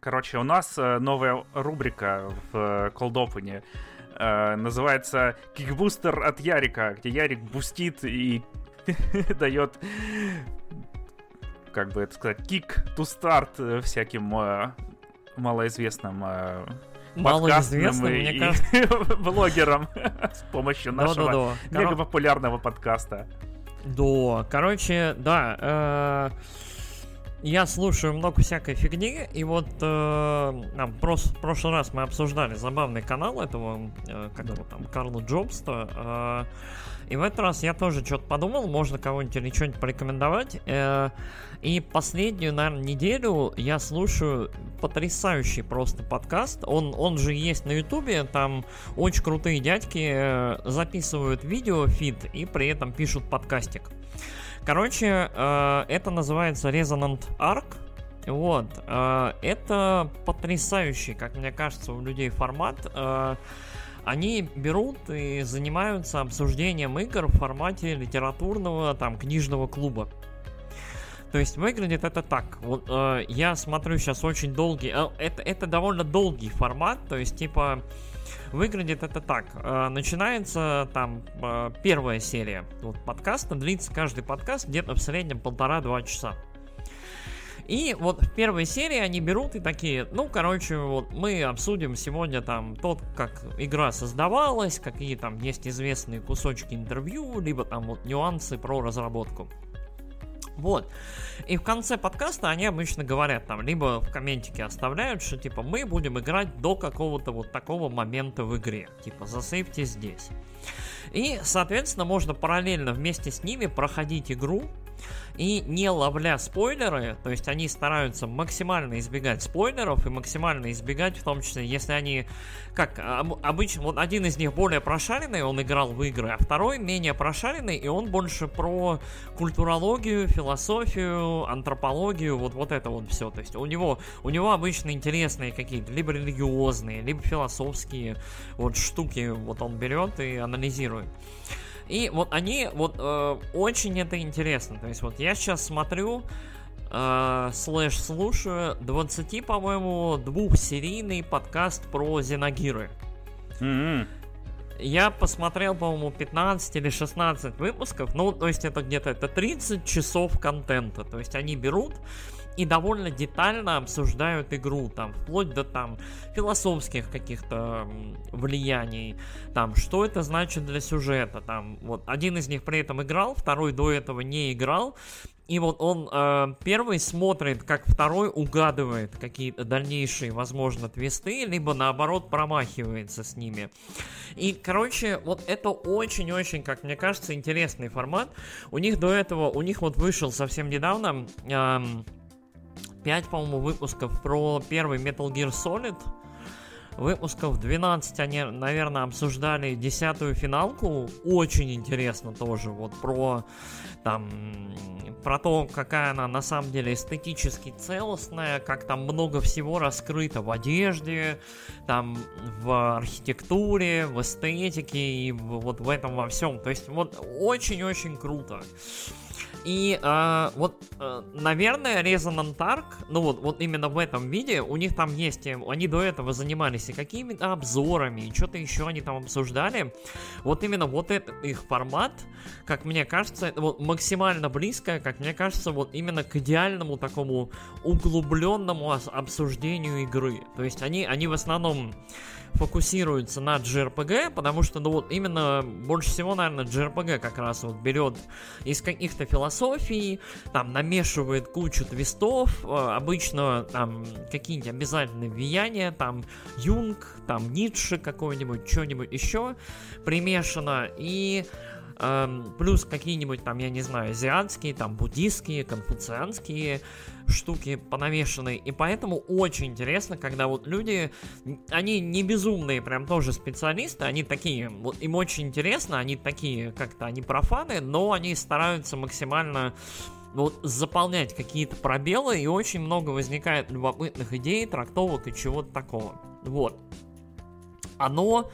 короче, у нас э, новая рубрика в э, Cold Open. Э, называется «Кикбустер от Ярика», где Ярик бустит и дает, как бы это сказать, кик to start всяким малоизвестным малоизвестным, и, мне кажется... блогерам с помощью нашего да, да, да. мега популярного подкаста. Да, короче, да. Э, я слушаю много всякой фигни, и вот э, там, прос, в прошлый раз мы обсуждали забавный канал этого, э, как его там, Карла Джобста. Э, и в этот раз я тоже что-то подумал, можно кого-нибудь или что-нибудь порекомендовать. Э, и последнюю, наверное, неделю я слушаю потрясающий просто подкаст. Он, он же есть на Ютубе, там очень крутые дядьки э, записывают видео, фид, и при этом пишут подкастик. Короче, э, это называется Resonant Arc. Вот, э, это потрясающий, как мне кажется, у людей формат. Э, они берут и занимаются обсуждением игр в формате литературного, там, книжного клуба. То есть выглядит это так. Вот э, я смотрю сейчас очень долгий. Э, это, это довольно долгий формат. То есть, типа, Выглядит это так. Э, начинается там э, первая серия вот, подкаста. Длится каждый подкаст где-то в среднем полтора-два часа. И вот в первой серии они берут и такие, ну, короче, вот мы обсудим сегодня там тот, как игра создавалась, какие там есть известные кусочки интервью, либо там вот нюансы про разработку. Вот. И в конце подкаста они обычно говорят там, либо в комментике оставляют, что типа мы будем играть до какого-то вот такого момента в игре. Типа засейвьте здесь. И, соответственно, можно параллельно вместе с ними проходить игру, и не ловля спойлеры, то есть они стараются максимально избегать спойлеров и максимально избегать, в том числе, если они, как обычно, вот один из них более прошаренный, он играл в игры, а второй менее прошаренный, и он больше про культурологию, философию, антропологию, вот, вот это вот все. То есть у него, у него обычно интересные какие-то, либо религиозные, либо философские вот штуки, вот он берет и анализирует. И вот они, вот э, очень это интересно. То есть вот я сейчас смотрю, э, слэш слушаю 20, по-моему, двухсерийный подкаст про Зеногиры. Mm-hmm. Я посмотрел, по-моему, 15 или 16 выпусков. Ну, то есть это где-то это 30 часов контента. То есть они берут и довольно детально обсуждают игру, там, вплоть до там философских каких-то влияний, там, что это значит для сюжета, там, вот, один из них при этом играл, второй до этого не играл, и вот он э, первый смотрит, как второй угадывает какие-то дальнейшие, возможно, твисты, либо наоборот промахивается с ними. И, короче, вот это очень-очень, как мне кажется, интересный формат. У них до этого, у них вот вышел совсем недавно... Э, 5, по-моему, выпусков про первый Metal Gear Solid. Выпусков 12 они, наверное, обсуждали десятую финалку. Очень интересно тоже. Вот про там про то, какая она на самом деле эстетически целостная, как там много всего раскрыто в одежде, там в архитектуре, в эстетике и вот в этом во всем. То есть вот очень-очень круто. И э, вот, э, наверное, Resonant Arc, ну вот, вот именно в этом виде, у них там есть, э, они до этого занимались и какими-то обзорами, и что-то еще они там обсуждали. Вот именно вот этот их формат, как мне кажется, вот максимально близко, как мне кажется, вот именно к идеальному такому углубленному обсуждению игры. То есть они, они в основном фокусируется на JRPG, потому что, ну вот именно больше всего, наверное, JRPG как раз вот берет из каких-то философий, там намешивает кучу твистов, э, обычно там какие-нибудь обязательные влияния, там Юнг, там Ницше какой-нибудь, что-нибудь еще примешано, и Эм, плюс какие-нибудь там, я не знаю, азиатские, там буддийские, конфуцианские штуки понавешенные. И поэтому очень интересно, когда вот люди, они не безумные, прям тоже специалисты, они такие, вот им очень интересно, они такие как-то, они профаны, но они стараются максимально вот заполнять какие-то пробелы, и очень много возникает любопытных идей, трактовок и чего-то такого. Вот. оно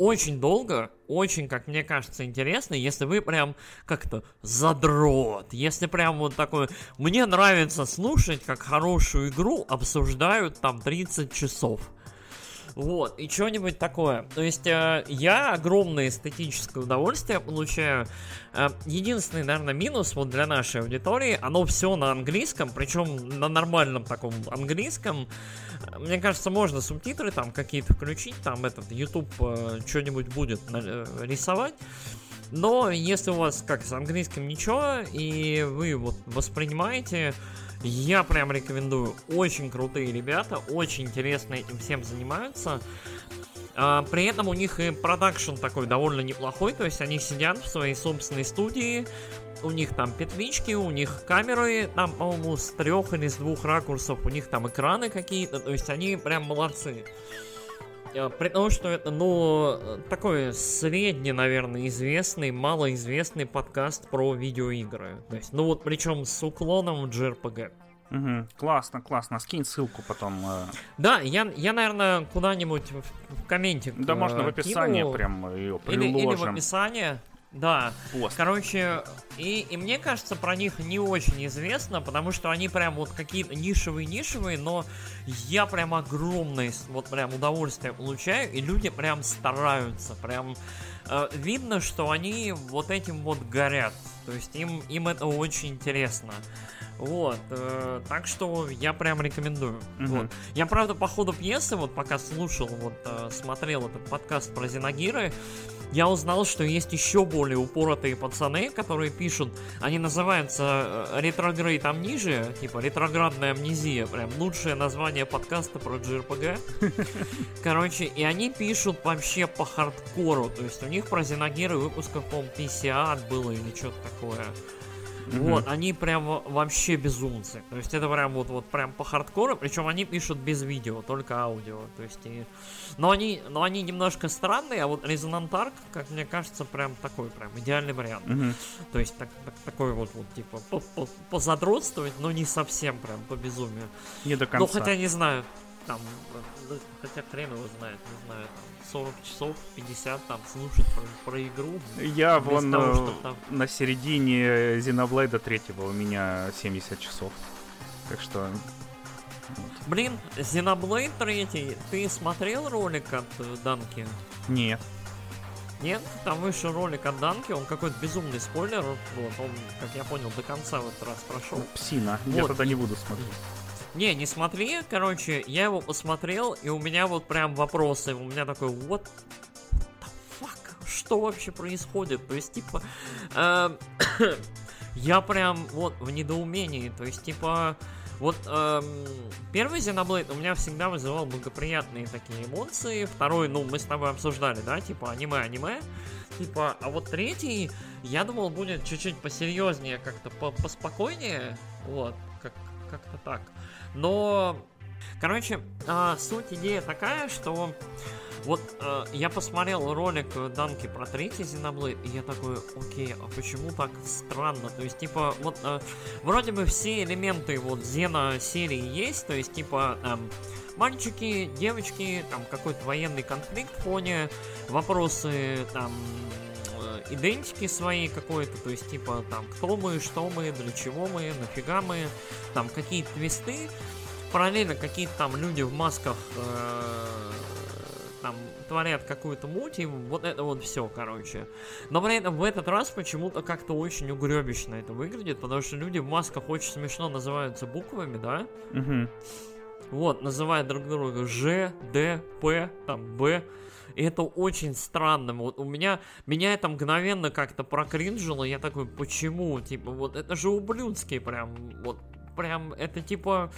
очень долго, очень, как мне кажется, интересно, если вы прям как-то задрот, если прям вот такой... Мне нравится слушать, как хорошую игру обсуждают там 30 часов. Вот, и что-нибудь такое. То есть э, я огромное эстетическое удовольствие получаю. Э, единственный, наверное, минус вот для нашей аудитории, оно все на английском, причем на нормальном таком английском. Мне кажется, можно субтитры там какие-то включить, там этот YouTube э, что-нибудь будет э, рисовать. Но если у вас как с английским ничего, и вы вот воспринимаете я прям рекомендую. Очень крутые ребята, очень интересно этим всем занимаются. А, при этом у них и продакшн такой довольно неплохой, то есть они сидят в своей собственной студии, у них там петлички, у них камеры, там, по-моему, с трех или с двух ракурсов, у них там экраны какие-то, то есть они прям молодцы. А, при том, что это, ну, такой средний, наверное, известный, малоизвестный подкаст про видеоигры. То есть, ну вот, причем с уклоном в JRPG. Угу. Классно, классно. Скинь ссылку потом. Э. Да, я, я наверное, куда-нибудь в, в комменте. Да, можно в э, описании кину. прям ее приложим. Или, или в описании. Да. Пост. Короче, и, и мне кажется, про них не очень известно, потому что они прям вот какие-то нишевые-нишевые, но я прям огромное вот прям удовольствие получаю, и люди прям стараются, прям э, видно, что они вот этим вот горят. То есть им, им это очень интересно. Вот, э, так что я прям рекомендую. Угу. Вот. Я, правда, по ходу пьесы, вот пока слушал, вот э, смотрел этот подкаст про Зинагиры, я узнал, что есть еще более упоротые пацаны, которые пишут, они называются э, ретрогрейд амнижия, типа ретроградная амнезия, прям лучшее название подкаста про JRPG. Короче, и они пишут вообще по хардкору, то есть у них про Зинагиры выпусков, по-моему, 50 было или что-то такое. Mm-hmm. Вот, они прям вообще безумцы. То есть это прям вот, вот прям по хардкору, причем они пишут без видео, только аудио. То есть и... но, они, но они немножко странные, а вот Resonant Arc, как мне кажется, прям такой прям идеальный вариант. Mm-hmm. То есть так, так, такой вот, вот типа позадротствовать, но не совсем прям по безумию. Не до конца. Ну хотя не знаю, там, э, хотя хрен его знает, не знаю, там, 40 часов, 50 там слушать про, про игру. Я вон того, там... на середине Xenoblade 3 у меня 70 часов. Так что... Блин, Xenoblade 3, ты смотрел ролик от э, Данки? Нет. Нет, там вышел ролик от Данки, он какой-то безумный спойлер, вот, он, как я понял, до конца в этот раз прошел. Псина, вот. я тогда не буду смотреть. Не, не смотри, короче, я его посмотрел, и у меня вот прям вопросы. У меня такой, вот что вообще происходит? То есть, типа, э, я прям вот в недоумении. То есть, типа, вот э, первый Xenoblade у меня всегда вызывал благоприятные такие эмоции. Второй, ну, мы с тобой обсуждали, да, типа аниме-аниме. Типа, а вот третий, я думал, будет чуть-чуть посерьезнее, как-то поспокойнее. Вот, как- как-то так. Но, короче, э, суть идея такая, что вот э, я посмотрел ролик Данки про третий Xenoblade, и я такой, окей, а почему так странно? То есть, типа, вот э, вроде бы все элементы вот Зена серии есть, то есть, типа, эм, мальчики, девочки, там какой-то военный конфликт в фоне, вопросы там э, идентики свои какой-то, то есть типа там кто мы, что мы, для чего мы, нафига мы, там какие-то твисты, параллельно какие-то там люди в масках э, там творят какую-то муть, и вот это вот все, короче. Но при этом в этот раз почему-то как-то очень угребищно это выглядит, потому что люди в масках очень смешно называются буквами, да? Угу. Вот, называют друг друга Ж, Д, П, там, Б. И это очень странно. Вот у меня, меня это мгновенно как-то прокринжило. Я такой, почему? Типа, вот это же ублюдский прям. Вот прям, это типа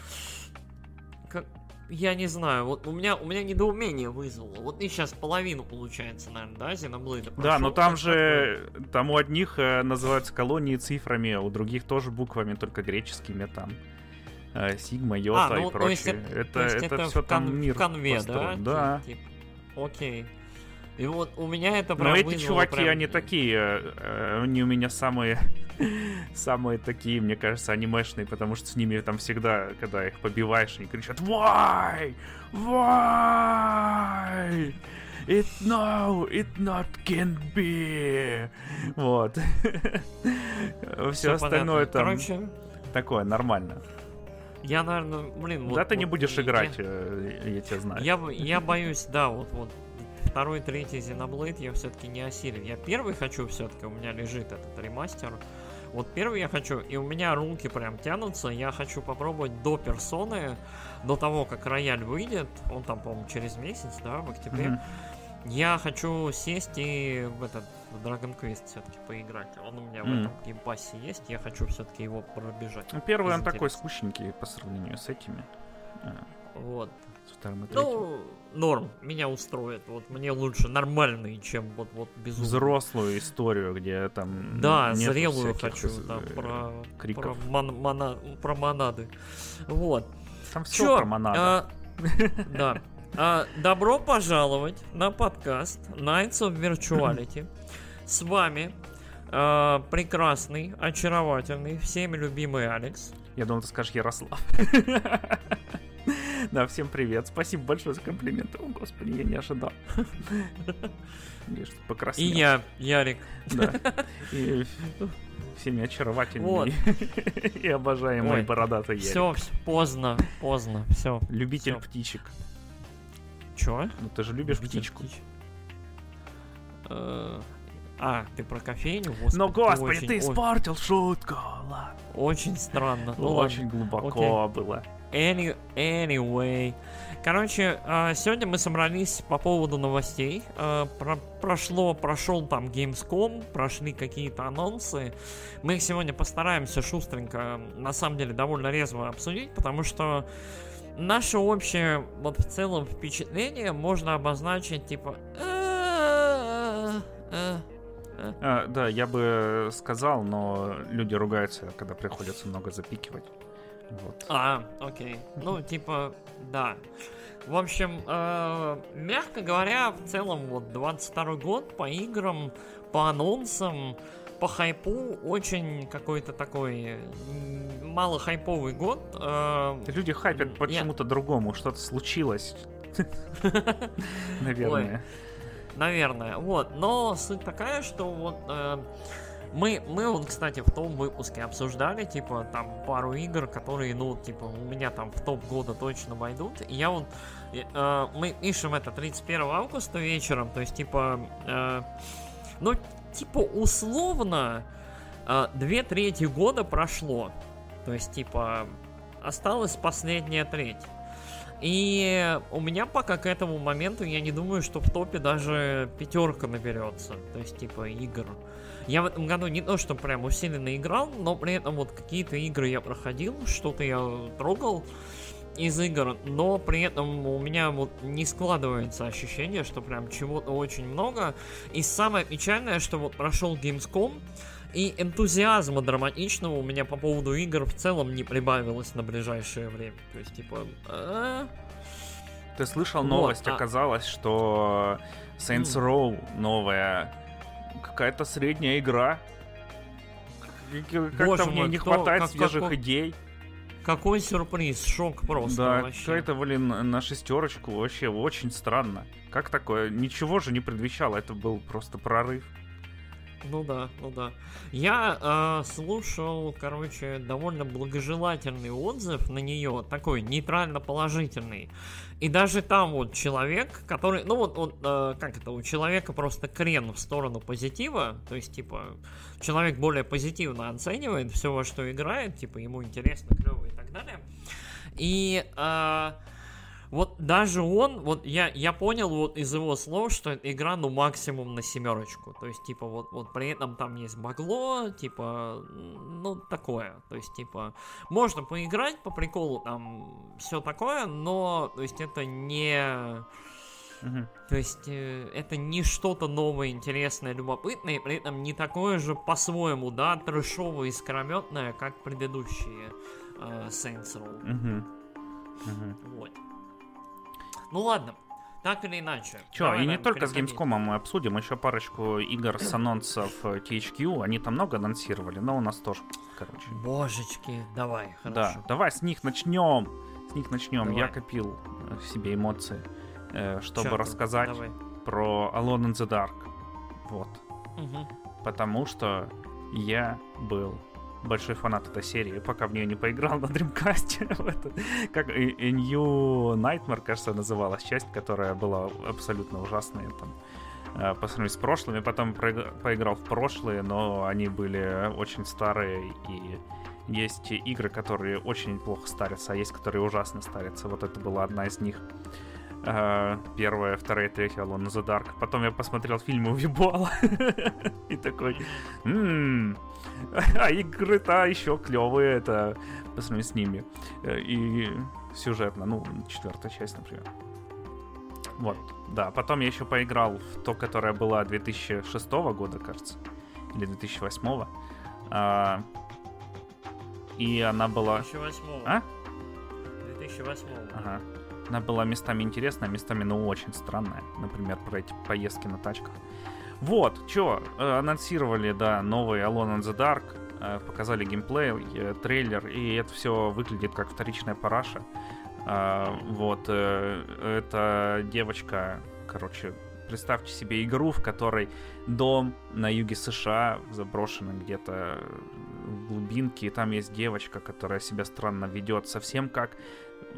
как, я не знаю, вот у меня, у меня недоумение вызвало. Вот ты сейчас половину, получается, наверное, да, Xenoblade Да, но там же, там у одних э, называются колонии цифрами, а у других тоже буквами, только греческими там. Э, Сигма, Йота а, ну, и прочее. Это, это, это, это все там кон- мир в конве, построен. да? Да. Тип, тип, окей. И вот у меня это прям Но эти чуваки, прям... они такие, э, они у меня самые, самые такие, мне кажется, анимешные, потому что с ними там всегда, когда их побиваешь, они кричат «Вай! Вай!» It no, it not can be. Вот. Все остальное там Короче, такое нормально. Я, наверное, блин... Да вот- ты не будешь я- играть, э, я тебя знаю. Я, я боюсь, да, вот, вот второй, третий Xenoblade я все-таки не осилю. Я первый хочу все-таки, у меня лежит этот ремастер. Вот первый я хочу, и у меня руки прям тянутся. Я хочу попробовать до персоны, до того, как рояль выйдет. Он там, по-моему, через месяц, да, в октябре. Мгм. Я хочу сесть и в этот в Dragon Quest все-таки поиграть. Он у меня в Мгм. этом Game Pass е есть. Я хочу все-таки его пробежать. Ну, Первый он такой интереса. скучненький по сравнению с этими. э, Вот. С вторым и третьим. Ну, норм, меня устроит. Вот мне лучше нормальный, чем вот вот безумный. Взрослую историю, где там Да, зрелую хочу, э, там, про, криков. про, мон- мона- про монады. Вот. Там все Чё, про монады. а, да. А, добро пожаловать на подкаст Nights of Virtuality. С вами а, прекрасный, очаровательный, всеми любимый Алекс. Я думал, ты скажешь Ярослав. Да, всем привет. Спасибо большое за комплименты. О, господи, я не ожидал. И я, Ярик. Да. И всеми очаровательными Вот. и обожаемый Ой, бородатый Ярик. Все, поздно, поздно, все. Любитель всё. птичек. Чё? Ну ты же любишь птичку. птич. Э, А, ты про кофейню? Господи, Но, господи, очень- ты испортил шутку. Ладно. Очень странно. Ну, Очень глубоко было. ладно. Any- anyway. Короче, а, сегодня мы собрались по поводу новостей. А, про- прошло, прошел там Gamescom, прошли какие-то анонсы. Мы их сегодня постараемся шустренько, на самом деле, довольно резво обсудить, потому что наше общее, вот в целом, впечатление можно обозначить, типа... «Э, э, А, да, я бы сказал, но люди ругаются, когда приходится много запикивать. Вот. А, окей. Ну, типа, да. В общем, э, мягко говоря, в целом, вот 22 год по играм, по анонсам, по хайпу очень какой-то такой мало хайповый год. Э, Люди хайпят почему-то другому, что-то случилось. Наверное. Наверное, вот. Но суть такая, что вот э, мы, мы вот, кстати, в том выпуске обсуждали, типа, там пару игр, которые, ну, типа, у меня там в топ года точно войдут. И я вот, э, мы пишем это 31 августа вечером, то есть, типа, э, ну, типа, условно, э, две трети года прошло. То есть, типа, осталась последняя треть. И у меня пока к этому моменту я не думаю, что в топе даже пятерка наберется. То есть, типа, игр. Я в этом году не то, что прям усиленно играл, но при этом вот какие-то игры я проходил, что-то я трогал из игр, но при этом у меня вот не складывается ощущение, что прям чего-то очень много. И самое печальное, что вот прошел Gamescom, и энтузиазма драматичного у меня по поводу игр в целом не прибавилось на ближайшее время. То есть, типа... а, Ты слышал Вот, новость? а- Оказалось, что Saints Row новая какая-то средняя игра. Как- Как-то Боже мне мой, не кто- хватает как- свежих какой- идей. Какой сюрприз, шок просто Да, вообще. какая-то, блин, на шестерочку вообще очень странно. Как такое? Ничего же не предвещало, это был просто прорыв. Ну да, ну да. Я э, слушал, короче, довольно благожелательный отзыв на нее, такой нейтрально положительный. И даже там вот человек, который, ну вот, вот э, как это, у человека просто крен в сторону позитива, то есть типа человек более позитивно оценивает все, во что играет, типа ему интересно, клево и так далее. И э, вот даже он, вот я, я понял вот из его слов, что игра, ну, максимум на семерочку. То есть, типа, вот, вот при этом там есть багло, типа, ну, такое. То есть, типа, можно поиграть по приколу, там, все такое, но, то есть, это не... Мгм. То есть, э, это не что-то новое, интересное, любопытное, и при этом не такое же по-своему, да, трэшовое и скрометное, как предыдущие э, Saints Row. Мгм. Мгм. Вот. Ну ладно, так или иначе. Давай, и не только с. Gamescom мы обсудим, еще парочку игр с анонсов э, THQ. Они там много анонсировали, но у нас тоже, короче. Божечки, давай, Да, хорошо. давай с них начнем. С них начнем. Давай. Я копил э, в себе эмоции, э, чтобы Чё рассказать. Давай. про Alone in the Dark. Вот. Мгм. Потому что я был большой фанат этой серии, пока в нее не поиграл на Dreamcast. как и New Nightmare, кажется, называлась часть, которая была абсолютно ужасная там, э, по сравнению с прошлыми. Потом поиграл в прошлые, но они были очень старые и есть игры, которые очень плохо старятся, а есть, которые ужасно старятся. Вот это была одна из них. Э, Первая, вторая, третья Alone in the Dark. Потом я посмотрел фильмы Увибуала. И такой, «М, а игры-то еще клевые, это по сравнению с ними. Э, И сюжетно, ну, четвертая часть, например. Вот, да. Потом я еще поиграл в то, которая была 2006 года, кажется. Или 2008. А, И она была... 2008. А? 2008. Ага. Она была местами интересная, местами, ну, очень странная. Например, про эти поездки на тачках. Вот, чё, э, анонсировали, да, новый Alone in the Dark, э, показали геймплей, э, трейлер, и это все выглядит как вторичная параша. Вот, э, это девочка, короче, представьте себе игру, в которой дом на юге США, заброшенный где-то в глубинке, и там есть девочка, которая себя странно ведет, совсем как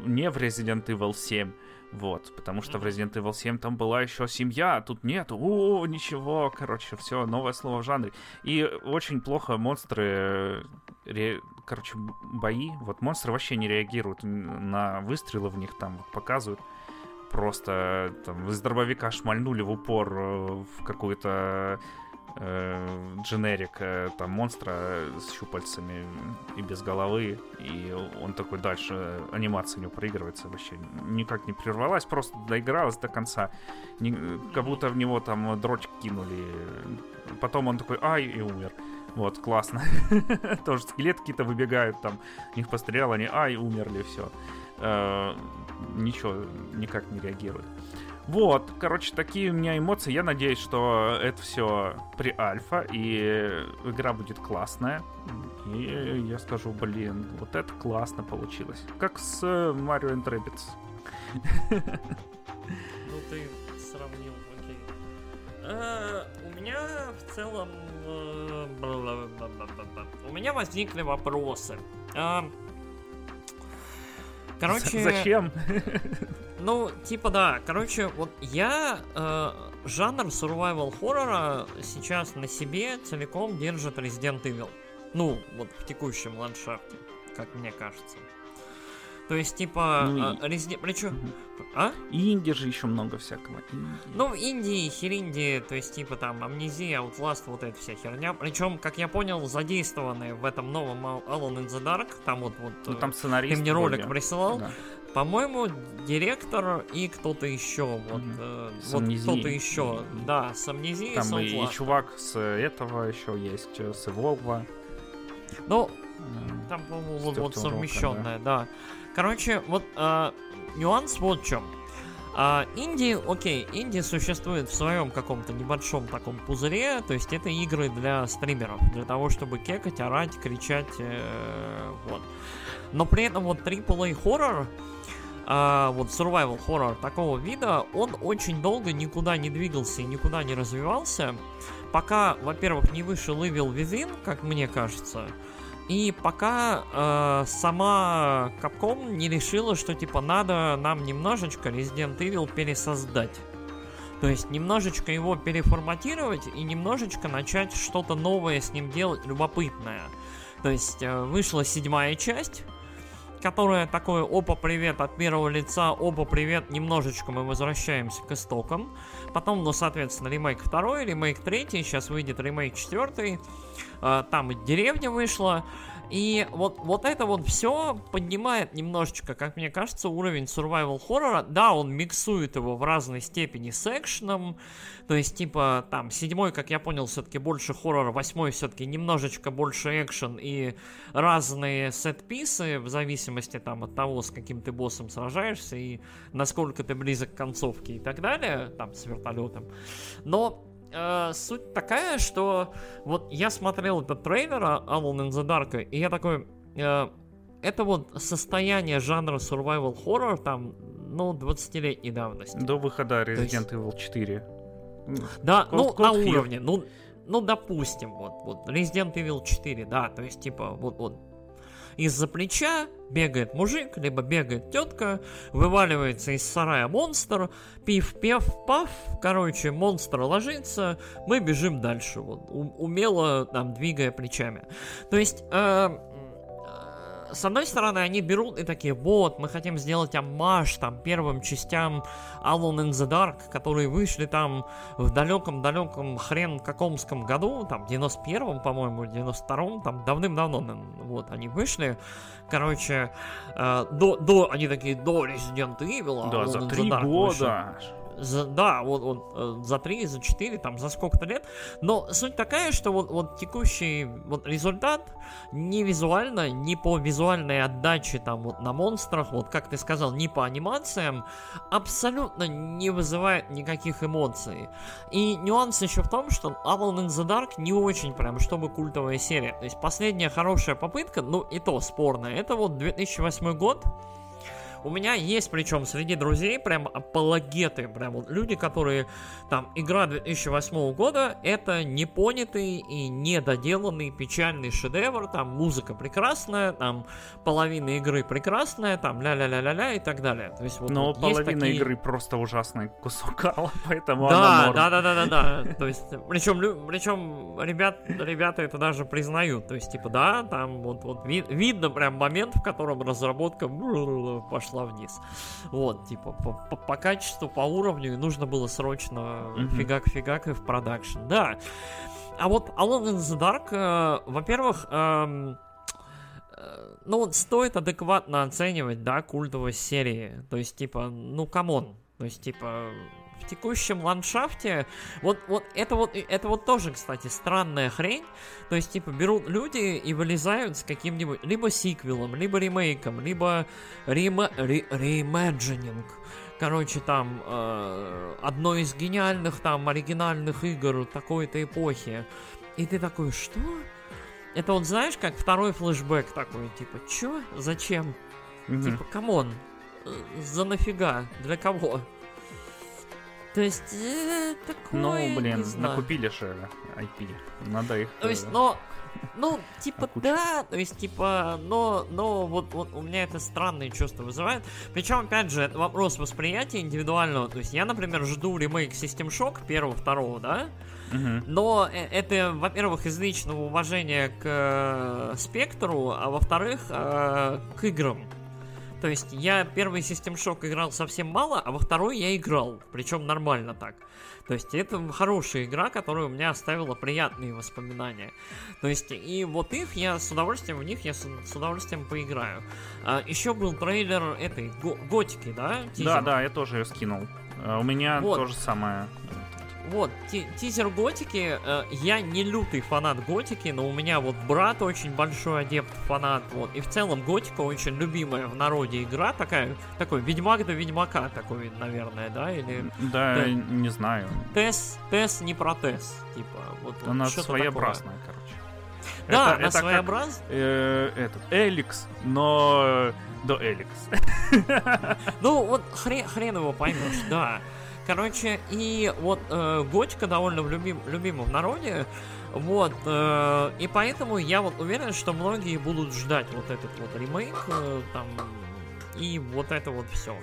не в Resident Evil 7, вот, потому что в. Resident Evil 7 там была еще семья, а тут нет, о, ничего, короче, все, новое слово в жанре. И очень плохо монстры, э, ре- короче, бои, вот монстры вообще не реагируют на выстрелы в них, там показывают. Просто там из дробовика шмальнули в упор э, в какую-то э, дженерик э, там монстра с щупальцами и без головы, и он такой дальше анимация не проигрывается вообще никак не прервалась, просто доигралась до конца, Не- как будто в него там дротик кинули, потом он такой ай и умер. Вот, классно. Тоже скелеты какие-то выбегают, там, в них пострелял, они ай, умерли, все. Ничего, никак не реагирует. Вот, короче, такие у меня эмоции. Я надеюсь, что это все при альфа, и игра будет классная. И я скажу, блин, вот это классно получилось. Как с э, Mario and Rabbids. Ну ты сравнил, окей. Э, у меня в целом... э. У меня возникли вопросы. Короче... Зачем? Ну, типа да. Короче, вот я э, жанр survival хоррора сейчас на себе целиком держит Resident Evil. Ну, вот в текущем ландшафте, как мне кажется. То есть, типа, Ну и- Resident... Причем... Мгм. А? И инди же еще много всякого. Инди. Ну, Индии, Херинди, то есть, типа, там, Амнезия, Outlast, вот эта вся херня. Причем, как я понял, задействованные в этом новом Al- Alone in the Dark, там вот, вот, Ну, э, там сценарист ты мне ролик вроде. присылал, Да. по-моему, директор и кто-то еще, вот, Мгм. э, С вот кто-то еще, И- да, с Амнезией, с Там и, и Outlast. чувак с этого еще есть, э, с Evolve. Ну, там, по-моему, С вот, Рока, совмещенное, да. Короче, вот э, нюанс вот в чем. А, Инди, окей, Инди существует в своем каком-то небольшом таком пузыре, то есть это игры для стримеров, для того, чтобы кекать, орать, кричать, э, вот. Но при этом вот AAA хоррор, а, вот survival хоррор такого вида, он очень долго никуда не двигался и никуда не развивался, пока, во-первых, не вышел Evil Within, как мне кажется, и пока э, сама Capcom не решила, что типа надо нам немножечко Resident Evil пересоздать. То есть немножечко его переформатировать и немножечко начать что-то новое с ним делать, любопытное. То есть э, вышла седьмая часть, которая такое «Опа, привет» от первого лица, «Опа, привет», немножечко мы возвращаемся к истокам. Потом, ну, соответственно, ремейк второй, ремейк третий, сейчас выйдет ремейк четвертый. Э, Там и деревня вышла. И вот, вот это вот все поднимает немножечко, как мне кажется, уровень survival хоррора. Да, он миксует его в разной степени с экшеном. То есть, типа, там, седьмой, как я понял, все-таки больше хоррора, восьмой все-таки немножечко больше экшен и разные сет-писы, в зависимости там от того, с каким ты боссом сражаешься и насколько ты близок к концовке и так далее, там, с вертолетом. Но э, суть такая, что вот я смотрел этот трейлер а, Alone in the Dark, и я такой... э, это вот состояние жанра survival horror там, ну, 20-летней давности. До выхода есть- Resident Evil 4. Да, ну, на уровне, ну, ну, допустим, вот, вот, Resident Evil 4, да, то есть, типа, вот, вот, из-за плеча бегает мужик, либо бегает тетка, вываливается из сарая монстр, пив-пев-паф, короче, монстр ложится, мы бежим дальше, вот, умело там двигая плечами. То есть, э, с одной стороны, они берут и такие, вот, мы хотим сделать аммаж там первым частям Alone in the Dark, которые вышли там в далеком-далеком хрен какомском году, там, 91-м, по-моему, 92-м, там, давным-давно, вот, они вышли, короче, э, до, до, они такие, до Resident Evil, Да, за три года. Вышли за, да, вот, вот э, за 3, за 4, там, за сколько-то лет. Но суть такая, что вот, вот текущий вот результат не визуально, не по визуальной отдаче там вот на монстрах, вот как ты сказал, не по анимациям, абсолютно не вызывает никаких эмоций. И нюанс еще в том, что Alone in the Dark не очень прям, чтобы культовая серия. То есть последняя хорошая попытка, ну и то спорная, это вот 2008 год, у меня есть, причем среди друзей, прям апологеты, прям вот люди, которые там игра 2008 года, это непонятый и недоделанный печальный шедевр, там музыка прекрасная, там половина игры прекрасная, там ля-ля-ля-ля-ля и так далее. То есть, вот, Но вот половина такие... игры просто ужасный кусок кала, поэтому да, да, да, да, да, да. То есть, причем, причем ребят, ребята это даже признают. То есть, типа, да, там вот, вот ви- видно прям момент, в котором разработка пошла пошла вниз. Вот, типа, по, по, по качеству, по уровню, и нужно было срочно mm-hmm. фигак-фигак и в продакшн. Да. А вот Alone in the Dark, э, во-первых, эм, э, ну стоит адекватно оценивать, да, культовость серии. То есть, типа, ну come on. То есть, типа, в текущем ландшафте, вот, вот это вот, это вот тоже, кстати, странная хрень. То есть, типа, берут люди и вылезают с каким-нибудь, либо сиквелом, либо ремейком, либо рема, ре, reimagining. Короче, там, э, одной из гениальных, там, оригинальных игр такой-то эпохи. И ты такой, что? Это вот, знаешь, как второй флешбэк такой, типа, чё? Зачем? Mm-hmm. Типа, come on, э, за нафига? Для кого? То есть, э, такое, Ну, блин, накупили же IP. Надо их... То есть, э, но... Ну, типа, да, то есть, типа, но, но вот, вот у меня это странные чувства вызывает. Причем, опять же, это вопрос восприятия индивидуального. То есть, я, например, жду ремейк System Shock первого, второго, да? Но э, это, во-первых, из личного уважения к э, спектру, а во-вторых, э, к играм. То есть я первый System Shock играл совсем мало, а во второй я играл, причем нормально так. То есть это хорошая игра, которая у меня оставила приятные воспоминания. То есть и вот их я с удовольствием, в них я с, с удовольствием поиграю. А, еще был трейлер этой го- Готики, да? Тизер? Да, да, я тоже ее скинул. А, у меня вот. то же самое. Вот, тизер Готики. Э, я не лютый фанат Готики, но у меня вот брат очень большой адепт фанат. Вот. И в целом Готика очень любимая в народе игра. Такая, такой Ведьмак до Ведьмака такой, наверное, да? Или... Да, да не знаю. Тес, Тес не про Тес. Типа, вот, Она своеобразная, такое. короче. Да, это, она это своеобраз... Как, э, этот, Эликс, но до Эликс. Ну, вот хрен, хрен его поймешь, да. Короче, и вот э, Готика довольно любим, любима в народе. Вот, э, и поэтому я вот уверен, что многие будут ждать вот этот вот ремейк, э, там, и вот это вот все.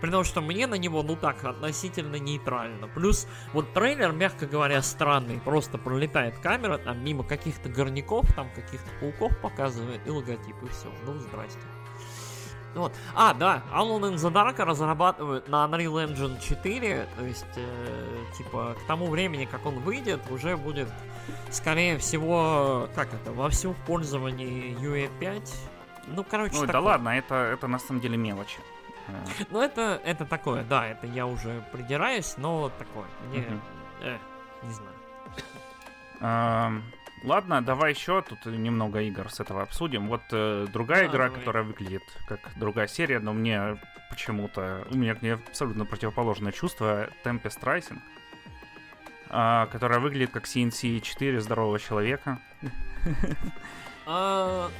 При том, что мне на него, ну так, относительно нейтрально. Плюс, вот трейлер, мягко говоря, странный. Просто пролетает камера, там, мимо каких-то горняков, там, каких-то пауков показывает, и логотип, и все. Ну, здрасте. Вот. А, да, Alone in the Dark разрабатывают на Unreal Engine 4, то есть, э, типа, к тому времени, как он выйдет, уже будет, скорее всего, как это, во всем пользовании UE5. Ну, короче, Ну, такое. да ладно, это, это на самом деле мелочь. Ну, это, это такое, да, это я уже придираюсь, но такое, мне, э, не знаю. Ладно, давай еще тут немного игр с этого обсудим. Вот э, другая да, игра, давай. которая выглядит как другая серия, но мне почему-то... У меня к ней абсолютно противоположное чувство. Tempest Rising. Э, которая выглядит как CNC 4 здорового человека. А,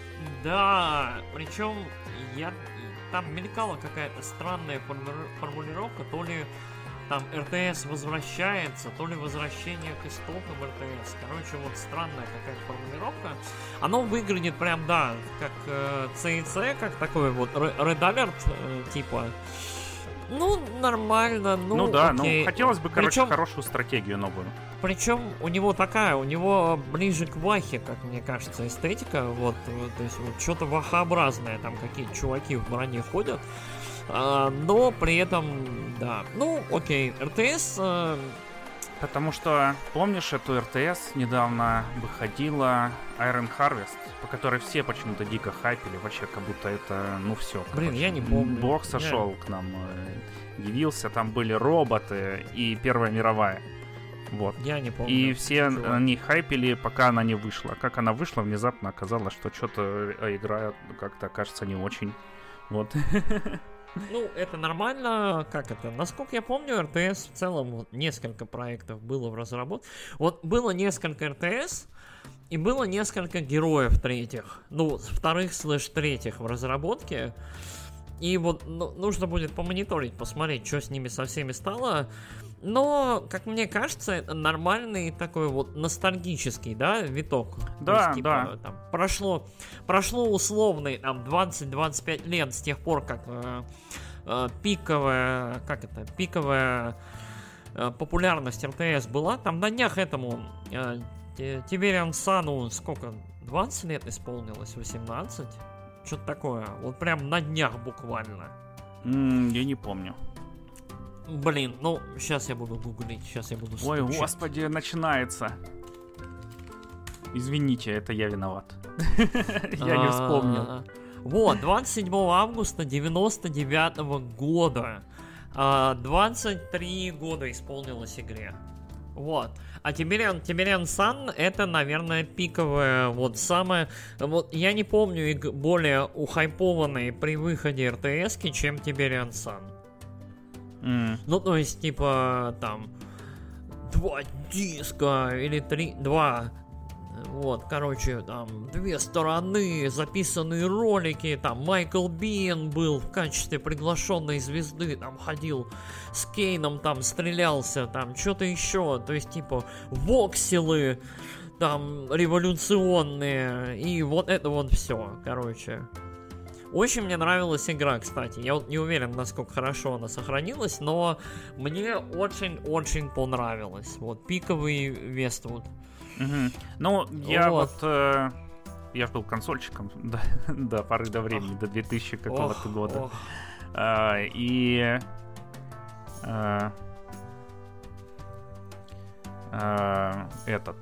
да, причем я там мелькала какая-то странная формулировка, то ли там РТС возвращается, то ли возвращение к истокам РТС. Короче, вот странная какая-то формулировка. Оно выглядит прям, да, как э, CIC, как такой вот Red Alert, э, типа. Ну, нормально, ну, Ну да, окей. ну хотелось бы, короче, Причем- хорошую стратегию новую. Причем у него такая, у него ближе к вахе, как мне кажется, эстетика. Вот, э, то есть вот что-то вахообразное, там какие-то чуваки в броне ходят. А, но при этом, да. Ну, окей, РТС. э, Потому что, помнишь, эту РТС недавно выходила Iron Harvest, по которой все почему-то дико хайпили, вообще как будто это, ну все. Блин, я не помню. Бог Я- сошел к нам, э, явился, там были роботы и Первая мировая. Вот. я не помню. И все чего. на ней хайпили, пока она не вышла. Как она вышла, внезапно оказалось, что что-то игра как-то кажется не очень. Вот. Ну, это нормально, как это? Насколько я помню, РТС в целом несколько проектов было в разработке. Вот было несколько РТС, и было несколько героев третьих. Ну, вторых слэш третьих в разработке. И вот ну, нужно будет помониторить, посмотреть, что с ними со всеми стало. Но, как мне кажется, это нормальный такой вот ностальгический, да, виток. То Да, есть, типа, да. там, прошло, прошло условный там 20-25 лет с тех пор, как э, э, пиковая, как это, пиковая э, популярность РТС была. Там на днях этому э, Тибериан Сану сколько, 20 лет исполнилось, 18? Что-то такое. Вот прям на днях буквально. М, Я не помню. Блин, ну, сейчас я буду гуглить, сейчас я буду Ой, стучать. господи, начинается. Извините, это я виноват. Я не вспомнил. А, Вот, 27 августа 99 года. А, 23 года исполнилось игре. Вот. А Тибериан, Тибериан Сан это, наверное, пиковая, вот самая... Вот я не помню более ухайпованные при выходе РТС, чем Тибериан Сан. М, Ну, то есть, типа, там, два диска или три, два, вот, короче, там, две стороны, записанные ролики, там, Майкл Биен был в качестве приглашенной звезды, там, ходил с Кейном, там, стрелялся, там, что-то еще, то есть, типа, вокселы, там, революционные, и вот это вот все, короче. Очень мне нравилась игра, кстати. Я вот не уверен, насколько хорошо она сохранилась, но мне очень-очень понравилось. Вот пиковый Вествуд. мгм. Ну, я Вот. вот... э, Я был консольщиком до, до поры до времени, до 2000 какого-то Ох, года. ох. А, и а, а, этот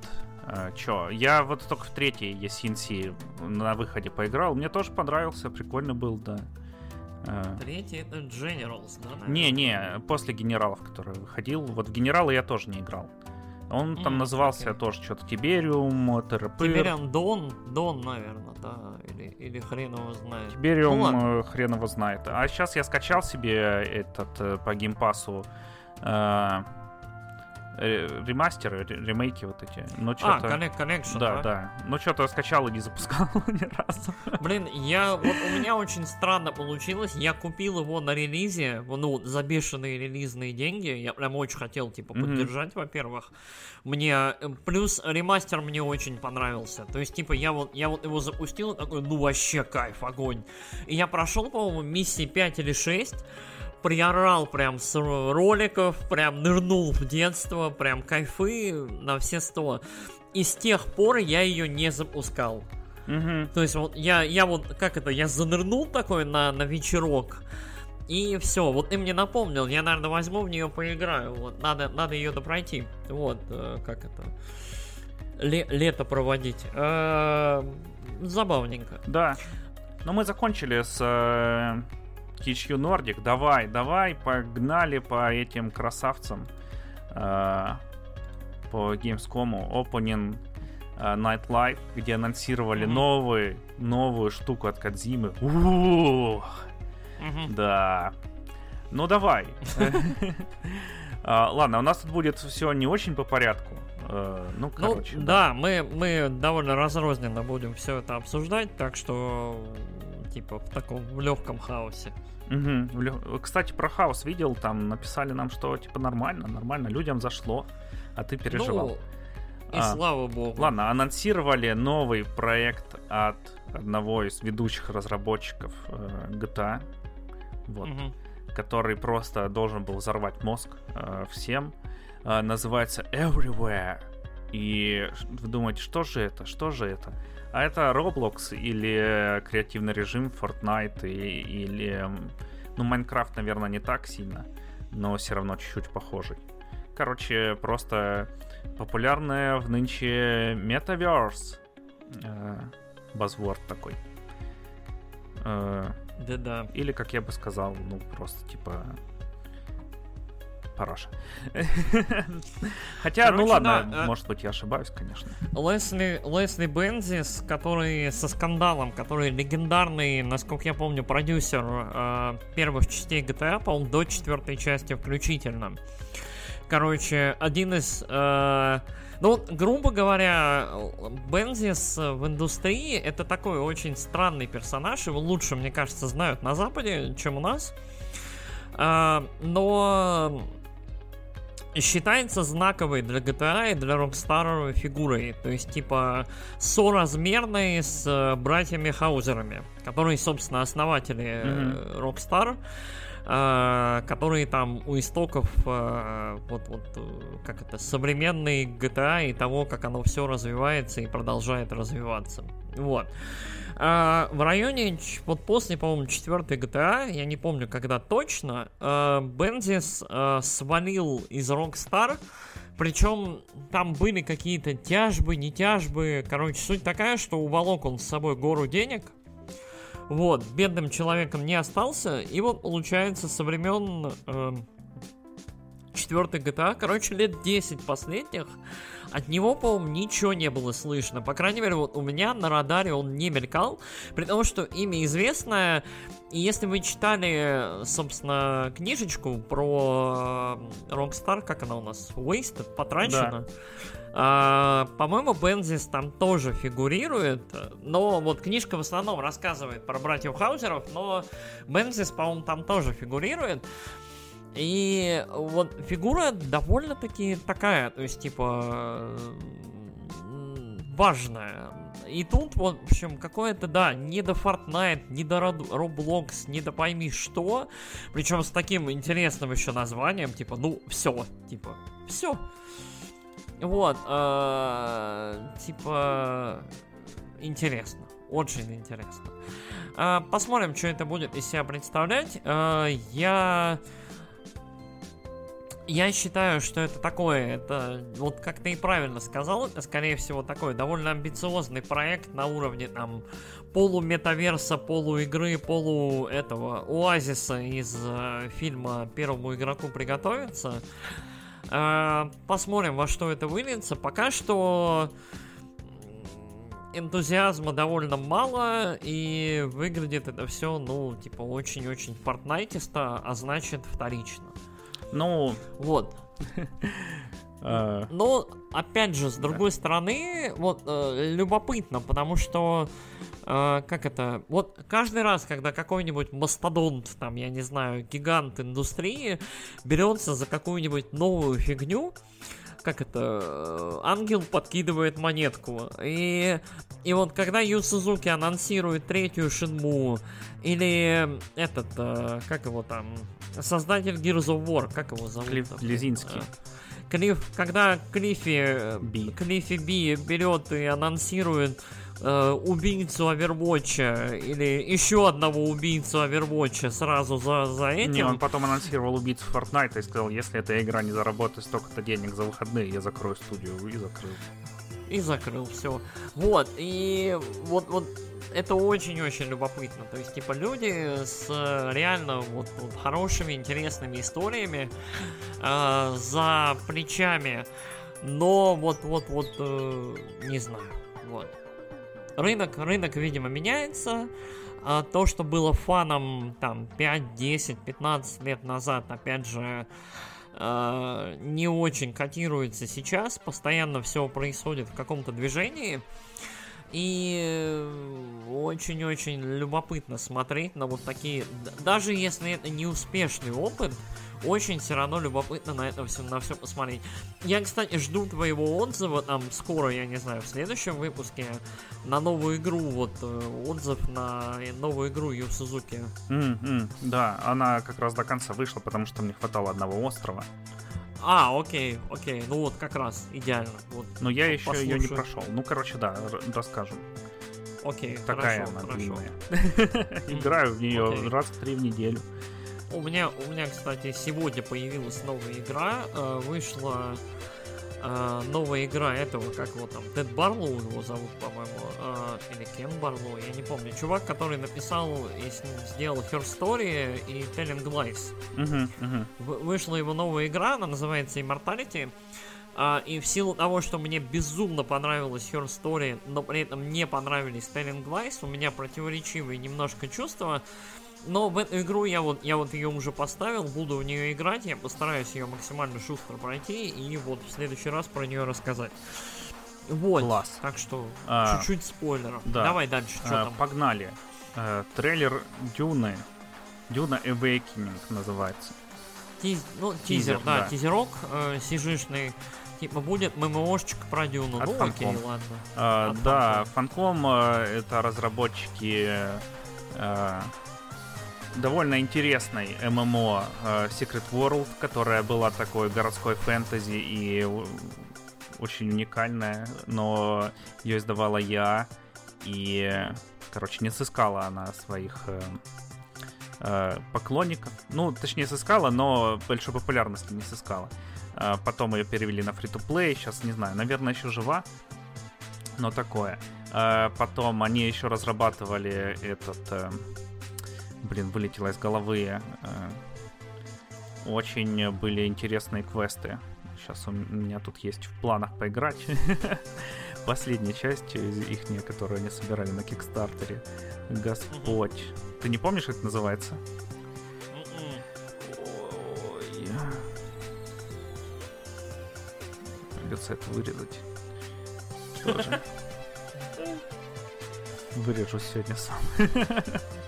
чё, я вот только в третьей ESNC на выходе поиграл, мне тоже понравился, прикольно был, да. А, Третий это Generals, да? не-не, после генералов, который выходил, вот в генералы я тоже не играл. Он там М, назывался окей. тоже что-то Тибериум, ТРП. Тибериан Дон, Дон, наверное, да, или, или хрен его знает. Тибериум Ну ладно. э, хрен его знает. А сейчас я скачал себе этот э, по геймпасу э, э, ремастеры, ре- ремейки вот эти. Но А. Connect Connection, да, да? да. Ну что-то скачал и не запускал ни разу. Блин, я вот у меня очень странно получилось. Я купил его на релизе, ну, за бешеные релизные деньги. Я прям очень хотел, типа, поддержать, во-первых. Мне э, плюс ремастер мне очень понравился. То есть, типа, я вот, я вот его запустил, такой, ну вообще кайф, огонь. И я прошел, по-моему, миссии 5 или 6 приорал прям с ро- роликов, прям нырнул в детство, прям кайфы на все сто. И с тех пор я ее не запускал. Мгм. То есть вот я, я вот, как это, я занырнул такой на, на вечерок, и все, вот ты мне напомнил, я, наверное, возьму в нее поиграю, вот, надо, надо ее допройти, вот, э, как это, ле- лето проводить. Э, забавненько. Да. Но мы закончили с э, THQ Nordic. Давай, давай, погнали по этим красавцам. э, по Gamescom Opening э, Night Live, где анонсировали Мгм. новый, новую штуку от Кадзимы. Ух, Мгм. да. Ну давай. А, Ладно, у нас тут будет все не очень по порядку. Э, Ну, Ну, короче. да, мы, мы довольно разрозненно будем все это обсуждать, так что, типа, в таком в легком хаосе. Угу. Кстати, про хаос видел, там написали нам, что типа нормально, нормально, людям зашло, а ты переживал. Ну, и а, слава богу. Ладно, анонсировали новый проект от одного из ведущих разработчиков э, GTA, вот, угу. который просто должен был взорвать мозг э, всем. Э, называется Everywhere. И вы думаете, что же это? Что же это? А это Roblox или креативный режим Fortnite и, или... Ну, Майнкрафт, наверное, не так сильно, но все равно чуть-чуть похожий. Короче, просто популярная в нынче Metaverse. Э, базворд такой. Э, Да-да. Или, как я бы сказал, ну, просто типа Параша. Хотя, ну Короче, ну ладно, да, может быть, я ошибаюсь, конечно. Лесли, Лесли Бензис, который со скандалом, который легендарный, насколько я помню, продюсер э, первых частей GTA, по-моему, до четвертой части включительно. Короче, один из... Э, ну, грубо говоря, Бензис в индустрии это такой очень странный персонаж. Его лучше, мне кажется, знают на Западе, чем у нас. Но считается знаковой для GTA и для Rockstar фигурой. То есть, типа, соразмерной с э, братьями Хаузерами, которые, собственно, основатели mm-hmm. Rockstar которые там у истоков вот, вот как это современный GTA и того, как оно все развивается и продолжает развиваться. Вот. А, в районе, вот после, по-моему, 4 GTA, я не помню, когда точно, а, Бензис а, свалил из Rockstar, причем там были какие-то тяжбы, не тяжбы. Короче, суть такая, что уволок он с собой гору денег. Вот, бедным человеком не остался. И вот, получается, со времен э, 4 GTA, короче, лет 10 последних, от него, по-моему, ничего не было слышно. По крайней мере, вот у меня на радаре он не мелькал. При том, что имя известное. И если вы читали, собственно, книжечку про Rockstar, как она у нас? Wasted, потрачена. Да. А, по-моему, Бензис там тоже фигурирует, но вот книжка в основном рассказывает про братьев Хаузеров, но Бензис, по-моему, там тоже фигурирует. И вот фигура довольно-таки такая, то есть, типа, важная. И тут, вот, в общем, какое-то, да, не до Fortnite, не до Roblox, не до пойми что. Причем с таким интересным еще названием, типа, ну, все, типа, все. Вот, э, типа, интересно, очень интересно. Э, посмотрим, что это будет из себя представлять. Э, я я считаю, что это такое, это вот как ты и правильно сказал, это скорее всего такой довольно амбициозный проект на уровне там полуметаверса, полуигры, полу этого оазиса из э, фильма Первому игроку приготовиться. Э, посмотрим, во что это выльется. Пока что энтузиазма довольно мало, и выглядит это все, ну, типа, очень-очень фортнайтисто, а значит вторично. Ну, вот. А. Но, опять же, с другой стороны, вот, э, любопытно, потому что, э, как это, вот каждый раз, когда какой-нибудь мастодонт, там, я не знаю, гигант индустрии берется за какую-нибудь новую фигню, как это, э, ангел подкидывает монетку. И, и вот когда Ю Сузуки анонсирует третью Шинму, или этот, как его там, создатель Gears of War, как его зовут? Клифф Лизинский. Клифф, когда Клиффи Би. Клиффи Би берет и анонсирует э, убийцу Овервотча или еще одного убийцу Овервотча сразу за, за этим. Не, он потом анонсировал убийцу Fortnite и сказал, если эта игра не заработает столько-то денег за выходные, я закрою студию и закрыл. И закрыл, все. Вот, и вот, вот это очень-очень любопытно. То есть, типа, люди с э, реально вот, вот хорошими, интересными историями э, за плечами, но вот-вот-вот, э, не знаю, вот. Рынок, рынок, видимо, меняется. А то, что было фаном там 5, 10, 15 лет назад, опять же, э, не очень котируется сейчас. Постоянно все происходит в каком-то движении. И очень-очень любопытно смотреть на вот такие, даже если это не успешный опыт, очень все равно любопытно на это все, на все посмотреть. Я, кстати, жду твоего отзыва там скоро, я не знаю, в следующем выпуске на новую игру, вот э, отзыв на новую игру Ю Сузуки. Mm-hmm, да, она как раз до конца вышла, потому что мне хватало одного острова. А, окей, окей, ну вот как раз идеально. Вот, Но я еще послушаю. ее не прошел. Ну, короче, да, расскажу. Окей, Такая хорошо, она хорошо. длинная. Играю в нее раз в три в неделю. У меня, у меня, кстати, сегодня появилась новая игра. э, вышла э, новая игра этого, как его там, Тед Барлоу его зовут, по-моему, э, или Кен Барлоу, я не помню. Чувак, который написал и с- сделал Her Story и Telling Lies. Мгм. Вы- Вышла его новая игра, она называется Immortality. А, и в силу того, что мне безумно понравилась Her Story, но при этом не понравились Telling Lies, у меня противоречивые немножко чувства. Но в эту игру я вот, я вот ее уже поставил, буду в нее играть, я постараюсь ее максимально шустро пройти и вот в следующий раз про нее рассказать. Вот. Класс. Так что А, чуть-чуть спойлеров. да. Давай дальше, что Э, там? Погнали. Э, Трейлер Дюны. Дюна Awakening называется. Тиз- ну, тизер, Тизер, да, да. тизерок э, сижишный. Типа будет ММОшечка про Дюну. От ну окей, Funcom. ладно. Э, От да, Фанком это разработчики э, довольно интересной ММО э, Secret World, которая была такой городской фэнтези и очень уникальная, но ее издавала я, и, короче, не сыскала она своих э, э, поклонников. Ну, точнее, сыскала, но большой популярности не сыскала. Потом ее перевели на free-to-play, сейчас не знаю, наверное, еще жива, но такое. Потом они еще разрабатывали этот... э, Блин, вылетело из головы. э, Очень были интересные квесты. Сейчас у меня тут есть в планах поиграть. Последняя часть их, которую они собирали на Кикстартере. Господь. Ты не помнишь, как это называется? М-м. Ой. Придется это вырезать. Что же? Вырежу сегодня сам.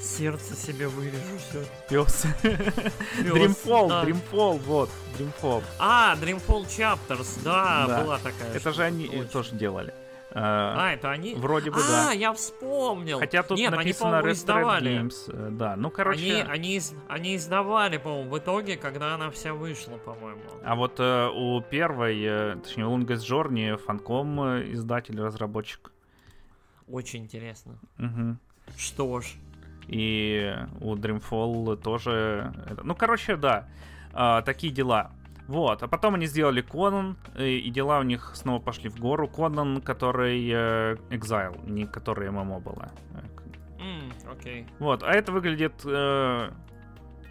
Сердце себе вырежу все. Пес. Dreamfall, Dreamfall, вот, Dreamfall. А, Dreamfall Chapters, да, Да. была такая. Это штука, же они точно. тоже делали. Э, А, это они? Вроде бы, а, да. я вспомнил. Хотя тут Нет, они, написано Red Thread издавали. Games. э, Да, ну, короче... Они, они, из- они издавали, по-моему, в итоге, когда она вся вышла, по-моему. А вот э, у первой, э, точнее, у Longest Journey, Фанком э, издатель, разработчик. Очень интересно. Мгм. Что ж. И у Dreamfall тоже... Ну, короче, да. а, такие дела. Вот. А потом они сделали Конан, и, дела у них снова пошли в гору. Конан, который э, Exile, не который ММО была. Э, М, окей. Вот. А это выглядит э,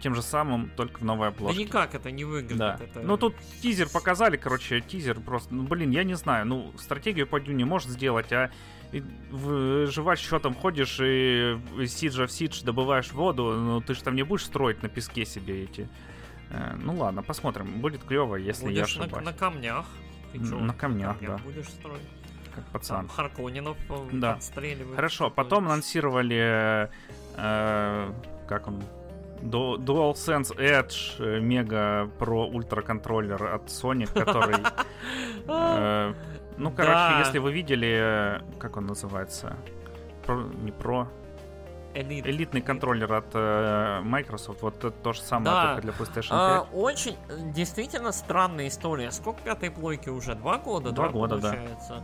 тем же самым, только в новой Да обложке. никак это не выглядит. Да. Это... Ну тут тизер показали, короче, тизер просто. Ну блин, я не знаю. Ну, стратегию по дюне может сделать, а и выживать счетом ходишь и сиджа в сидж добываешь воду, ну ты же там не будешь строить на песке себе эти. Э, Ну ладно, посмотрим. Будет клево, если я Будешь на, ошибаюсь. на камнях. Ты чё, на камнях, да. будешь строить. Как Там пацан. Харконинов э, Да. отстреливать. Хорошо, потом анонсировали, э, как он, DualSense Edge э, Mega Pro Ultra контроллер от Sony, который, ну, короче, Да. если вы видели, э, как он называется, Про- не Pro, Элит. элитный контроллер от э, Microsoft, вот это то же самое, Да. только для PlayStation 5. А, очень, э, действительно странная история. Сколько пятой плойки уже? Два года, Два да, года, да. получается?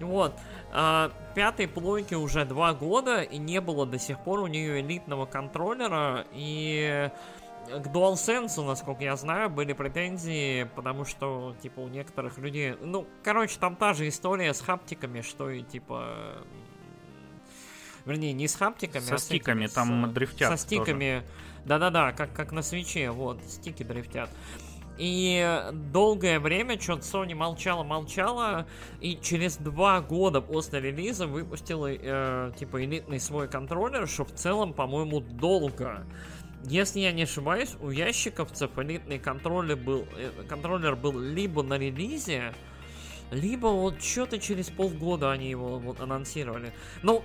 Вот. А, пятой плойки уже два года, и не было до сих пор у нее элитного контроллера, и к DualSense, насколько я знаю, были претензии, потому что, типа, у некоторых людей... Ну, короче, там та же история с хаптиками, что и, типа... Вернее, не с хаптиками, Со а с стиками, с, там э, дрифтят Со стиками. Да-да-да, как, как на свече, вот, стики дрифтят. И долгое время что-то Sony молчала-молчала, и через два года после релиза выпустила, э, типа, элитный свой контроллер, что в целом, по-моему, долго. Если я не ошибаюсь, у ящиковцев элитный контроллер был, э, контроллер был либо на релизе, Либо вот что-то через полгода они его вот анонсировали. Ну,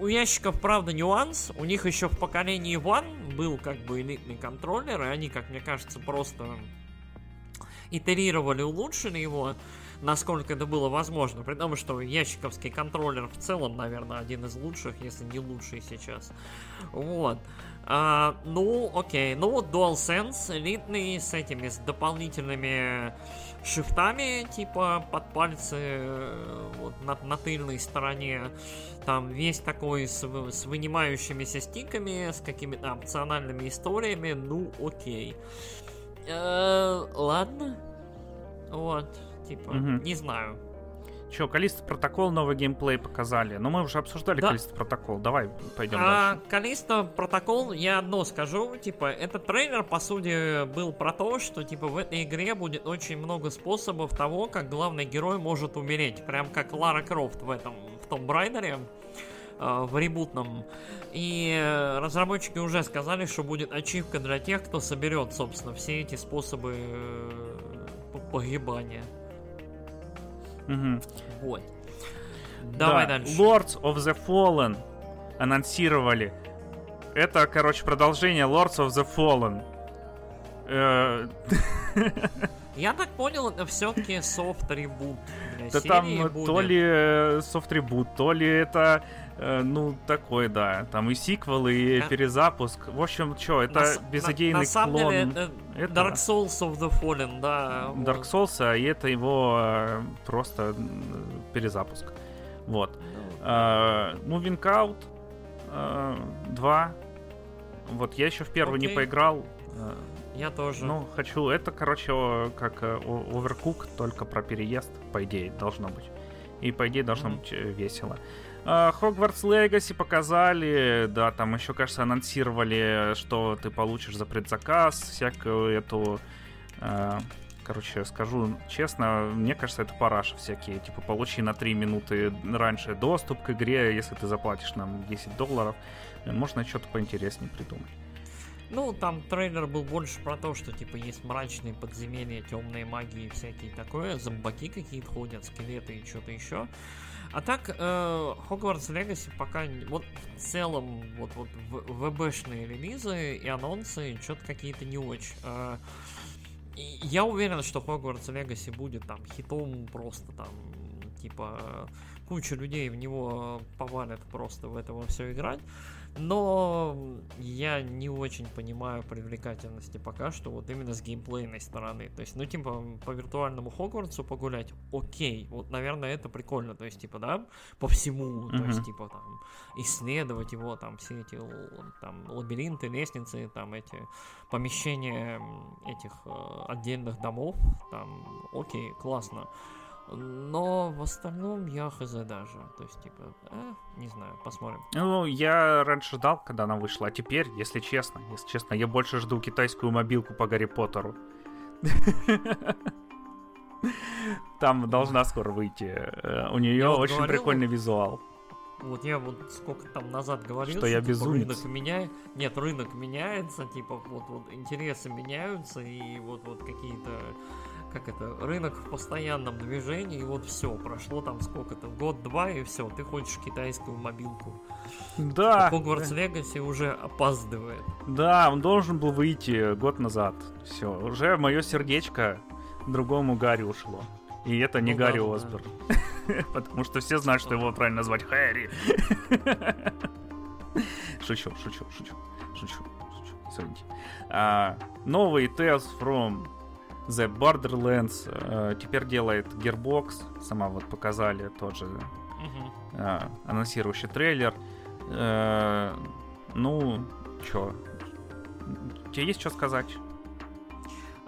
у ящиков, правда, нюанс. У них еще в поколении One был как бы элитный контроллер, и они, как мне кажется, просто итерировали, улучшили его, насколько это было возможно. При том, что ящиковский контроллер в целом, наверное, один из лучших, если не лучший сейчас. Вот. А, ну, окей. Ну вот DualSense элитный с этими, с дополнительными шифтами, типа под пальцы э, вот, на, на тыльной стороне. Там весь такой с, с вынимающимися стиками, с какими-то опциональными историями. Ну, окей. Э, ладно. Вот, типа, угу. не знаю. Че, Калист протокол новый геймплей показали. Но мы уже обсуждали да. Калист протокол. Давай пойдем а, дальше. Калиста протокол, я одно скажу. Типа, этот трейлер, по сути, был про то, что, типа, в этой игре будет очень много способов того, как главный герой может умереть. Прям как Лара Крофт в этом, в том Брайдере э, в ребутном. И разработчики уже сказали, что будет ачивка для тех, кто соберет, собственно, все эти способы э, погибания. Угу. Вот. Давай да. дальше. Lords of the Fallen анонсировали. Это, короче, продолжение Lords of the Fallen. Э, Я так понял, это все-таки софт ребут. Да там будет. то ли софт ребут, то ли это Э, ну, такой, да. Там и сиквел, и а... перезапуск. В общем, что, это на, безыдейный на, на самом клон. Деле, это, Dark Souls of the Fallen, да. Dark Souls, а это его э, просто перезапуск. Вот. Uh, Moving Out uh, 2. Вот, я еще в первый okay. не поиграл. Я тоже. Ну, хочу. Это, короче, как Overcook, только про переезд, по идее, должно быть. И, по идее, должно mm-hmm. быть весело. Хогвартс uh, Легаси показали, да, там еще, кажется, анонсировали, что ты получишь за предзаказ, всякую эту... Uh, короче, скажу честно, мне кажется, это параша всякие. Типа, получи на 3 минуты раньше доступ к игре, если ты заплатишь нам 10 долларов. Можно что-то поинтереснее придумать. Ну, там трейлер был больше про то, что, типа, есть мрачные подземелья, темные магии и всякие такое, зомбаки какие-то ходят, скелеты и что-то еще. А так, э, Hogwarts Legacy пока вот в целом вот вот ВБшные релизы и анонсы что-то какие-то не очень. Э, я уверен, что Hogwarts Legacy будет там хитом просто там типа куча людей в него повалят просто в это все играть. Но я не очень понимаю привлекательности пока что вот именно с геймплейной стороны. То есть, ну, типа, по виртуальному Хогвартсу погулять, окей, вот, наверное, это прикольно. То есть, типа, да, по всему, mm-hmm. то есть, типа, там, исследовать его, там, все эти, там, лабиринты, лестницы, там, эти помещения этих э, отдельных домов, там, окей, классно. Но в остальном я хз даже. То есть, типа, э, не знаю, посмотрим. Ну, я раньше ждал, когда она вышла, а теперь, если честно, если честно, я больше жду китайскую мобилку по Гарри Поттеру. Там должна скоро выйти. Э, у нее очень прикольный визуал. Вот я вот сколько там назад говорил, что, я типа, безумец. рынок меняет. Нет, рынок меняется, типа вот вот интересы меняются и вот вот какие-то как это, рынок в постоянном движении, и вот все, прошло там сколько-то, год-два, и все, ты хочешь китайскую мобилку. Да. А Hogwarts Legacy уже опаздывает. Да, он должен был выйти год назад. Все, уже мое сердечко другому Гарри ушло. И это не ну, Гарри да, Осборн. Да. Потому что все знают, что его правильно звать Хэри. Шучу, шучу, шучу, шучу, шучу. Извините. А, новый Tales from The Borderlands э, теперь делает Gearbox, сама вот показали тот же э, анонсирующий трейлер. Э, ну, чё? Тебе есть что сказать?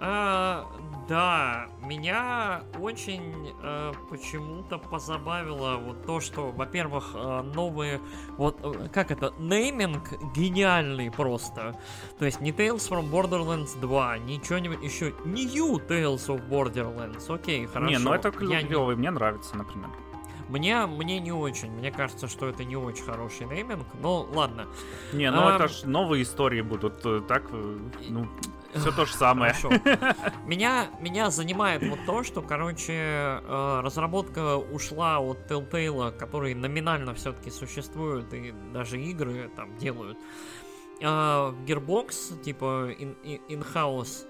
А, да, меня очень э, почему-то позабавило вот то, что, во-первых, э, новые, вот, э, как это, нейминг гениальный просто. То есть не Tales from Borderlands 2, ничего не еще, New Tales of Borderlands, окей, хорошо. Не, ну это клевый, не... мне нравится, например. Мне, мне не очень. Мне кажется, что это не очень хороший нейминг. Но ладно. Не, ну а, это ж новые истории будут. Э, так, э, ну... Все то же самое. Меня, меня занимает вот то, что, короче, э, разработка ушла от Telltale, который номинально все-таки существует и даже игры там делают. э, Gearbox, типа in- in- in-house.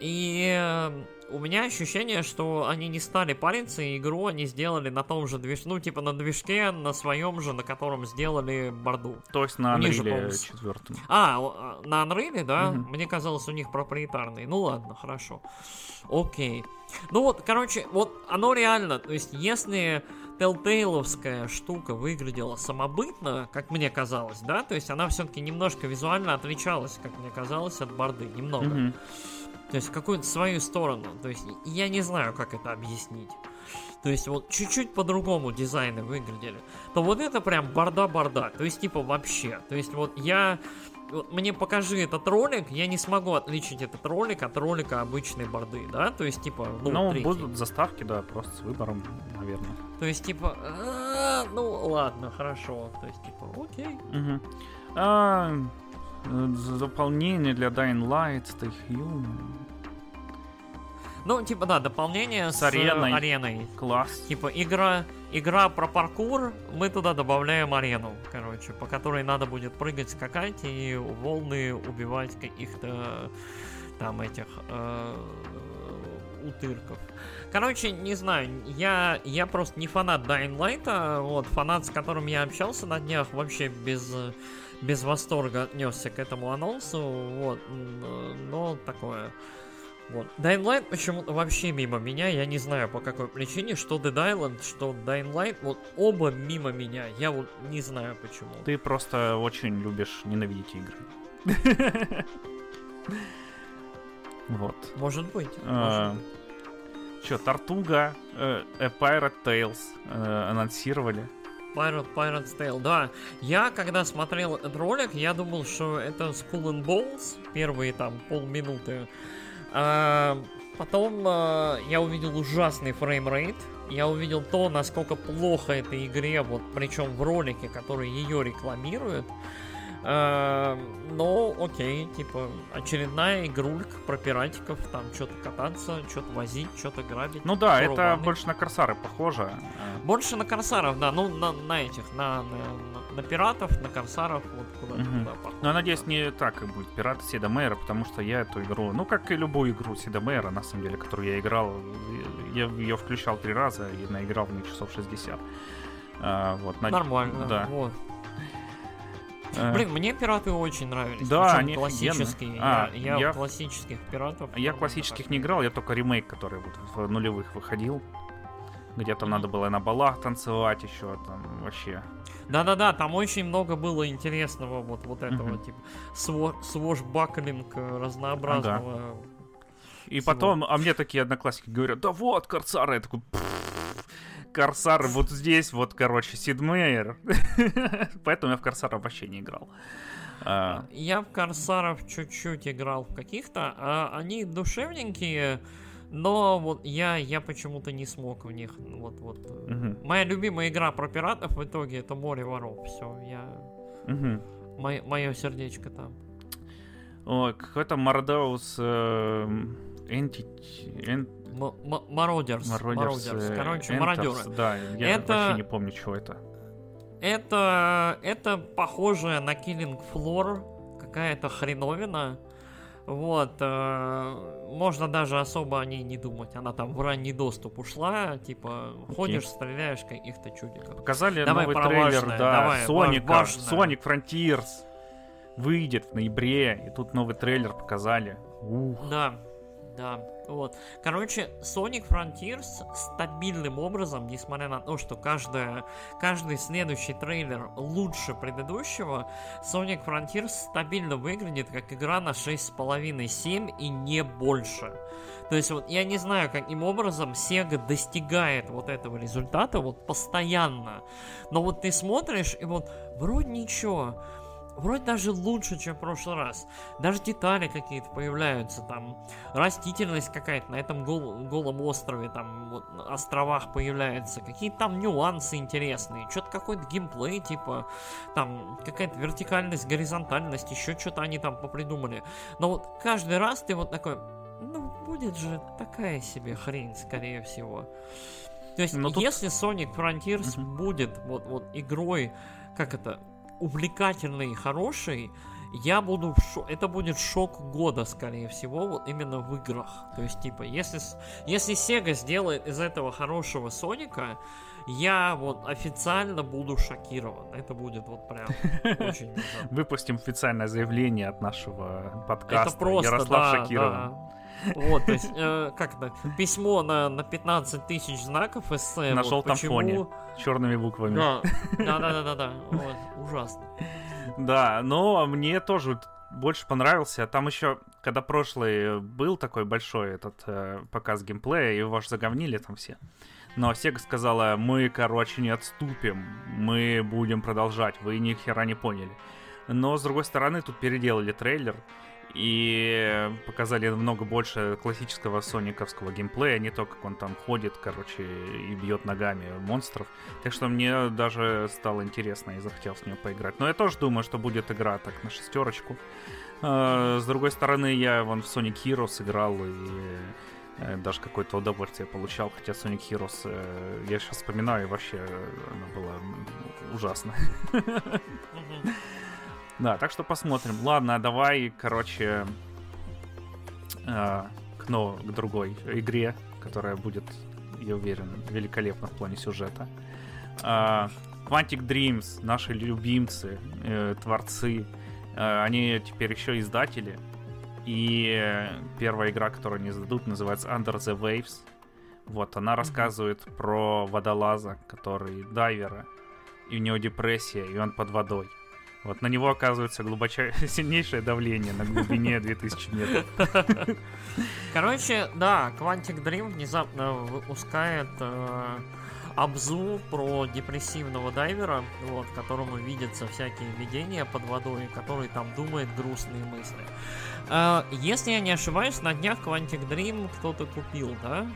И э, у меня ощущение, что они не стали париться, и игру они сделали на том же движке, ну, типа на движке, на своем же, на котором сделали борду. То есть на Unreal 4. А, о- на Unreal, да? Мгм. Мне казалось, у них проприетарный. Ну ладно, хорошо. Окей. Ну вот, короче, вот оно реально, то есть если Telltale'овская штука выглядела самобытно, как мне казалось, да, то есть она все-таки немножко визуально отличалась, как мне казалось, от борды, немного. Мгм. То есть в какую-то свою сторону. То есть я не знаю, как это объяснить. То есть вот чуть-чуть по-другому дизайны выглядели. То вот это прям борда-борда. То есть типа вообще. То есть вот я... вот мне покажи этот ролик, я не смогу отличить этот ролик от ролика обычной борды, да? То есть типа, ну, Ну, третий. будут заставки, да, просто с выбором, наверное. То есть типа, «А, ну ладно, хорошо. То есть типа, окей. Мгм. А, э, за- дополнение для Dying Light, Stay Human. Ну, типа, да, дополнение с, С ареной. э, ареной. Класс. Типа игра, игра про паркур, мы туда добавляем арену, короче, по которой надо будет прыгать, скакать и волны убивать каких-то там этих э, утырков. Короче, не знаю, я, я просто не фанат Dying Light, а вот, фанат, с которым я общался на днях, вообще без, э, без восторга отнесся к этому анонсу, вот, э, но такое. Вот. Dying Light почему-то вообще мимо меня, я не знаю по какой причине, что Dead Island, что Dying Light, вот оба мимо меня, я вот не знаю почему. Ты просто очень любишь ненавидеть игры. Вот. Может быть. А. Че, Тартуга, э, A Pirate Tales э, анонсировали. Pirate, Pirate's Tale, да. Я, когда смотрел этот ролик, я думал, что это Skull and Bones, первые там полминуты. А, потом а, я увидел ужасный framerate. Я увидел то, насколько плохо этой игре, вот причем в ролике, который ее рекламирует. А, но, окей, типа, очередная игрулька про пиратиков, там что-то кататься, что-то возить, что-то грабить. Ну да, это Фургоны. больше на Корсары похоже. Больше на корсаров, да, ну на, на этих, на, на- на пиратов, на корсаров, вот куда-то Мгм. туда похоже. Но я надеюсь, не так и будет Пираты Седа Мэйра, потому что я эту игру, ну как и любую игру Седа Мэйра, на самом деле, которую я играл, я ее включал три раза и наиграл в нее часов 60. А, вот, на- Нормально, Да. вот. Э, Блин, мне пираты очень нравились. Да, они классические. А, я, я классических пиратов. Я ну, классических так. не играл, я только ремейк, который вот в нулевых выходил. Где там надо было и на балах танцевать еще, там вообще. Да-да-да, там очень много было интересного вот, вот этого, Мгм. типа, сво, свош-баклинг э, разнообразного. И Всего. потом, а мне такие одноклассники говорят, да вот, Корсары, я такой, «Пф, Корсары вот здесь, вот, короче, Сидмейер. Поэтому я в Корсара вообще не играл. А, Я в Корсаров чуть-чуть играл в каких-то, а они душевненькие, но вот я, я почему-то не смог в них. Вот, вот. э, мгм, Моя любимая игра про пиратов в итоге это море воров. Все, я. мгм. Мое сердечко там. Ой, какой-то Мордеус Entity... М- м- Мародерс. Мародерс. Мародерс. э, Короче, мародеры. Да, я Это- вообще не помню, что это. Это, это похоже на Killing Floor, какая-то хреновина. Вот, э, можно даже особо о ней не думать. Она там в ранний доступ ушла, типа, ходишь, стреляешь каких-то чудиков. Показали Давай новый трейлер, важное, да, давай, важное. Sonic Frontiers выйдет в ноябре, и тут новый трейлер показали. Ух. Да, да, вот. Короче, Sonic Frontiers стабильным образом, несмотря на то, что каждая, каждый следующий трейлер лучше предыдущего, Sonic Frontiers стабильно выглядит как игра на 6,5-7 и не больше. То есть вот я не знаю, каким образом Sega достигает вот этого результата вот постоянно. Но вот ты смотришь, и вот вроде ничего, вроде даже лучше, чем в прошлый раз. Даже детали какие-то появляются, там растительность какая-то на этом гол- голом острове, там вот, островах появляется, какие-то там нюансы интересные, что-то какой-то геймплей, типа там какая-то вертикальность, горизонтальность, еще что-то они там попридумали. Но вот каждый раз ты вот такой, ну будет же такая себе хрень, скорее всего. То есть, Но тут- если Sonic Frontiers Мгм. будет вот, вот игрой, как это, увлекательной и хорошей, я буду в шо- это будет шок года, скорее всего, вот именно в играх. То есть, типа, если, если Sega сделает из этого хорошего Соника, я вот официально буду шокирован. Это будет вот прям очень. Выпустим официальное заявление от нашего подкаста. Это просто, Ярослав да, Шакирован. да. Вот, то есть, э, как это, письмо на, на 15 тысяч знаков эссе. На вот желтом почему- фоне. Черными буквами. Да, да, да, да, да, вот, ужасно. Да, но мне тоже больше понравился. Там еще, когда прошлый был такой большой этот э, показ геймплея, его аж заговнили там все. Но Sega сказала, мы, короче, не отступим, мы будем продолжать, вы ни хера не поняли. Но, с другой стороны, тут переделали трейлер и показали намного больше классического сониковского геймплея, не то, как он там ходит, короче, и бьет ногами монстров. Так что мне даже стало интересно и захотел с ним поиграть. Но я тоже думаю, что будет игра так на шестерочку. Э, С другой стороны, я вон в Sonic Heroes играл и э, даже какое-то удовольствие получал, хотя Sonic Heroes, э, я сейчас вспоминаю, вообще она была ужасна. Да, так что посмотрим. Ладно, давай, короче, э, к, но, к другой игре, которая будет, я уверен, великолепна в плане сюжета. А, Quantic Dreams, наши любимцы, э, творцы, э, они теперь еще издатели. И э, первая игра, которую они издадут, называется Under the Waves. Вот, она рассказывает про водолаза, который дайвера, и у него депрессия, и он под водой. Вот на него оказывается глубочай... сильнейшее давление на глубине 2000 метров. Короче, да, Quantic Dream внезапно выпускает э, обзор про депрессивного дайвера, вот, которому видятся всякие видения под водой, который там думает грустные мысли. Э, если я не ошибаюсь, на днях Quantic Dream кто-то купил, да?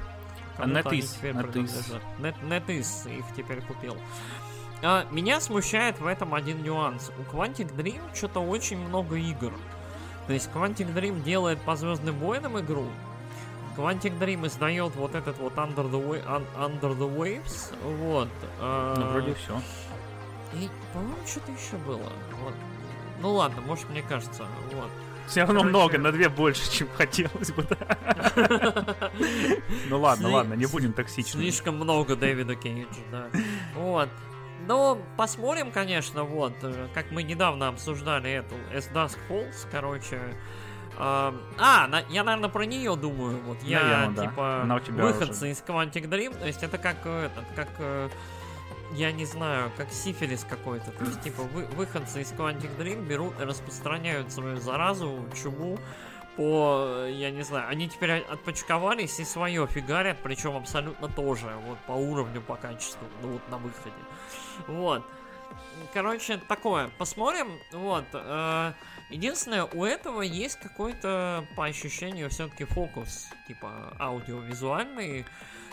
NetEase, NetEase. NetEase их теперь купил. А, меня смущает в этом один нюанс. У Quantic Dream что-то очень много игр. То есть Quantic Dream делает по Звездным войнам игру. Quantic Dream издает вот этот вот Under the, Wa- Un- Under the Waves. Вот. а, Ну, вроде все. И, по-моему, что-то еще было. Вот. Ну ладно, может, мне кажется. Вот. Все равно Короче- много, на две больше, чем хотелось бы. да. Ну ладно, ладно, не будем токсичными. Слишком много Дэвида Кейджа, да. Вот. Но посмотрим, конечно, вот, э, как мы недавно обсуждали эту As Dusk Falls, короче. А, а, на- я, наверное, про нее думаю. Вот я, Наверно, да. типа, тебя выходцы из Quantic Dream. То есть это как э, этот, как э, я не знаю, как сифилис какой-то. То есть, типа, вы, выходцы из Quantic Dream берут и распространяют свою заразу, чуму по, э, я не знаю, они теперь от- отпочковались и свое фигарят, причем абсолютно тоже, вот по уровню, по качеству, ну вот на выходе. Вот. Короче, такое. Посмотрим. Вот. э, единственное, у этого есть какой-то, по ощущению, все-таки фокус, типа, аудиовизуальный.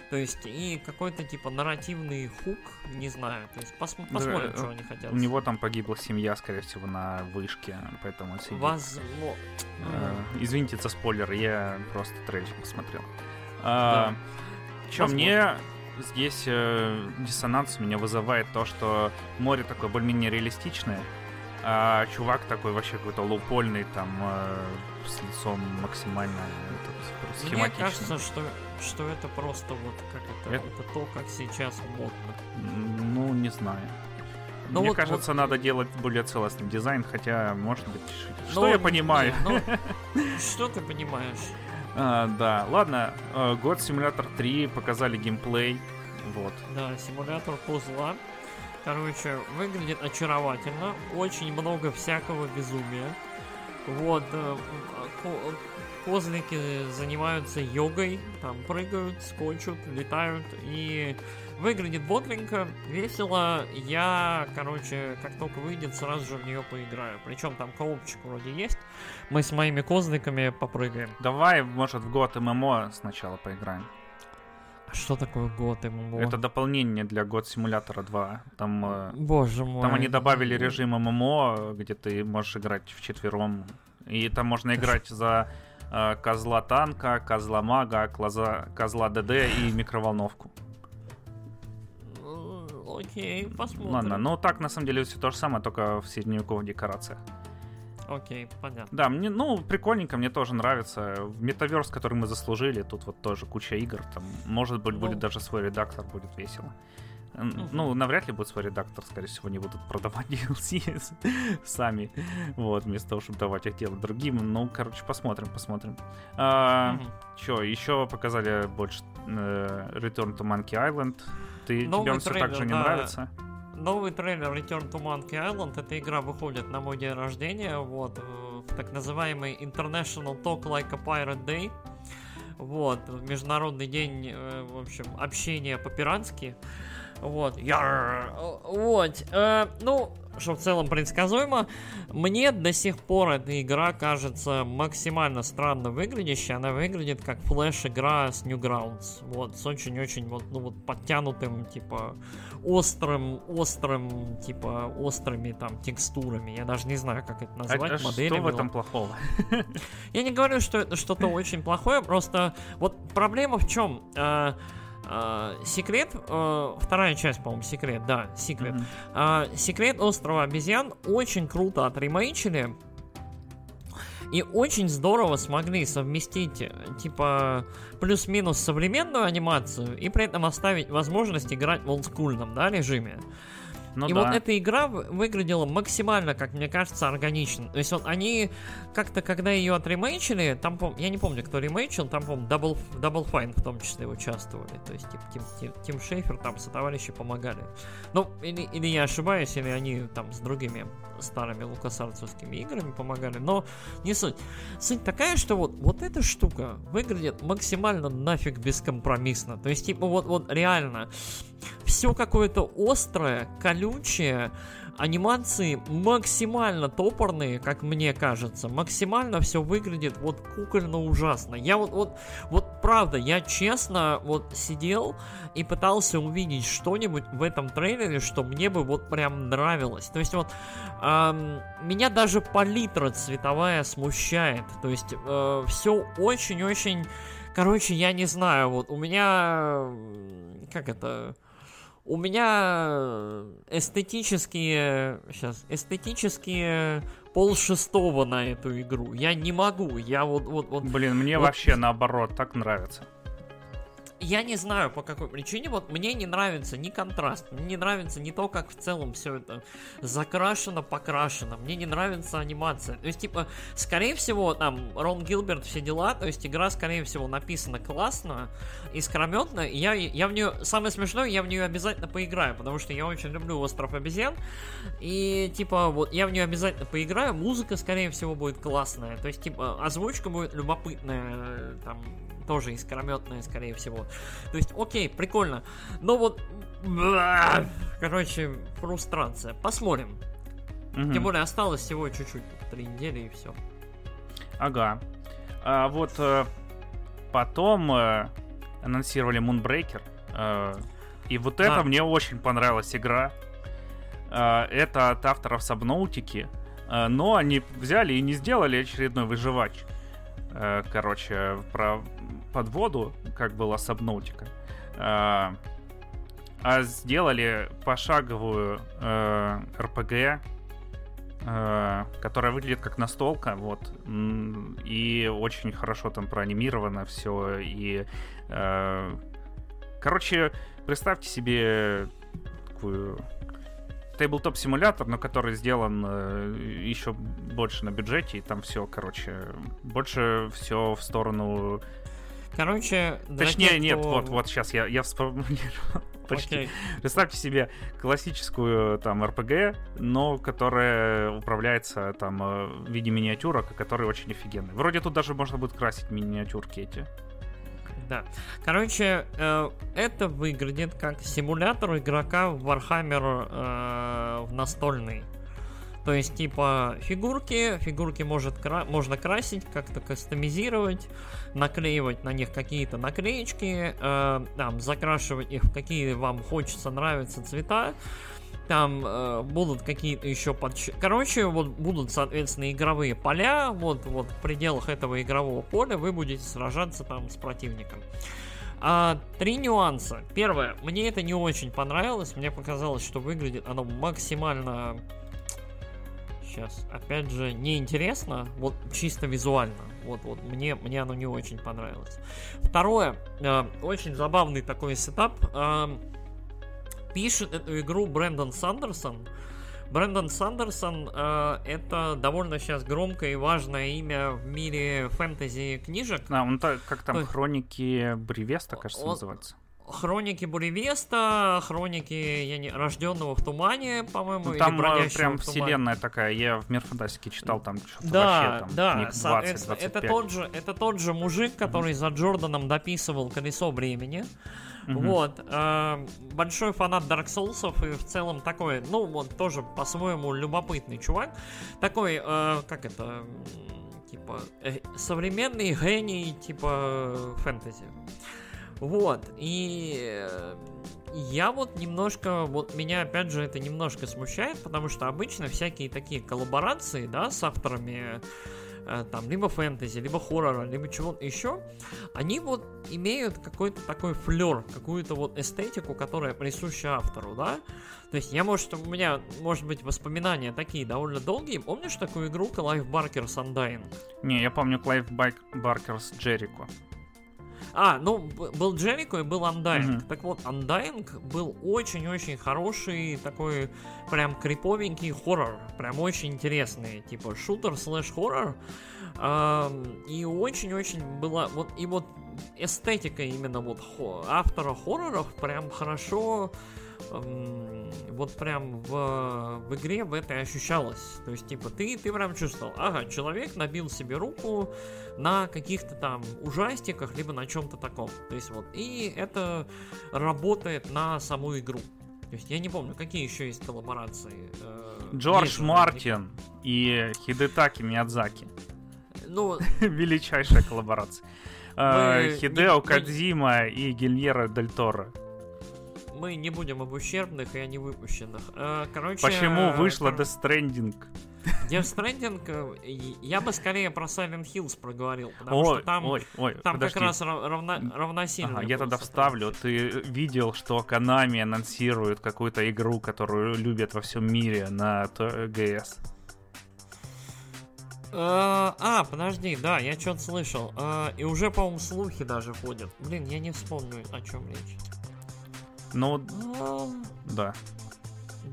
То есть, и какой-то, типа, нарративный хук, не знаю. То есть, пос- посмотрим, э, что они хотят. У него там погибла семья, скорее всего, на вышке, поэтому он сидит. Возможно. Э, Извините за спойлер, я просто трейлер посмотрел. А, Чё, Возможно. мне здесь э, диссонанс у меня вызывает то, что море такое более-менее реалистичное, а чувак такой вообще какой-то лоупольный, там, э, с лицом максимально этот, Мне схематичный. кажется, что, что это просто вот как это, Это- это то, как сейчас модно. Ну, не знаю. Ну Мне вот- кажется, вот- надо делать более целостный дизайн, хотя, может быть, что Ну, я понимаю. не, ну, что ты понимаешь? А, да, ладно, э, год Симулятор 3 показали геймплей, вот. Да, симулятор пузла. Короче, выглядит очаровательно. Очень много всякого безумия. Вот. э, ко- козлики занимаются йогой, там прыгают, скочут, летают, и выглядит бодренько, весело. Я, короче, как только выйдет, сразу же в нее поиграю. Причем там коопчик вроде есть. Мы с моими козликами попрыгаем. Давай, может, в год ММО сначала поиграем. А что такое год ММО? Это дополнение для год симулятора 2. Там, э, Боже мой. там они добавили режим ММО, где ты можешь играть в четвером. И там можно играть за э, козла танка, козла мага, козла, козла ДД и микроволновку. Окей, посмотрим. Ладно, ну так на самом деле все то же самое, только в средневековых декорациях. Окей, понятно. Да, мне, ну, прикольненько, мне тоже нравится. В Метаверс, который мы заслужили, тут вот тоже куча игр. Там, может быть, Ну. будет даже свой редактор, будет весело. Ну, навряд ли будет свой редактор, скорее всего, не будут продавать DLC сами, вот, вместо того, чтобы давать их делать другим. Ну, короче, посмотрим, посмотрим. А, Мгм. Чё, еще показали больше э, Return to Monkey Island. Ты, Новый тебе он все так же не да. нравится? Новый трейлер Return to Monkey Island. Эта игра выходит на мой день рождения, вот, э, в так называемый International Talk Like a Pirate Day. Вот, международный день, э, в общем, общения по-пиратски. Вот, Яр! вот, э, ну, что в целом предсказуемо. Мне до сих пор эта игра кажется максимально странно выглядящей. Она выглядит как флеш-игра с Newgrounds. Вот, с очень-очень вот, ну, вот подтянутым, типа, острым, острым, типа, острыми там текстурами. Я даже не знаю, как это назвать. а что моделями. в этом плохого? Я не говорю, что это что-то очень плохое, просто вот проблема в чем? Э, секрет, э, вторая часть, по-моему, секрет, да, секрет. А, Секрет острова обезьян очень круто отремейчили. И очень здорово смогли совместить, э, типа, плюс-минус современную анимацию и при этом оставить возможность играть в олдскульном, да, режиме. Ну и да. вот эта игра вы- выглядела максимально, как мне кажется, органично. То есть вот они как-то, когда ее отремейчили, там, я не помню, кто ремейчил, там, по-моему, Double, Double Fine в том числе участвовали. То есть типа, Тим, Тим, Тим Шейфер там со товарищи помогали. Ну, или, или я ошибаюсь, или они там с другими старыми лукасарцевскими играми помогали, но не суть. Суть такая, что вот, вот эта штука выглядит максимально нафиг бескомпромиссно. То есть, типа, вот, вот реально, все какое-то острое, колючее, анимации максимально топорные, как мне кажется. Максимально все выглядит вот кукольно ужасно. Я вот, вот, вот правда, я честно вот сидел и пытался увидеть что-нибудь в этом трейлере, что мне бы вот прям нравилось. То есть вот ам, меня даже палитра цветовая смущает. То есть все очень-очень... Короче, я не знаю, вот у меня... Как это... У меня эстетические... Сейчас, эстетические пол шестого на эту игру. Я не могу, я вот... вот, вот Блин, мне Вот- вообще наоборот так нравится. Я не знаю по какой причине, вот мне не нравится ни контраст, мне не нравится не то, как в целом все это закрашено, покрашено, мне не нравится анимация. То есть, типа, скорее всего, там, Рон Гилберт, все дела, то есть игра, скорее всего, написана классно, искрометно, и я, я в нее, самое смешное, я в нее обязательно поиграю, потому что я очень люблю Остров обезьян, и, типа, вот, я в нее обязательно поиграю, музыка, скорее всего, будет классная, то есть, типа, озвучка будет любопытная, там, тоже искрометная, скорее всего. То есть, окей, прикольно. Но вот... Короче, фрустрация. Посмотрим. Мгм. Тем более осталось всего чуть-чуть, три недели и все. Ага. А вот э, потом э, анонсировали Moonbreaker. э, и вот Да. это мне очень понравилась игра. Э, это от авторов Сабноутики. Э, но они взяли и не сделали очередной выживач. Э, короче, про подводу, как была Сабноутика. Э, а сделали пошаговую э, РПГ, которая выглядит как настолка, вот, и очень хорошо там проанимировано все, и, короче, представьте себе такую тейблтоп симулятор, но который сделан э, еще больше на бюджете, и там все, короче, больше все в сторону Короче, Точнее, тех, нет, кто- вот, вот сейчас я, я вспомнил. Почти. Окей. Представьте себе классическую там РПГ, но которая управляется там э, в виде миниатюрок, и который очень офигенный. Вроде тут даже можно будет красить миниатюрки эти. Да. Короче, э, это выглядит как симулятор игрока в Warhammer э, в настольный. То есть, типа, фигурки, фигурки может кра- можно красить, как-то кастомизировать, наклеивать на них какие-то наклеечки, э, там, закрашивать их в какие вам хочется, нравятся цвета. Там э, будут какие-то еще подщ... Короче, вот будут, соответственно, игровые поля. Вот, вот в пределах этого игрового поля вы будете сражаться там с противником. А, три нюанса. Первое, мне это не очень понравилось. Мне показалось, что выглядит оно максимально сейчас, опять же, неинтересно, вот чисто визуально. Вот, вот, мне, мне оно не очень понравилось. Второе, э, очень забавный такой setup. Э, пишет эту игру Брэндон Сандерсон. Брэндон Сандерсон э, это довольно сейчас громкое и важное имя в мире фэнтези книжек. А, он так, как там, хроники Буресвета, кажется, Он- называется. Хроники Буресвета, хроники я не, рожденного в тумане, по-моему, Ну, или там э, бродящего прям в тумане. вселенная такая. Я в Мир фантастики читал, там что-то Да, вообще там да, книг это 20-25. тот же, это тот же мужик, который за Джорданом дописывал колесо времени. Мгм. Вот. э, большой фанат Dark Souls и в целом такой, ну, вот тоже по-своему любопытный чувак. Такой, э, как это, типа, э, современный гений, типа, фэнтези. Вот. И э, я вот немножко, вот меня опять же это немножко смущает, потому что обычно всякие такие коллаборации, да, с авторами там либо фэнтези, либо хоррора, либо чего-то еще, они вот имеют какой-то такой флер, какую-то вот эстетику, которая присуща автору, да? То есть я, может, у меня, может быть, воспоминания такие довольно долгие. Помнишь такую игру Clive Barker's Undying? Не, я помню Баркер с Джерико. А, ну, был Джерико и был Undying. Мгм. Так вот, Undying был очень-очень хороший, такой прям криповенький хоррор. Прям очень интересный. Типа шутер слэш хоррор. Ам, и очень-очень была... Вот, и вот эстетика именно вот автора хорроров прям хорошо вот прям в, в игре в этой ощущалось. То есть, типа, ты, ты прям чувствовал, ага, человек набил себе руку на каких-то там ужастиках, либо на чем-то таком. То есть, вот, и это работает на саму игру. То есть, я не помню, какие еще есть коллаборации. э, Джордж есть наверняка. Мартин и Хидетаки Миядзаки. Ну, Величайшая коллаборация. Э, Хидео Кадзима и Гильера Дель Торо. Мы не будем об ущербных и о невыпущенных. Э, Короче... Почему вышла кор- Death Stranding? Death Stranding, э, я бы скорее про Silent Hills проговорил, потому Ой, что там, ой, ой, там подожди. как раз рав- равно, равносильно. Ага, я тогда вставлю. Ты видел, что Konami анонсирует какую-то игру, которую любят во всем мире на ТГС? Э, А, подожди, да, я что-то слышал. И уже, по-моему, слухи даже ходят. Блин, я не вспомню, о чем речь. Ну, А, да.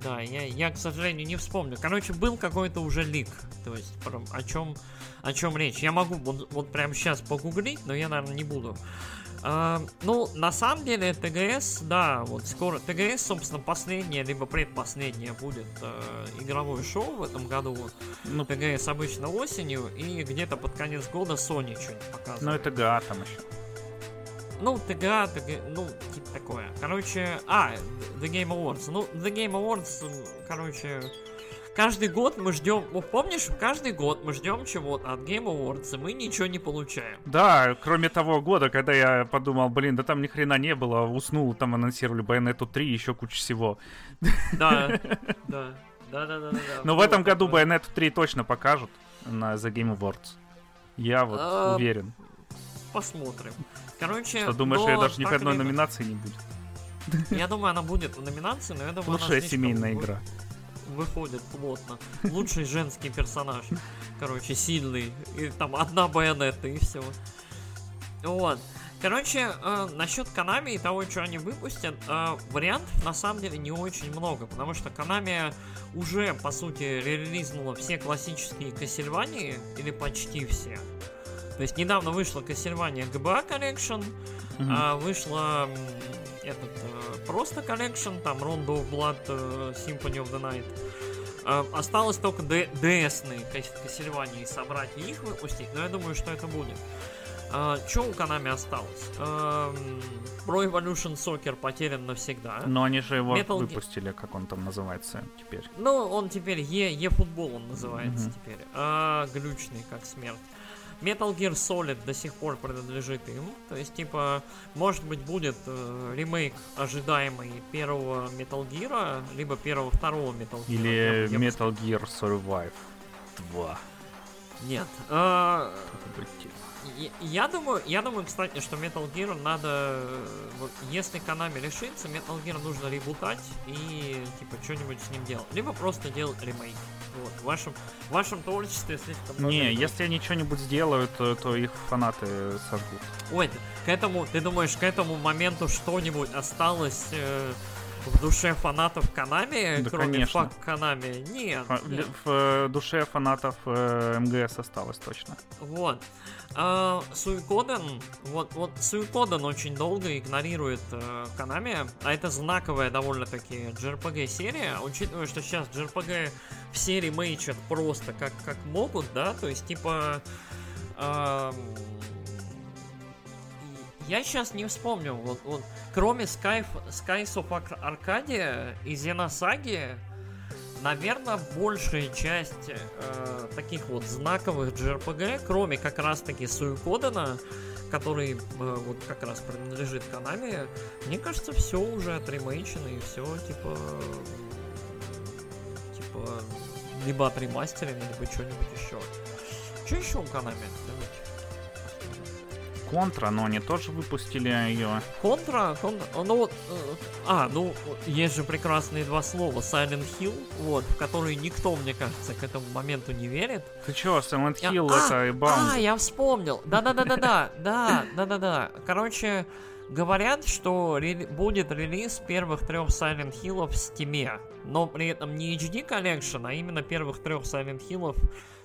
Да, я, я, к сожалению, не вспомню. Короче, был какой-то уже лик. То есть, про- о чем, о чем речь. Я могу вот, вот прямо сейчас погуглить, но я, наверное, не буду. А, ну, на самом деле, ТГС, да, вот скоро. ТГС, собственно, последнее, либо предпоследнее будет э, игровое шоу в этом году. Ну, ТГС обычно осенью, и где-то под конец года Sony что-нибудь показывает. ну это ГА там еще. Ну, ТГА, ТГ, ну, типа такое. Короче, а, The Game Awards. Ну, The Game Awards, короче, каждый год мы ждем, вот помнишь, каждый год мы ждем чего-то от Game Awards, и мы ничего не получаем. Да, кроме того года, когда я подумал, блин, да там ни хрена не было, уснул, там анонсировали Bayonetta 3 и еще куча всего. Да, да, да, да, да, да. Но в этом году Bayonetta 3 точно покажут на The Game Awards. Я вот А, уверен. Посмотрим. Короче, Что думаешь, но я даже ни в одной номинации не будет? Я думаю, она будет в номинации, но я думаю, Лучшая семейная игра. выходит плотно. Лучший женский персонаж. Короче, сильный. И там одна байонета и все. Вот. Короче, э, насчет Konami и того, что они выпустят, э, вариантов на самом деле не очень много, потому что Konami уже, по сути, релизнула все классические Castlevania, или почти все. То есть недавно вышла Castlevania GBA Collection, Мгм. а вышла этот э, просто Collection, там Rondo of Blood, Symphony of the Night. А, осталось только DS-ные Castlevania собрать и их выпустить, но я думаю, что это будет. что у Konami осталось? Эм, Pro Evolution Soccer потерян навсегда. Но они же его Metal выпустили, как он там называется теперь. Ну, он теперь Е-футбол он называется Мгм. теперь. А, глючный, как смерть. Metal Gear Solid до сих пор принадлежит им. То есть, типа, может быть, будет э, ремейк ожидаемый первого Metal Gear, либо первого второго Metal Gear. Или Я- я Metal Gear Survive 2. с- Нет. Тема. я- я думаю, я думаю, кстати, что Metal Gear надо, э, вот, если Konami решится, Metal Gear нужно ребутать и типа что-нибудь с ним делать, либо просто делать ремейк. Вот, в вашем, в вашем творчестве слишком много Не, игр. если они что-нибудь сделают, то, то их фанаты сожгут. Ой, к этому, ты думаешь, к этому моменту что-нибудь осталось э, в душе фанатов Konami, Да, кроме конечно. фак Konami? Нет, Фа- нет. В э, душе фанатов э, МГС осталось точно. Вот. А, Суикоден, вот, вот Суикоден очень долго игнорирует э, Konami, а это знаковая довольно-таки JRPG серия, учитывая, что сейчас JRPG все ремейчат просто как, как могут, да, то есть типа... и я сейчас не вспомню, вот, вот кроме Sky, Skies of Ar- Arcadia и Xenosaga, Наверное, большая часть э, таких вот знаковых JRPG, кроме как раз-таки Суикодена, который э, вот как раз принадлежит Konami, мне кажется, все уже отремейчено и все типа типа либо отремастерено, либо что-нибудь еще. Что еще у Konami? Контра, но они тоже выпустили ее. Контра, контра, ну вот, э, а, ну, есть же прекрасные два слова, Silent Hill, вот, в которые никто, мне кажется, к этому моменту не верит. Ты чё, Silent Я- Hill а, это и А, Bound. я вспомнил. Да-да-да-да-да. Да, да-да-да. Короче, говорят, что рели- будет релиз первых трех Silent Hill в Steam. Но при этом не HD Collection, а именно первых трех Silent Hill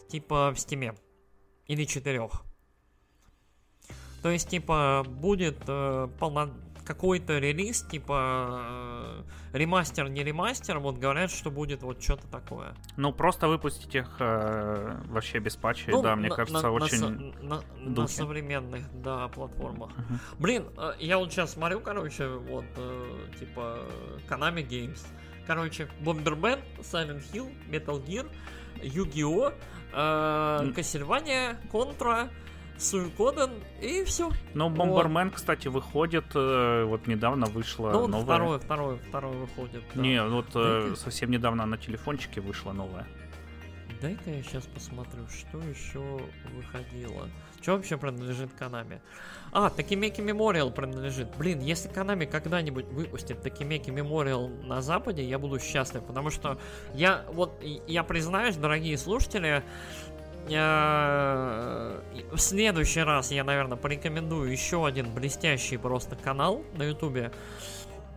типа в Steam. Или четырех. То есть, типа, будет э, полно... какой-то релиз, типа э, ремастер, не ремастер, вот говорят, что будет вот что-то такое. Ну, просто выпустить их э, вообще без патчей, Ну, да, мне на- кажется, на- на очень... на, на духе. современных, да, платформах. Мгм. Блин, э, я вот сейчас смотрю, короче, вот, э, типа, Konami Games. Короче, Bomberman, Silent Hill, Metal Gear, Yu-Gi-Oh!, э. Castlevania, Contra, Suikoden и все. Ну, Бомбермен, кстати, выходит, э, вот недавно вышла Ну, вот новая. второй, второй, второй выходит. да. Не, вот э, Дай-ка- совсем недавно на телефончике вышла новая. Дай-ка я сейчас посмотрю, что еще выходило. Что вообще принадлежит Konami? А, Такимеки Memorial принадлежит. Блин, если Konami когда-нибудь выпустит Такимеки Memorial на Западе, я буду счастлив, потому что я, вот, я признаюсь, дорогие слушатели, в следующий раз я, наверное, порекомендую еще один блестящий просто канал на Ютубе.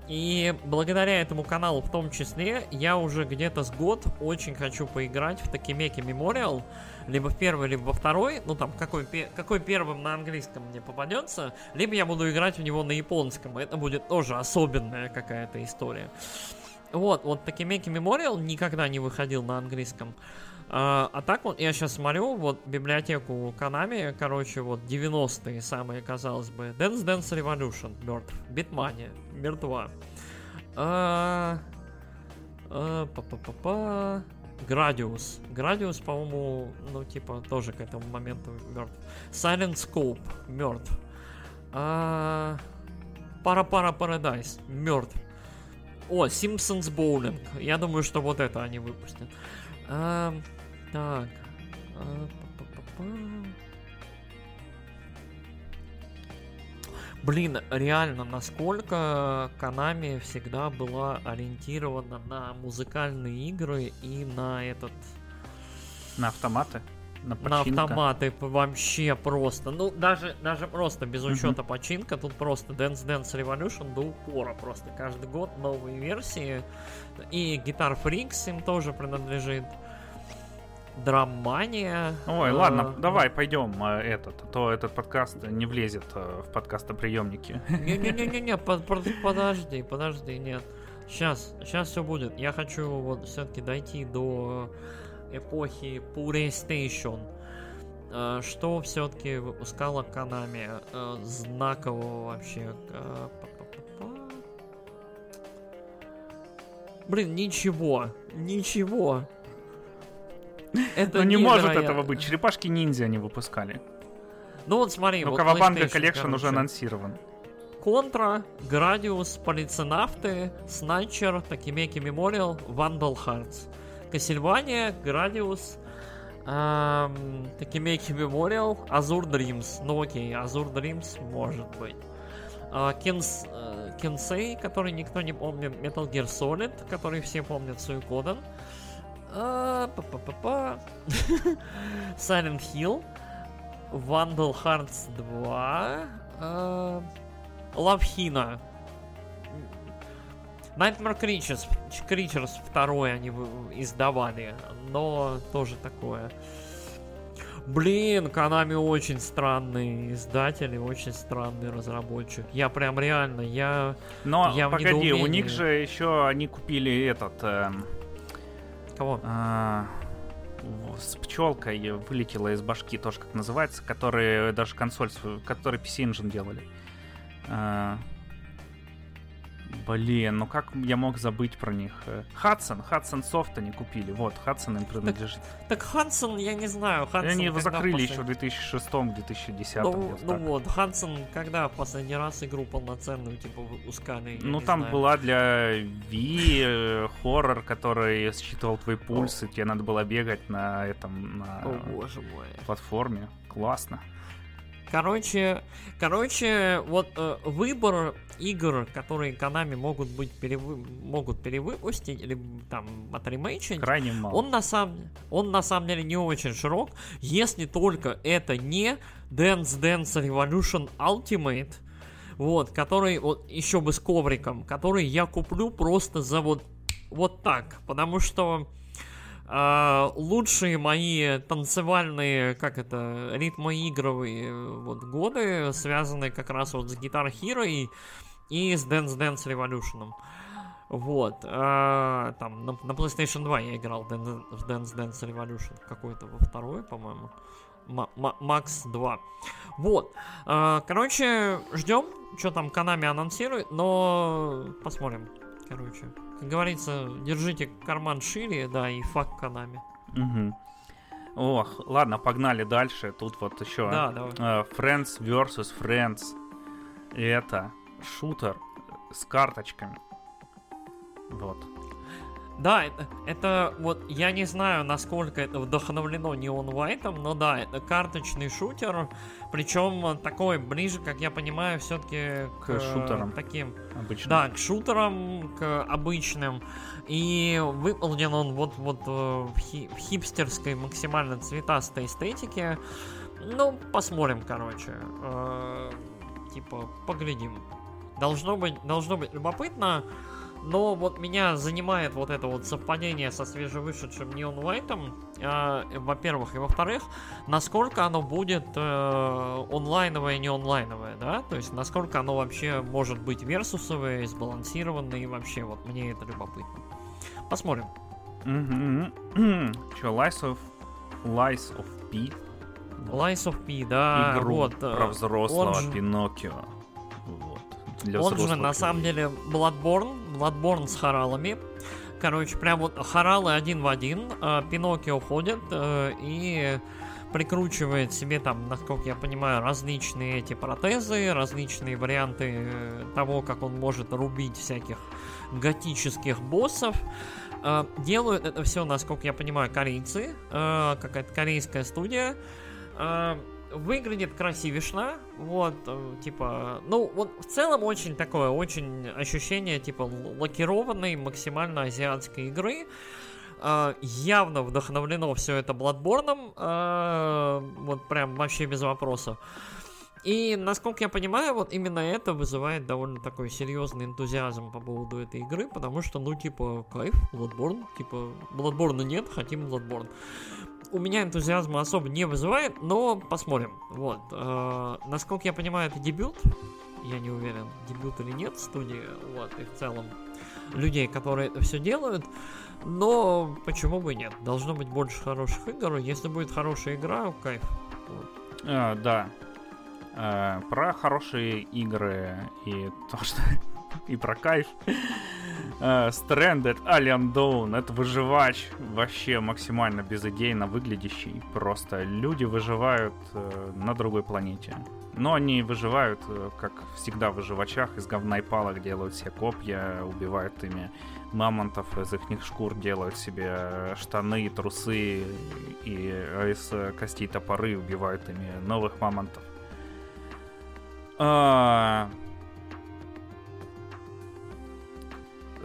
И благодаря этому каналу в том числе, я уже где-то с год очень хочу поиграть в Такимеки Memorial, либо в первый, либо во второй, ну там, какой, какой первым на английском мне попадется, либо я буду играть в него на японском, это будет тоже особенная какая-то история. Вот, вот Такимеки Memorial никогда не выходил на английском. А, а так вот, я сейчас смотрю, вот библиотеку Konami, короче, вот 90-е самые, казалось бы. Dance Dance Revolution мертв. Битмания мертва. А, а, па-па-па-па. Градиус. Градиус, по-моему, ну, типа, тоже к этому моменту мертв. Silent Scope мертв. А, Пара-пара Paradise мертв. О, Simpsons Bowling. Я думаю, что вот это они выпустят. Так. А, па-па-па-па. Блин, реально, насколько Konami всегда была ориентирована на музыкальные игры и на этот На автоматы? На на починка? автоматы п- вообще просто. Ну, даже, даже просто без учета починка, тут просто Dance Dance Revolution до упора. Просто каждый год новые версии. И Guitar Freaks им тоже принадлежит. Драмания. Ой, ладно, давай пойдем этот, а то этот подкаст не влезет в подкастоприемники. Не-не-не-не, подожди, подожди, нет. Сейчас, сейчас все будет. Я хочу вот все-таки дойти до эпохи PlayStation. Что все-таки выпускала Konami знакового вообще? Блин, ничего, ничего. Это ну не может этого быть. Черепашки ниндзя не выпускали. Ну вот смотри. Ну, вот Cowabunga Collection уже анонсирован. Contra, Gradius, Policenauts, Snatcher, Tokimeki Memorial, Vandal Hearts. Castlevania, Gradius, эм, Tokimeki Memorial, Azure Dreams. Ну окей, Azure Dreams может быть. Uh, Кенс, uh, Кенсей, который никто не помнит, Metal Gear Solid, который все помнят Суикоден. Uh, Silent Hill, Vandal Hearts 2, uh, Love Hina. Nightmare Creatures, Creatures 2 они издавали, но тоже такое. Блин, Konami очень странный издатель и очень странный разработчик. Я прям реально, я... Но, я погоди, у них же еще они купили этот... Э, Кого? Э, с пчелкой вылетела из башки, тоже как называется, которые даже консоль, который PC Engine делали. Э, Блин, ну как я мог забыть про них? Хадсон, Хадсон софт они купили. Вот, Хадсон им принадлежит. Так, так Хадсон, я не знаю, Хадсон... Они его закрыли еще в 2006-2010. Ну, ну вот, Хадсон когда в последний раз игру полноценную, типа, выпускали? Ну, там знаю. была для Ви э, хоррор, который считывал твой пульс, и тебе надо было бегать на этом, на О, боже мой. платформе. Классно. Короче, короче, вот э, выбор игр, которые Konami могут быть перевы... могут перевыпустить или там отремейчить, крайне мало. Он на самом он на самом деле не очень широк, если только это не Dance Dance Revolution Ultimate, вот, который вот еще бы с ковриком, который я куплю просто за вот вот так, потому что Uh, лучшие мои танцевальные, как это, ритмоигровые вот годы связаны как раз вот с Guitar Hero и, и с Dance Dance Revolution. Вот. Uh, там на, на PlayStation 2 я играл в Dance Dance Revolution. Какой-то во второй, по-моему. Макс 2. Вот. Uh, короче, ждем, что там Konami анонсирует, но посмотрим. Короче, как говорится, держите карман шире, да, и фак Канами. Угу. Ох, ладно, погнали дальше. Тут вот еще да, давай. Uh, Friends vs. Friends. И это шутер с карточками. Вот. Да, это, это вот я не знаю, насколько это вдохновлено Neon White, но да, это карточный шутер, причем такой ближе, как я понимаю, все-таки к, к шутерам таким. Обычным. Да, к шутерам, к обычным. И выполнен он вот вот э, в, хи в хипстерской максимально цветастой эстетике. Ну, посмотрим, короче. Э, типа, поглядим. Должно быть, должно быть любопытно. Но вот меня занимает вот это вот совпадение со свежевышедшим Neon White, э, во-первых, и во-вторых, насколько оно будет э, онлайновое и не онлайновое, да, то есть насколько оно вообще может быть версусовое, сбалансированное, и вообще вот мне это любопытно. Посмотрим. Че, Lies of, Lies of P? Lies of P, да. Игру вот, про э, взрослого он же- Пиноккио. Для Он же на самом деле Bloodborne, Bloodborne с хоралами. Короче, прям вот хоралы один в один. э, Пиноккио ходит э, и прикручивает себе там, насколько я понимаю, различные эти протезы, различные варианты э, того, как он может рубить всяких готических боссов. Делают это все, насколько я понимаю, корейцы, какая-то корейская студия. Выглядит красивишно, вот, э, типа, ну, вот в целом очень такое, очень ощущение, типа, лакированной, максимально азиатской игры. Э, явно вдохновлено все это Bloodborne, э, вот прям вообще без вопросов. И, насколько я понимаю, вот именно это вызывает довольно такой серьезный энтузиазм по поводу этой игры, потому что, ну, типа, кайф, Bloodborne, типа, Bloodborne нет, хотим Bloodborne. У меня энтузиазма особо не вызывает, но посмотрим. Вот. Э, насколько я понимаю, это дебют. Я не уверен, дебют или нет студии. Вот. И в целом людей, которые это все делают. Но почему бы и нет? Должно быть больше хороших игр. Если будет хорошая игра, кайф. Вот. А, да. А, про хорошие игры и то, что и про кайф. Uh, Stranded Alien Dawn это выживач вообще максимально безыдейно выглядящий. Просто люди выживают uh, на другой планете. Но они выживают, uh, как всегда в выживачах, из говна и палок делают себе копья, убивают ими мамонтов, из их шкур делают себе штаны, трусы и из костей топоры убивают ими новых мамонтов. Э,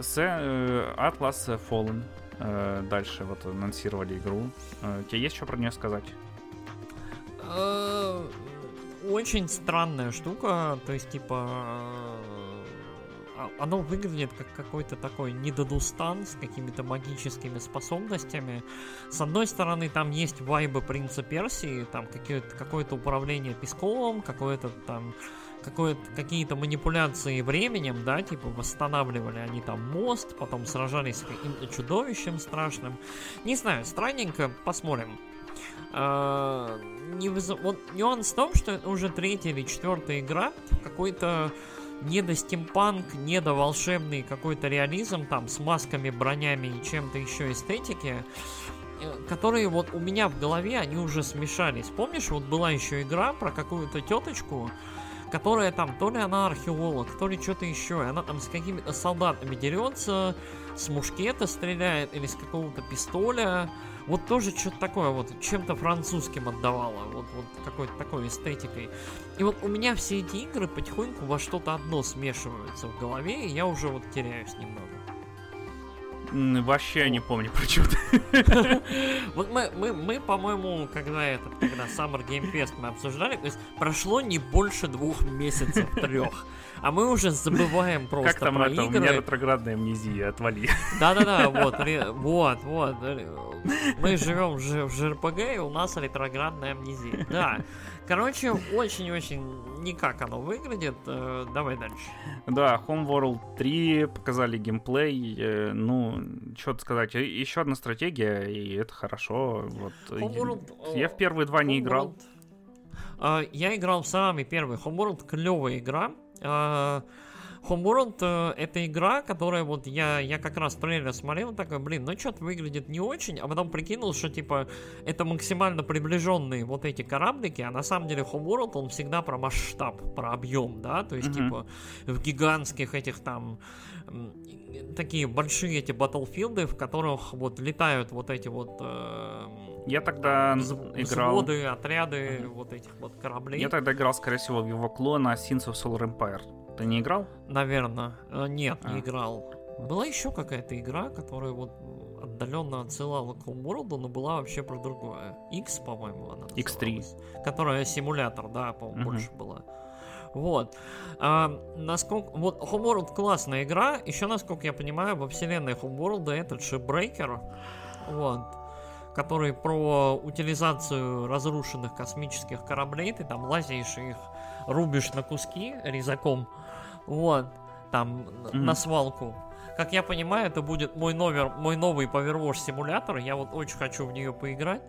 Atlas Fallen. Э, дальше вот анонсировали игру. Э, тебе есть что про нее сказать? Очень странная штука, то есть типа а, оно выглядит как какой-то такой недодустан с какими-то магическими способностями. С одной стороны, там есть вайбы принца Персии, там какое-то управление песковым, какое-то там какие-то манипуляции временем, да, типа восстанавливали они там мост, потом сражались с каким-то чудовищем страшным. Не знаю, странненько, посмотрим. А, не выз... Вот нюанс в том, что это уже третья или четвертая игра, какой-то не до стимпанк, не до волшебный какой-то реализм, там, с масками, бронями и чем-то еще эстетики, э, которые вот у меня в голове, они уже смешались. Помнишь, вот была еще игра про какую-то теточку, которая там, то ли она археолог, то ли что-то еще, и она там с какими-то солдатами дерется, с мушкета стреляет или с какого-то пистоля. Вот тоже что-то такое, вот чем-то французским отдавала, вот, вот какой-то такой эстетикой. И вот у меня все эти игры потихоньку во что-то одно смешиваются в голове, и я уже вот теряюсь немного. Вообще не помню про что Вот мы, мы, мы, по-моему, когда это, когда Summer Game Fest мы обсуждали, то есть прошло не больше двух месяцев, трех. А мы уже забываем просто как там про это, игры. У меня ретроградная амнезия, отвали. Да-да-да, вот, вот, вот. Мы живем в ЖРПГ, и у нас ретроградная амнезия. Да. Короче, очень-очень никак оно выглядит. Э, давай дальше. Да, Homeworld 3 показали геймплей. Э, ну, что сказать, еще одна стратегия, и это хорошо. Вот. Homeworld, я в первые два Homeworld, не играл. Я играл в самый первый. Homeworld клевая игра. Homeworld э, это игра, которая вот я, я как раз трейлер смотрел, такой, блин, ну что-то выглядит не очень, а потом прикинул, что типа это максимально приближенные вот эти кораблики, а на самом деле Homeworld он всегда про масштаб, про объем, да, то есть mm-hmm. типа в гигантских этих там такие большие эти батлфилды, в которых вот летают вот эти вот э, я тогда вз- играл... Взводы, отряды mm-hmm. вот этих вот кораблей. Я тогда играл, скорее всего, в его клона Sins of Solar Empire. Ты не играл? Наверное. Э, нет, а. не играл. Была еще какая-то игра, которая вот отдаленно отсылала к Homeworld, но была вообще про другое. X, по-моему, она X3. Которая симулятор, да, по-моему, uh-huh. больше была. Вот. А, насколько... Вот Homeworld классная игра. Еще, насколько я понимаю, во вселенной Homeworld этот Shipbreaker. Вот который про утилизацию разрушенных космических кораблей. Ты там лазишь их рубишь на куски резаком. Вот, там mm-hmm. на свалку. Как я понимаю, это будет мой номер, мой новый Powerwash симулятор. Я вот очень хочу в нее поиграть.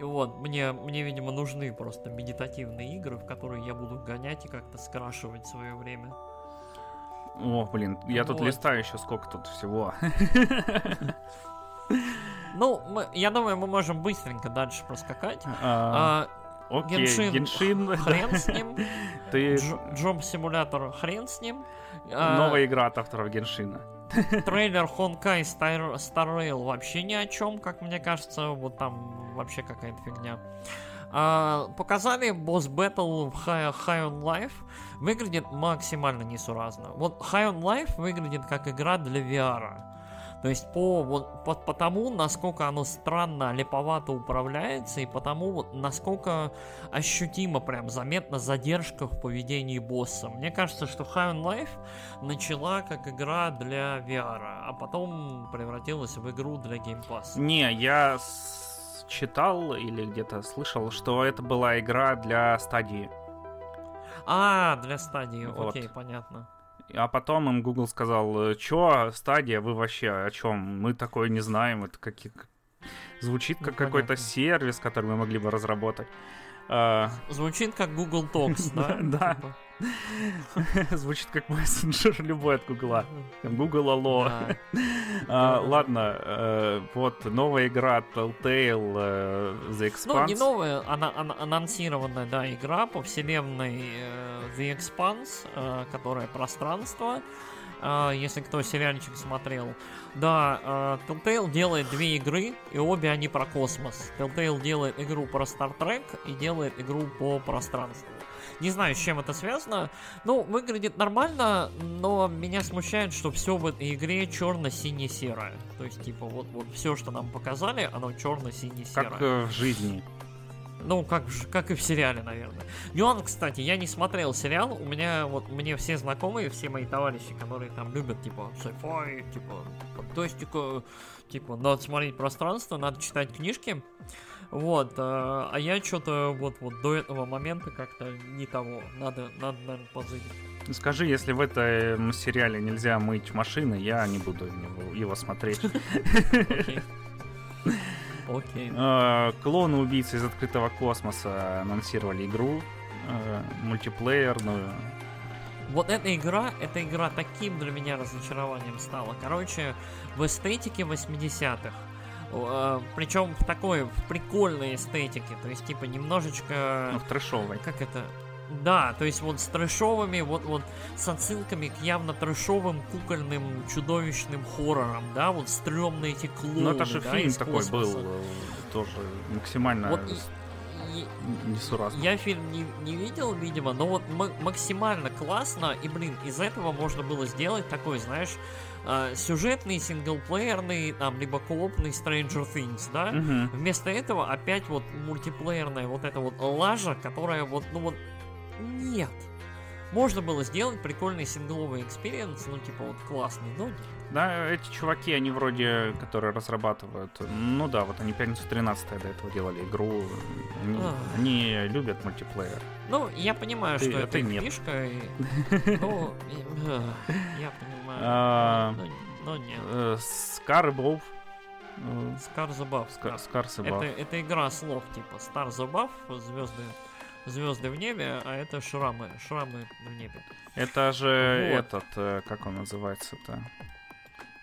Вот, мне, мне, видимо, нужны просто медитативные игры, в которые я буду гонять и как-то скрашивать свое время. О, блин, я вот. тут листаю еще сколько тут всего. Ну, мы, я думаю, мы можем быстренько дальше проскакать. А, Окей, Геншин, Геншин хрен с ним. Ты... Джоб симулятор, хрен с ним. А, Новая игра от авторов Геншина. Трейлер Хонкай Star, Star Rail вообще ни о чем, как мне кажется. Вот там вообще какая-то фигня. А, показали босс баттл в High, High on Life. Выглядит максимально несуразно. Вот High on Life выглядит как игра для VR. То есть по, вот, по, по тому, насколько оно странно, липовато управляется, и потому вот насколько ощутимо, прям заметна задержка в поведении босса. Мне кажется, что High on Life начала как игра для VR, а потом превратилась в игру для Game Pass. Не, я читал или где-то слышал, что это была игра для стадии. А, для стадии, Вот. окей, понятно. А потом им Google сказал, чё, стадия, вы вообще о чем? Мы такое не знаем, это какие... Звучит как Ну, какой-то сервис, который мы могли бы разработать. А, Звучит как Google Talks, да? Да. Типа. Звучит как мессенджер любой от Гугла. Google Алло. А. Ладно, э, вот новая игра Telltale э, The Ну, не Expanse. новая, она, анонсированная, да, игра по вселенной э, The Expanse, э, которая пространство. Э, если кто сериальчик смотрел. Да, э, Telltale делает две игры, и обе они про космос. Telltale делает игру про Star Trek и делает игру по пространству. Не знаю, с чем это связано. Ну, выглядит нормально, но меня смущает, что все в этой игре черно-сине-серое. То есть, типа, вот, вот все, что нам показали, оно черно-сине-серое. Как э, в жизни. Ну, как, как и в сериале, наверное. Нюанс, кстати, я не смотрел сериал. У меня вот мне все знакомые, все мои товарищи, которые там любят, типа, sci-fi, типа, фантастика, типа, надо смотреть пространство, надо читать книжки. Вот, а, а я что-то вот, вот до этого момента как-то не того. Надо, надо, наверное, позырить. Скажи, если в этом сериале нельзя мыть машины, я не буду его, его смотреть. Окей. Э, Клоны убийцы из открытого космоса анонсировали игру э, мультиплеерную. Вот эта игра, эта игра таким для меня разочарованием стала. Короче, в эстетике 80-х. Причем в такой, в прикольной эстетике. То есть, типа, немножечко... Ну, в трэшовой. Как это? Да, то есть вот с трэшовыми, вот, вот с отсылками к явно трэшовым кукольным чудовищным хоррорам, да, вот стрёмные эти клоуны, Ну, это же да, фильм такой был, космоса. э, тоже максимально Вот несуразно. Я фильм не, не видел, видимо, но вот ма- максимально классно, и, блин, из этого можно было сделать такой, знаешь, э, сюжетный, синглплеерный, там, либо коопный Stranger Things, да? Мгм. Вместо этого опять вот мультиплеерная вот эта вот лажа, которая вот, ну вот, нет. Можно было сделать прикольный сингловый experience, ну, типа, вот классный, но нет. Да, эти чуваки, они вроде, которые разрабатывают, ну да, вот они пятницу 13 до этого делали игру, они, А. они любят мультиплеер. Ну, я понимаю, Ты- что а это ты нет. фишка, и- ну, э, я понимаю, А. но, нет. Э, Scars. Э, Scars Above. Это, игра слов, типа the Buff, звезды, звезды в небе, а это шрамы, шрамы в небе. Это же Вот. этот, э, как он называется-то?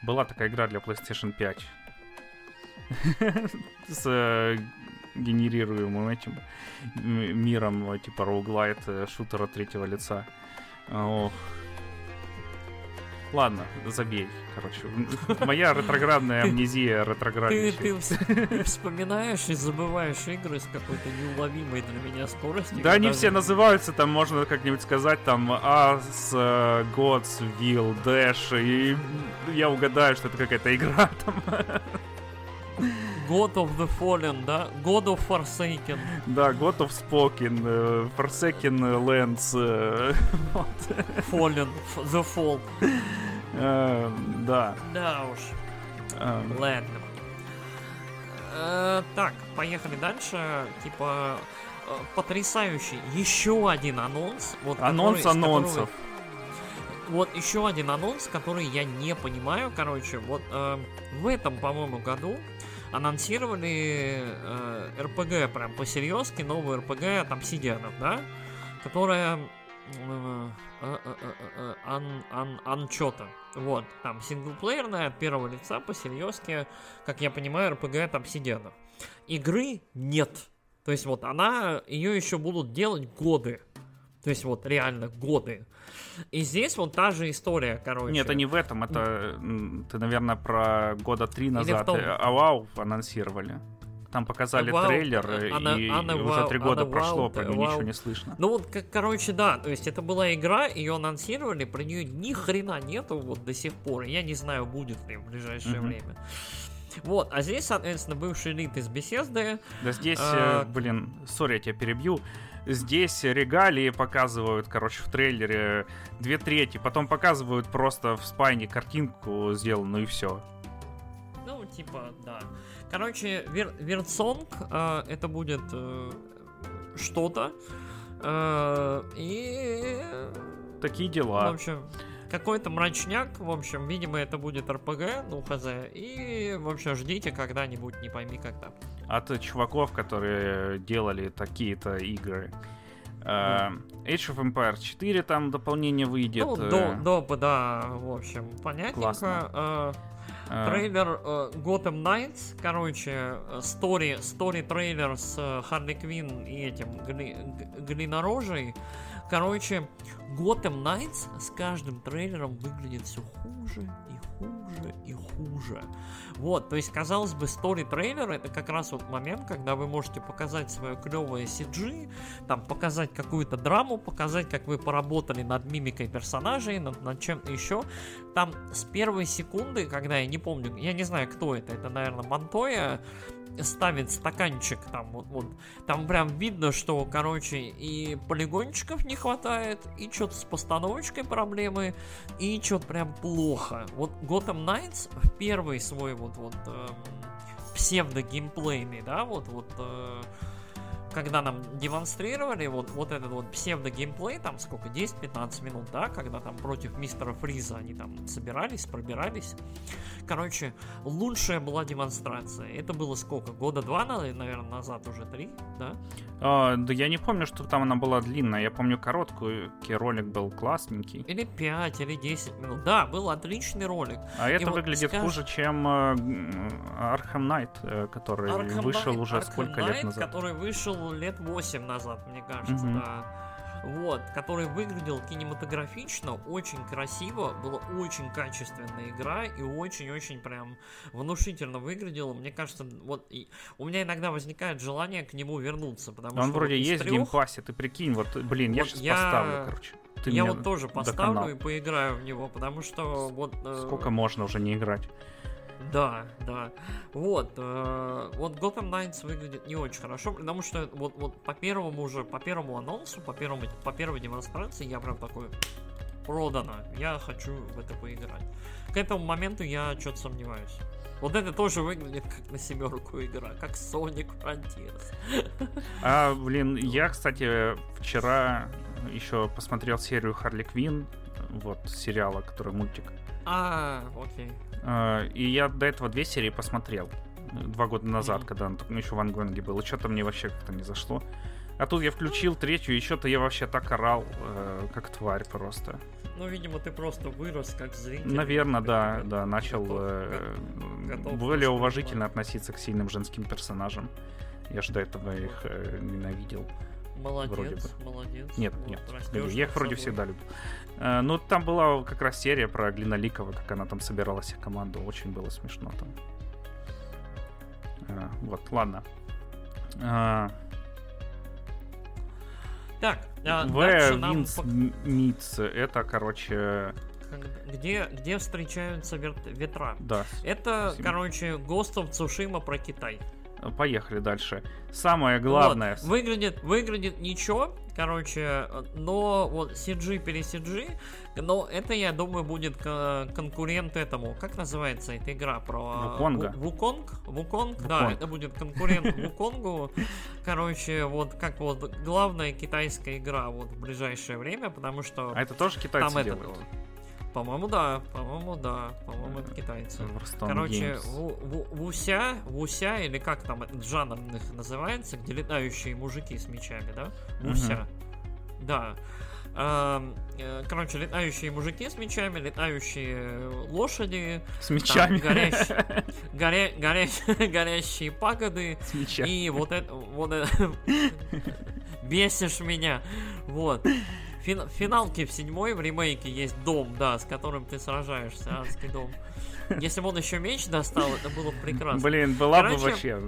Была такая игра для PlayStation 5. С э, генерируемым этим миром, э, типа роуглайт, шутера третьего лица. Ох. Ладно, забей, короче. Моя ретроградная амнезия Ты, ретрограднейшая. ты, вс- ты вспоминаешь и забываешь игры с какой-то неуловимой для меня скоростью. Да, они Даже- все называются, там можно как-нибудь сказать, там As, э, Gods, Will, Dash, и я угадаю, что это какая-то игра там. God of the Fallen, да? God of Forsaken. Да, God of Spoken, э, Forsaken Lands, вот. Fallen. The Fall. Э, да. Да уж. э, Ладно. Э, так, поехали дальше. Типа э, потрясающий еще один анонс. Вот, Анонс который- с которого- анонсов. Вот еще один анонс, который я не понимаю. Короче, вот э, в этом, по-моему, году анонсировали э, РПГ прям по-серьезки, новую РПГ от обсидианов, да? Которая... э, э, э, ан, ан, ан чё-то. Вот, там синглплеерная от первого лица по-серьезки, как я понимаю, РПГ от обсидианов. Игры нет. То есть вот она, ее еще будут делать годы. То есть вот реально годы. И здесь вот та же история, короче. Нет, это не в этом, это ты, наверное, про года три назад том- Авау анонсировали. Там показали Avowed, трейлер, э, и, она- и она уже три года она прошло, Avowed, про нее ничего Avowed. не слышно. Ну вот, как, короче, да, то есть это была игра, ее анонсировали, про нее ни хрена нету вот до сих пор. Я не знаю, будет ли в ближайшее Мгм. время. Вот, а здесь, соответственно, бывший элит из беседы. Да здесь, А, э, блин, сори, я тебя перебью. Здесь регалии показывают, короче, в трейлере две трети, потом показывают просто в спайне картинку сделанную и все. Ну, типа, да. Короче, Вир, Виртсонг, э, это будет э, что-то. Э, и... Такие В дела. общем, какой-то мрачняк, в общем, видимо, это будет РПГ, ну, хз, и, в общем, ждите когда-нибудь, не пойми когда. От чуваков, которые делали такие-то игры. Э, Age of Empires 4 там дополнение выйдет. Ну, э, до, допы, да, в общем, понятненько. Классно. Э, Трейлер э, Gotham Knights, короче, э, стори, стори трейлер с э, Харли Квин и этим гли, глинорожей. Короче, Gotham Knights с каждым трейлером выглядит все хуже и хуже и хуже. Вот, то есть, казалось бы, стори трейлер это как раз вот момент, когда вы можете показать свое клевое CG, там показать какую-то драму, показать, как вы поработали над мимикой персонажей, над, над чем-то еще. Там с первой секунды, когда я не помню, я не знаю, кто это, это, наверное, Монтоя, ставит стаканчик там вот, вот там прям видно что короче и полигончиков не хватает и что-то с постановочкой проблемы и что-то прям плохо вот Gotham Knights в первый свой вот вот эм, псевдо геймплейный да вот вот э, когда нам демонстрировали вот, вот этот вот псевдо-геймплей, там сколько, 10-15 минут, да, когда там против мистера Фриза они там собирались, пробирались. Короче, лучшая была демонстрация. Это было сколько, года два, наверное, назад, уже три, да? а, да я не помню, что там она была длинная. Я помню короткую, ролик был классненький. Или 5, или 10 минут. Да, был отличный ролик. А это вот выглядит скаж- хуже, чем э, Arkham Knight, э, который Arkham вышел Knight- уже Arkham сколько Knight, лет назад. который вышел лет 8 назад, мне кажется, Мгм. да. Вот, который выглядел кинематографично, очень красиво, была очень качественная игра и очень-очень прям внушительно выглядела. Мне кажется, вот и у меня иногда возникает желание к нему вернуться, потому Он что вроде вот есть в трёх геймпассе, ты прикинь, вот, блин, я Вот сейчас я- поставлю, короче. Ты я вот тоже доконал. поставлю и поиграю в него, потому что вот... э, Сколько можно уже не играть? Да, да. Вот, э, вот Gotham Knights выглядит не очень хорошо, потому что вот, вот по первому уже, по первому анонсу, по, первому, по первой демонстрации я прям такой продано, я хочу в это поиграть. К этому моменту я что-то сомневаюсь. Вот это тоже выглядит как на семерку игра, как Sonic Frontiers. А, блин, я, кстати, вчера еще посмотрел серию Харли Квин, вот, сериала, который мультик. А, окей. А, И я до этого две серии посмотрел. Два года назад, когда он еще в Ангонге был. И что-то мне вообще как-то не зашло. А тут я включил третью, и что-то я вообще так орал, э, как тварь просто. Ну, видимо, ты просто вырос как зритель. Наверное, да, да, начал готов- э, готов более уважительно относиться к сильным женским персонажам. Я же до этого их э, ненавидел. Вроде Молодец, молодец. Нет, Вот, нет, я их вроде собой. всегда любил. Э, Ну, там была как раз серия про Глиноликова, как она там собирала себе команду. Очень было смешно там. Э, Вот, ладно. Э, Так, а, дальше нам Митс. Это, короче, где, где встречаются ветра. да. Это, Спасибо. короче, Ghost of Tsushima про Китай. Поехали дальше. Самое главное. Вот, выглядит, выглядит ничего, короче, но вот CG пере CG, но это, я думаю, будет конкурент этому. Как называется эта игра про... Вуконга. Ву- Вуконг? Вуконг? Да, это будет конкурент Вуконгу. Короче, вот как вот главная китайская игра вот в ближайшее время, потому что А это тоже китайцы там это... По-моему, да, по-моему, да, по-моему, это китайцы. Warzone Короче, Games. ву- ву- вуся, вуся, или как там этот жанр у них называется, где летающие мужики с мечами, да? Вуся. Да. Эм, э, Короче, летающие мужики с мечами, летающие лошади, С там мечами. горящие, горя- горя- горящие пагоды, С мечами. и вот это, вот это, бесишь меня, вот. Фин- в финалке в седьмой в ремейке есть дом, да, с которым ты сражаешься, адский дом. Если бы он еще меч достал, это было бы прекрасно. Блин, была бы Короче, вообще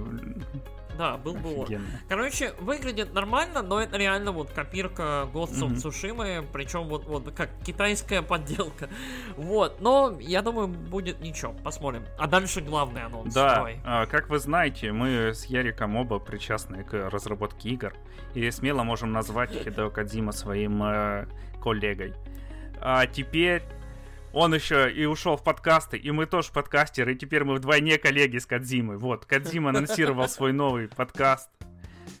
Да, был бы он. Короче, выглядит нормально, но это реально вот копирка of Мгм. Tsushima, причем вот, вот как китайская подделка. Вот, но я думаю, будет ничего, посмотрим. А дальше главный анонс. Да, Давай. а, как вы знаете, мы с Яриком оба причастны к разработке игр. И смело можем назвать Хидео Кадзима своим э, коллегой. А теперь он еще и ушел в подкасты, и мы тоже подкастеры, и теперь мы вдвойне коллеги с Кадзимой. Вот, Кадзима анонсировал свой новый подкаст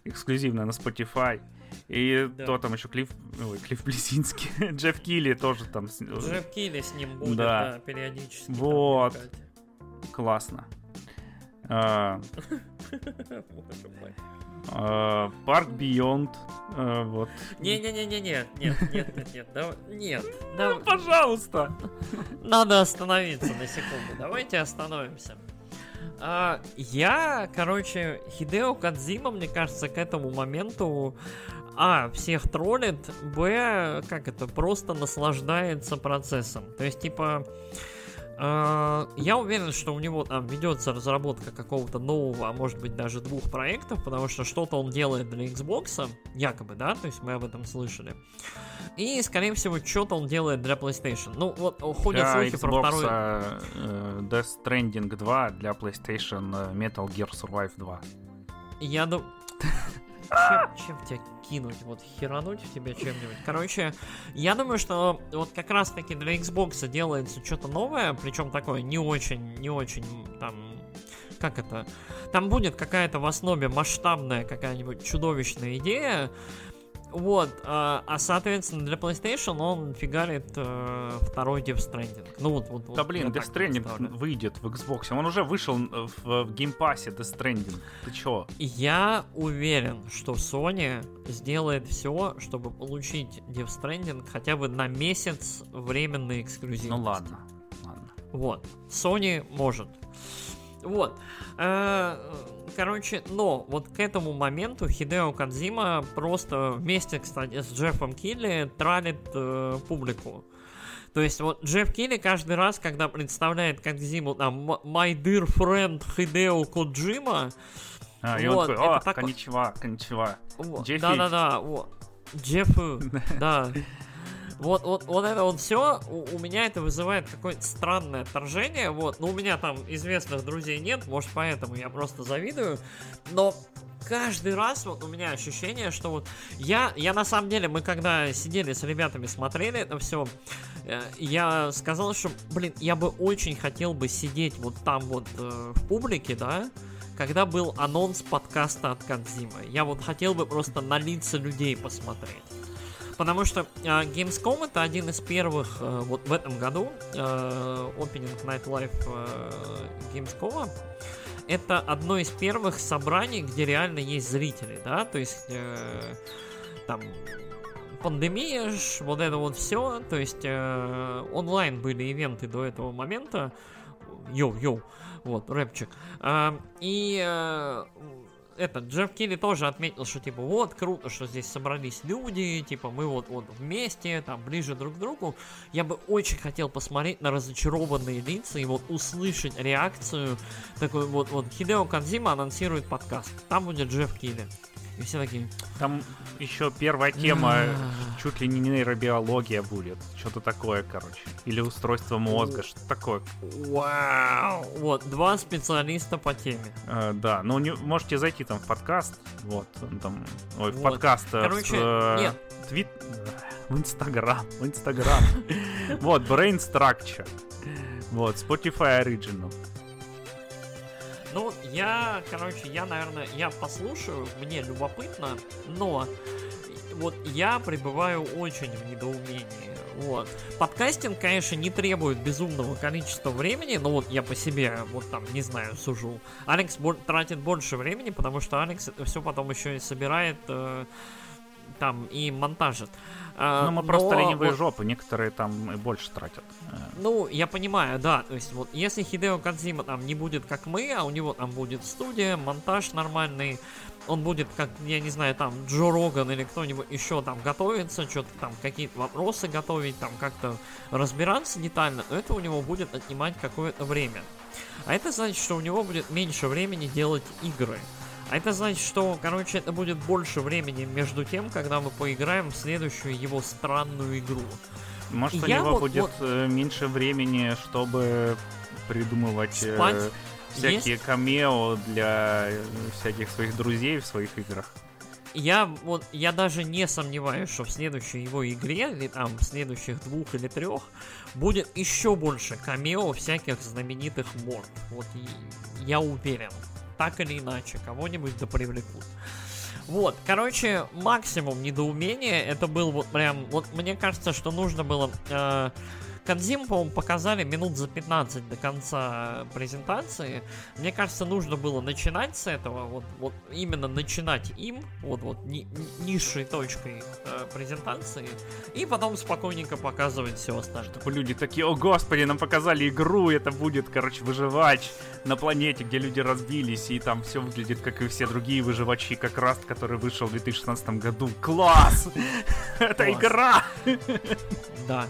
эксклюзивно на Spotify. И да. кто там еще Клифф, ой, Клифф Близинский, Джефф Килли тоже там. Джефф Килли с ним будет, да, да периодически. Вот. Классно. А, а, Парк Бионд. А, вот. Не-не-не-не, нет, нет, нет, нет, нет, да, нет. Да, ну, пожалуйста. Надо остановиться на секунду. Давайте остановимся. А, я, короче, Хидео Кадзима, мне кажется, к этому моменту а, всех троллит, б, как это, просто наслаждается процессом. То есть, типа, э, я уверен, что у него там ведется разработка какого-то нового, а может быть даже двух проектов, потому что что-то он делает для Xbox, якобы, да, то есть мы об этом слышали. И, скорее всего, что-то он делает для PlayStation. Ну, вот ходят для слухи Xbox, про второй... Uh, Death Stranding 2, для PlayStation Metal Gear Survive 2. Я думаю... Чем, чем тебя кинуть, вот херануть в тебя чем-нибудь. Короче, я думаю, что вот как раз-таки для Xbox делается что-то новое, причем такое не очень, не очень там как это? Там будет какая-то в основе масштабная какая-нибудь чудовищная идея, вот, а, а соответственно для PlayStation он фигарит э, второй Death Stranding. Ну вот, вот. Да вот, блин, Death Stranding выйдет в Xbox. Он уже вышел в, в Game Pass Death Stranding. Ты чё? Я уверен, что Sony сделает все, чтобы получить Death Stranding хотя бы на месяц временной эксклюзивности. Ну ладно, ладно. Вот. Sony может. Вот. Э, короче, но вот к этому моменту Хидео Кадзима просто вместе, кстати, с Джеффом Килли тралит э, публику. То есть вот Джефф Килли каждый раз, когда представляет Кадзиму там My dear friend Хидео Коджима, а, и вот, он такой, о, такой... коничева, коничева. Да-да-да, вот. Джеффу, да. Вот, вот, вот это вот все, у, у меня это вызывает какое-то странное отторжение, вот, ну, у меня там известных друзей нет, может, поэтому я просто завидую, но каждый раз вот у меня ощущение, что вот я, я на самом деле, мы когда сидели с ребятами, смотрели это все, э, я сказал, что, блин, я бы очень хотел бы сидеть вот там вот э, в публике, да, когда был анонс подкаста от Кадзимы. Я вот хотел бы просто на лица людей посмотреть. Потому что э, Gamescom это один из первых э, вот в этом году э, Opening Night Live э, Gamescom. Это одно из первых собраний, где реально есть зрители, да, то есть э, там пандемия, вот это вот все, то есть э, онлайн были ивенты до этого момента, йоу-йоу, вот, рэпчик, э, и э, этот Джефф Кили тоже отметил, что типа вот круто, что здесь собрались люди, типа мы вот вот вместе, там ближе друг к другу. Я бы очень хотел посмотреть на разочарованные лица и вот услышать реакцию такой вот вот Хидео Кодзима анонсирует подкаст. Там будет Джефф Кили. И все такие... Там еще первая тема, чуть ли не нейробиология будет. Что-то такое, короче. Или устройство мозга, что такое. Вау! Вот, два специалиста по теме. А, да, ну не, можете зайти там в подкаст. Вот, там... Ой, в вот. подкаст. Э, короче, в, нет. Твит... В Инстаграм, в Инстаграм. Вот, Brain Structure. Вот, Spotify Original. Ну, я, короче, я, наверное, я послушаю, мне любопытно, но вот я пребываю очень в недоумении. Вот. Подкастинг, конечно, не требует безумного количества времени, но вот я по себе, вот там, не знаю, сужу. Алекс бо- тратит больше времени, потому что Алекс это все потом еще и собирает э, там и монтажит. А, ну, мы просто ленивые вот, жопы, некоторые там и больше тратят. Ну, я понимаю, да. То есть, вот если Хидео Кадзима там не будет как мы, а у него там будет студия, монтаж нормальный, он будет, как, я не знаю, там, Джо Роган или кто-нибудь еще там готовиться, что-то там, какие-то вопросы готовить, там, как-то разбираться детально, то это у него будет отнимать какое-то время. А это значит, что у него будет меньше времени делать игры. А это значит, что, короче, это будет больше времени между тем, когда мы поиграем в следующую его странную игру. Может, Я у него вот, будет вот... Э, меньше времени, чтобы придумывать э, Спать? всякие Есть? камео для э, всяких своих друзей в своих играх. я вот я даже не сомневаюсь, что в следующей его игре, или там в следующих двух или трех, будет еще больше камео всяких знаменитых морд. Вот я уверен. Так или иначе, кого-нибудь да привлекут. Вот, короче, максимум недоумения это был вот прям, вот мне кажется, что нужно было э, Кадзим, по-моему, показали минут за 15 до конца презентации. Мне кажется, нужно было начинать с этого, вот, вот именно начинать им, вот, вот ни, низшей точкой э, презентации, и потом спокойненько показывать все остальное. Чтобы люди такие, о господи, нам показали игру, это будет, короче, выживач на планете, где люди разбились, и там все выглядит, как и все другие выживачи, как раз, который вышел в 2016 году. Класс! Это игра! Да.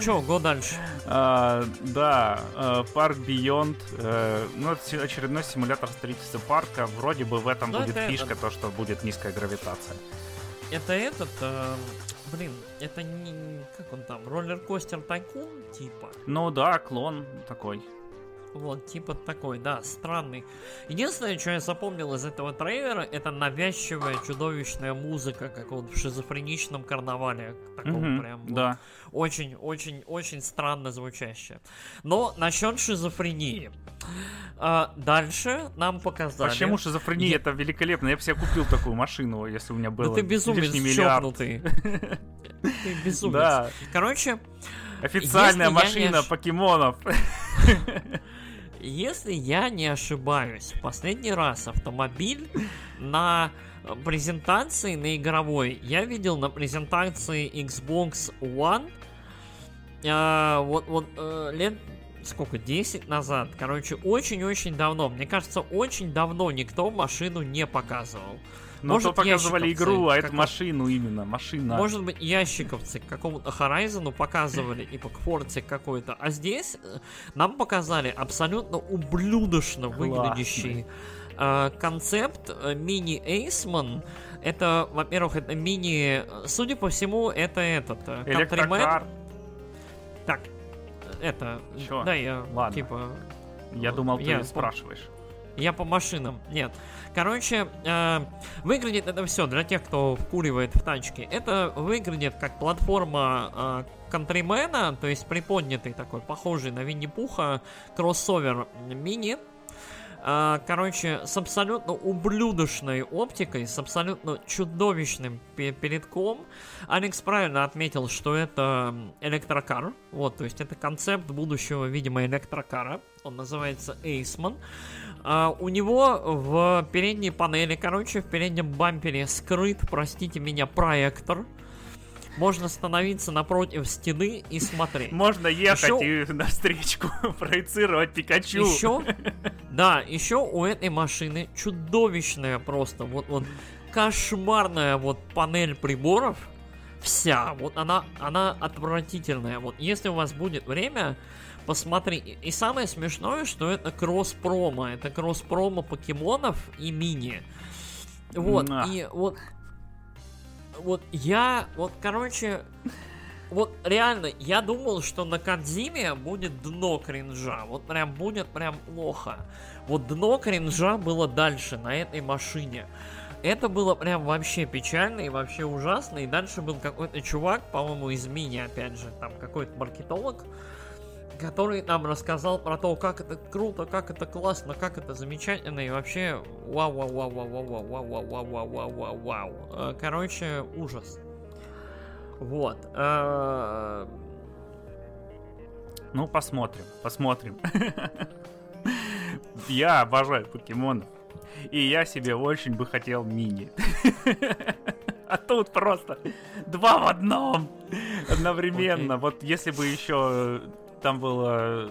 Че, го дальше? А, да, а, парк Beyond, а, ну, это очередной симулятор строительства парка. Вроде бы в этом да, будет фишка, это... то, что будет низкая гравитация. Это этот, э, блин, это не, как он там, роллер-костер тайкун, типа? Ну да, клон такой. Вот, типа такой, да, странный. Единственное, что я запомнил из этого трейлера, это навязчивая, чудовищная музыка, как вот в шизофреничном карнавале. Таком mm-hmm, прям. Да. очень, очень, очень странно звучащая. Но насчет шизофрении. А, дальше нам показали... Почему шизофрения? Я... Это великолепно. Я бы себе купил такую машину, если у меня было да ты безумец чокнутый. Ты безумец. Короче... Официальная машина покемонов. Если я не ошибаюсь, в последний раз автомобиль на презентации на игровой я видел на презентации Xbox One а, вот, вот а, лет сколько, 10 назад. Короче, очень-очень давно. Мне кажется, очень давно никто машину не показывал. Но Может, то показывали игру, а это машину именно, машина. Может быть, ящиковцы к какому-то Horizon показывали, и по Forza какой-то. А здесь э, нам показали абсолютно ублюдочно выглядящий э, концепт э, мини Эйсман. Это, во-первых, это мини... Судя по всему, это этот... Э, Электрокар. Так, это... Чё? Да, я, Ладно. типа... Я думал, ты я спрашиваешь. Я по машинам. Нет. Короче, э, выглядит это все для тех, кто вкуривает в тачке. Это выглядит как платформа э, Контримена, то есть приподнятый такой, похожий на Винни-Пуха, кроссовер мини. Э, короче, с абсолютно ублюдочной оптикой, с абсолютно чудовищным передком. Алекс правильно отметил, что это электрокар. Вот, то есть это концепт будущего, видимо, электрокара. Он называется Эйсман. А, у него в передней панели, короче, в переднем бампере скрыт, простите меня, проектор. Можно становиться напротив стены и смотреть. Можно ехать еще... и на встречку проецировать Пикачу. Еще, да, еще у этой машины чудовищная просто, вот, вот кошмарная вот панель приборов. Вся, вот она, она отвратительная. Вот если у вас будет время, посмотри. И самое смешное, что это кросс-промо. Это кросс-промо покемонов и мини. Вот, На. и вот... Вот я, вот, короче, вот реально, я думал, что на Кадзиме будет дно кринжа. Вот прям будет прям плохо. Вот дно кринжа было дальше, на этой машине. Это было прям вообще печально и вообще ужасно. И дальше был какой-то чувак, по-моему, из мини, опять же, там какой-то маркетолог, который нам рассказал про то, как это круто, как это классно, как это замечательно и вообще вау вау вау вау вау вау вау вау вау вау вау вау вау Короче, ужас. Вот. Ну, посмотрим, посмотрим. Я обожаю покемонов. И я себе очень бы хотел мини. А тут просто два в одном одновременно. Okay. Вот если бы еще там было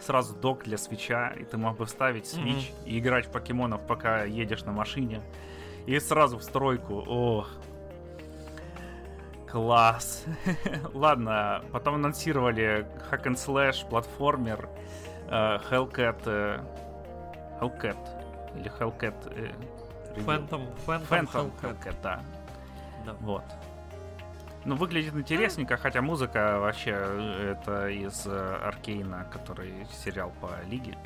сразу док для свеча, и ты мог бы вставить свич mm-hmm. и играть в покемонов, пока едешь на машине. И сразу в стройку. Ох. Класс. Ладно, потом анонсировали Hack and Slash, платформер, uh, Hellcat, uh, Hellcat или Hellcat. Uh, Phantom, Phantom, Phantom Hellcat. Hellcat, да. да. Вот. Ну, выглядит интересненько, хотя музыка вообще э, это из э, Аркейна, который сериал по Лиге.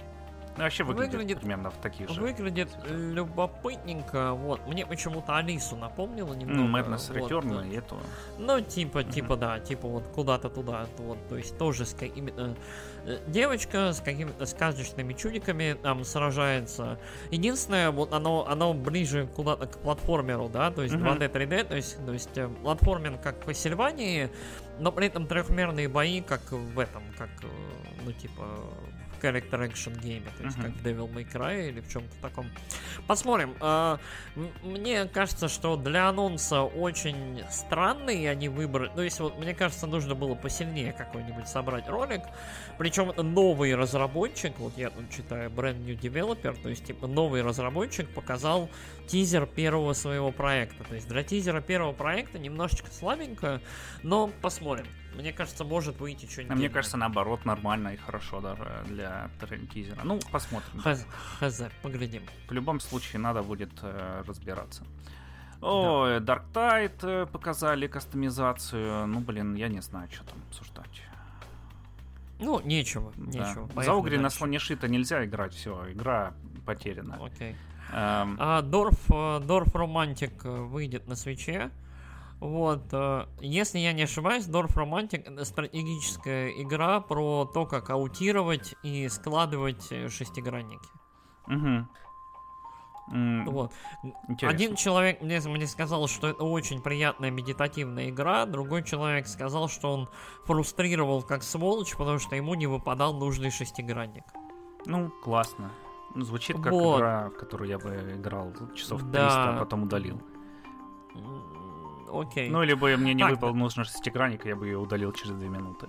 Ну, вообще выглядит, Выглядит- примерно в таких же. Выглядит любопытненько, вот. Мне почему-то Алису напомнило немного. М, Madness вот, Return и эту. Ну, типа, типа, да, типа вот куда-то туда, вот, то есть тоже с какими-то... э, Девочка с какими-то сказочными чудиками там сражается. Единственное, вот оно, оно ближе куда-то к платформеру, да, то есть Мгм. 2D, 3D, то есть, то есть э, платформер как в Castlevania, но при этом трехмерные бои, как в этом, как, э, ну, типа, в character action гейме, то есть Мгм. как в Devil May Cry или в чем-то таком. Посмотрим. Мне кажется, что для анонса очень странный они выбрали. То есть, вот, мне кажется, нужно было посильнее какой-нибудь собрать ролик. Причем это новый разработчик, вот я тут читаю, brand new developer, то есть, типа, новый разработчик показал тизер первого своего проекта. То есть, для тизера первого проекта немножечко слабенько, но посмотрим. Мне кажется, может выйти что-нибудь. А мне кажется, наоборот, нормально и хорошо даже для тизера. Ну, посмотрим. Хз, хз, поглядим. В любом случае, надо будет э, разбираться. О, Dark Tide э, показали кастомизацию. Ну, блин, я не знаю, что там обсуждать. Ну, нечего, Да. нечего. За Поехали Угри на слоне шита нельзя играть, все, игра потеряна. Окей. Эм, А, Дорф, э, Дорф Романтик э, выйдет на свече. Вот, э, если я не ошибаюсь, Дорф Романтик это стратегическая игра про то, как аутировать и складывать шестигранники. мгм. М, Вот. интересно. Один человек мне, мне сказал, что это очень приятная медитативная игра, другой человек сказал, что он фрустрировал как сволочь, потому что ему не выпадал нужный шестигранник. Ну, классно. Ну, звучит как Вот. игра, в которую я бы играл часов 300, Да. а потом удалил. Окей. Ну, либо мне не Так, выпал нужный шестигранник, я бы ее удалил через две минуты.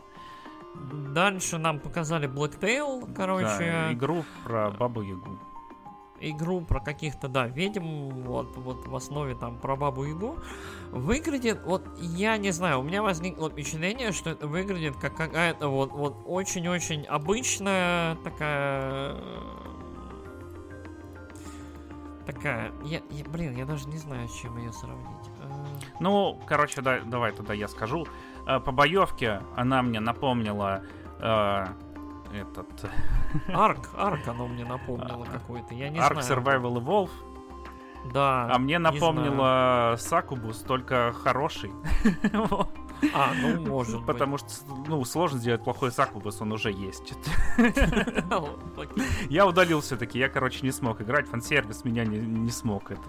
Дальше нам показали Blacktail, короче. Да, игру про Бабу Ягу. Игру про каких-то, да, ведьм, вот, вот в основе там про бабу Ягу, выглядит, вот, я не знаю, у меня возникло впечатление, что это выглядит как какая-то вот, вот очень-очень обычная такая... Такая, я, я- блин, я даже не знаю, с чем ее сравнить. Э, Ну, короче, да, давай тогда я скажу. Э, По боевке она мне напомнила э, этот Арк, Арк оно мне напомнило какой-то, я не Ark знаю. Survival Evolve, Да. а мне напомнила Сакубус, только хороший. А, ну, может быть. Потому что, ну, сложно сделать плохой Сакубус, он уже есть. Я удалил все-таки, я, короче, не смог играть, фан-сервис меня не, не смог этот.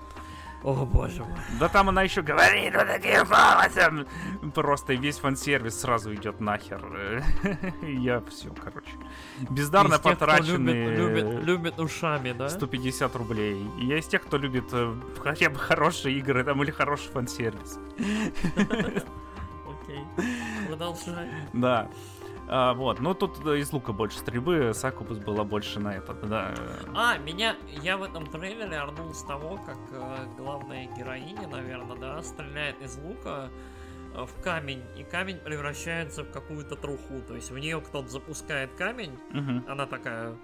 О, боже мой. Да там она еще говорит вот такие слова там. Просто весь фан-сервис сразу идет нахер. Я все, короче. Бездарно тех, потраченные любит, любит, любит ушами, да? 150 рублей. И Я из тех, кто любит э, хотя бы хорошие игры там или хороший фан-сервис. Окей. Продолжай. Да. А, вот, ну тут э, из лука больше стрельбы, Сакубус была больше на этот, да. А, меня, я в этом трейлере орнул с того, как э, главная героиня, наверное, да, стреляет из лука э, в камень, и камень превращается в какую-то труху. То есть в нее кто-то запускает камень, Мгм. она такая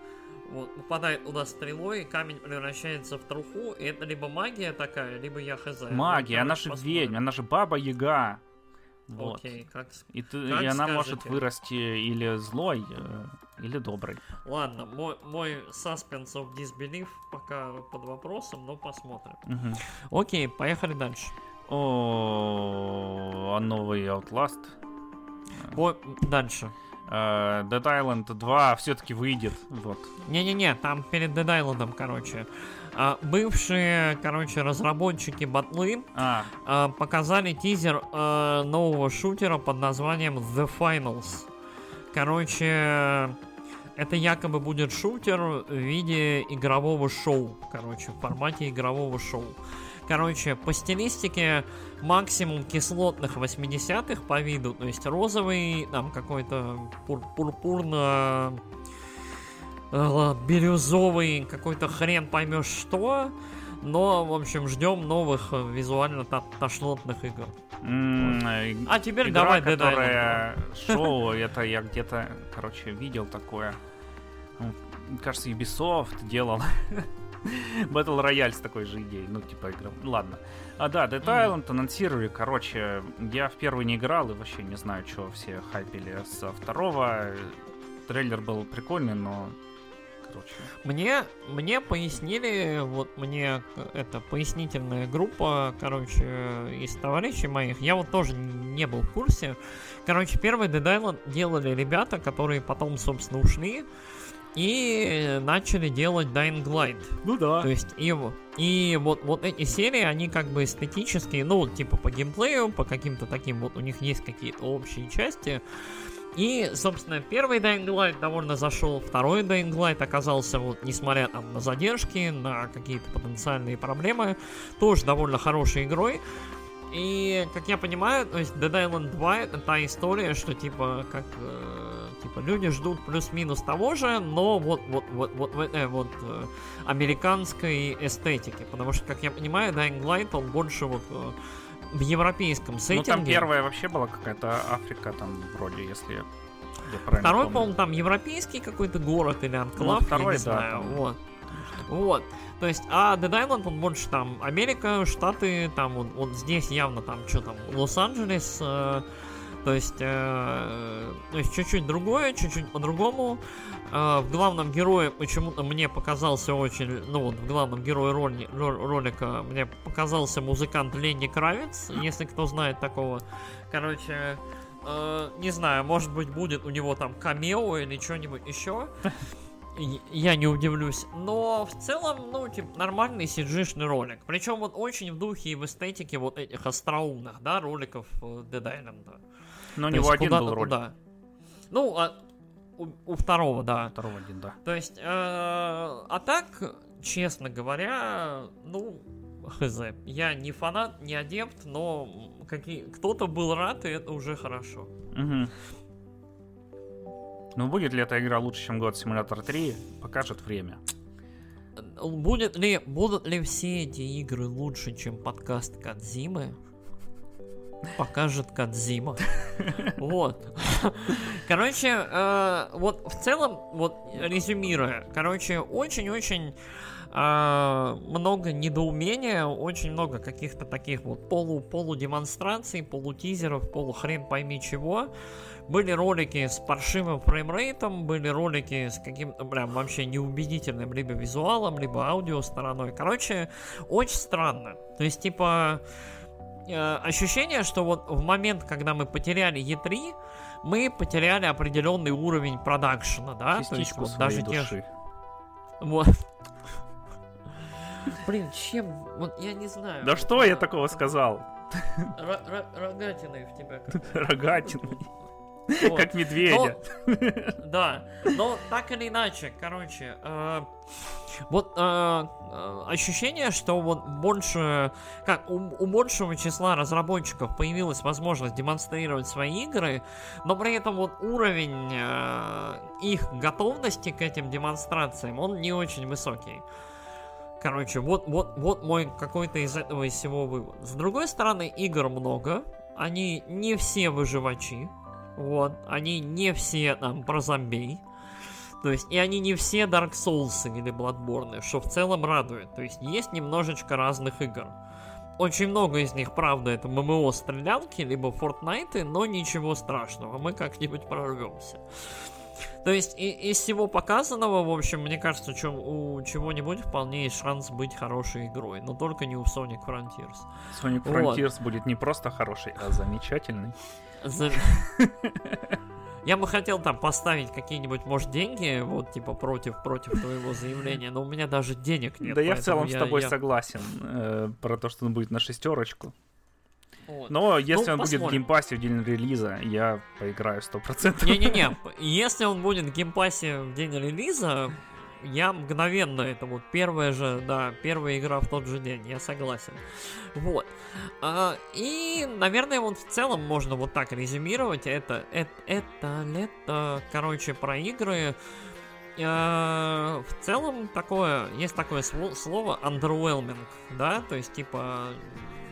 вот, попадает туда стрелой, и камень превращается в труху, и это либо магия такая, либо я хз. Магия, она короче, же посмотрим. ведьма, она же баба Яга. Вот. Окей, как... И, ты- Как и она может вырасти или злой, э, или добрый. Ладно, мой, мой suspense of disbelief пока под вопросом, но посмотрим. Мгм. Окей, поехали дальше. О, а новый Outlast. По- дальше. Э, Dead Island 2 все-таки выйдет. Вот. Не-не-не, там перед Dead Island, короче. А, бывшие, короче, разработчики батлы А, а, показали тизер а, нового шутера под названием The Finals. Короче, это якобы будет шутер в виде игрового шоу. Короче, в формате игрового шоу. Короче, по стилистике максимум кислотных 80-х по виду. То есть розовый, там какой-то пур- пурпурно э, бирюзовый какой-то хрен поймешь что. Но, в общем, ждем новых э, визуально тошнотных игр. м, э, А теперь игра, давай которая шоу, это я где-то, короче, видел такое. Ну, Кажется, Ubisoft делал Battle Royale с такой же идеей. Ну, типа игра. Ладно. А да, Dead. Island анонсировали. Короче, я в первый не играл и вообще не знаю, что все хайпели со второго. Трейлер был прикольный, но... точно. Мне, мне пояснили, вот мне это пояснительная группа, короче, из товарищей моих. Я вот тоже не был в курсе. Короче, первый Dead Island делали ребята, которые потом, собственно, ушли и начали делать Dying Light. Ну да. То есть и, и вот, вот эти серии, они как бы эстетические, ну, типа по геймплею, по каким-то таким, вот у них есть какие-то общие части. И, собственно, первый Dying Light довольно зашел, второй Dying Light оказался, вот, несмотря там, на задержки, на какие-то потенциальные проблемы, тоже довольно хорошей игрой. И, как я понимаю, то есть Dead Island 2 это та история, что типа, как э, типа люди ждут плюс-минус того же, но вот вот вот вот в этой вот э, американской эстетике. Потому что, как я понимаю, Dying Light, он больше вот э, в европейском сеттинге. Ну там первая вообще была какая-то Африка там вроде, если я Второй, по-моему, там европейский какой-то город или анклав, Ну, второй, я не да, знаю. там. Вот. Вот. То есть, а Dead Island, он больше там Америка, Штаты, там вот, вот здесь явно там что там, Лос-Анджелес, э, то есть, э, то есть чуть-чуть другое, чуть-чуть по-другому. Э, в главном герое почему-то мне показался очень, ну вот в главном герое роли, ро- ролика мне показался музыкант Ленни Кравец, если кто знает такого. Короче, э, не знаю, может быть будет у него там камео или что-нибудь еще. Я не удивлюсь. Но в целом, ну, типа, нормальный cg ролик. Причем вот очень в духе и в эстетике вот этих остроумных, да, роликов э, Dead Island. Но у него один был ролик. туда. Ну, а у, у второго, да. Второго один, да. То есть, э, а так, честно говоря, ну, хз. Я не фанат, не адепт, но какие, кто-то был рад, и это уже хорошо. Мгм. Ну, будет ли эта игра лучше, чем год Симулятор 3, покажет время. Будет ли, будут ли все эти игры лучше, чем подкаст Кадзимы? Покажет Кадзима. Вот. Короче, э, вот в целом, вот резюмируя, короче, очень-очень э, много недоумения, очень много каких-то таких вот полу полудемонстраций, полутизеров, полухрен пойми чего. Были ролики с паршивым фреймрейтом, были ролики с каким-то прям вообще неубедительным либо визуалом, либо аудио стороной. Короче, очень странно. То есть, типа, э, ощущение, что вот в момент, когда мы потеряли E3, мы потеряли определенный уровень продакшена, да? То есть Частичку вот даже те же... души. Вот. Блин, чем? Вот я не знаю. Да что я такого сказал? Ро- ро- рогатиной в тебя Рогатиной. Вот. Как медведя. Да, но так или иначе, короче, э, вот э, э, ощущение, что вот больше, как у, у большего числа разработчиков появилась возможность демонстрировать свои игры, но при этом вот уровень э, их готовности к этим демонстрациям, он не очень высокий. Короче, вот, вот, вот мой какой-то из этого из всего вывод. С другой стороны, игр много, они не все выживачи, вот, они не все там про зомбей. То есть, и они не все Dark Souls или Bloodborne, что в целом радует. То есть, есть немножечко разных игр. Очень много из них, правда, это ММО-стрелялки, либо Fortnite, но ничего страшного, мы как-нибудь прорвемся. То есть, и, из всего показанного, в общем, мне кажется, чё- у чего-нибудь вполне есть шанс быть хорошей игрой, но только не у Sonic Frontiers. Sonic Вот. Frontiers будет не просто хороший, а замечательный. Я бы хотел там поставить какие-нибудь, может, деньги, вот, типа, против, против твоего заявления, но у меня даже денег нет. да я в целом с я- тобой я- согласен э, про то, что он будет на шестерочку. вот. Но если Ну, он будет в посмотрим. Game Pass е в день релиза, я поиграю 100%. Не-не-не, если он будет в Game Pass е в день релиза, я мгновенно, это вот первая же, да, первая игра в тот же день, я согласен. Вот. А, и, наверное, вот в целом можно вот так резюмировать. Это, это, это лето, короче, про игры. Э, в целом такое, есть такое сло- слово underwhelming, да, то есть типа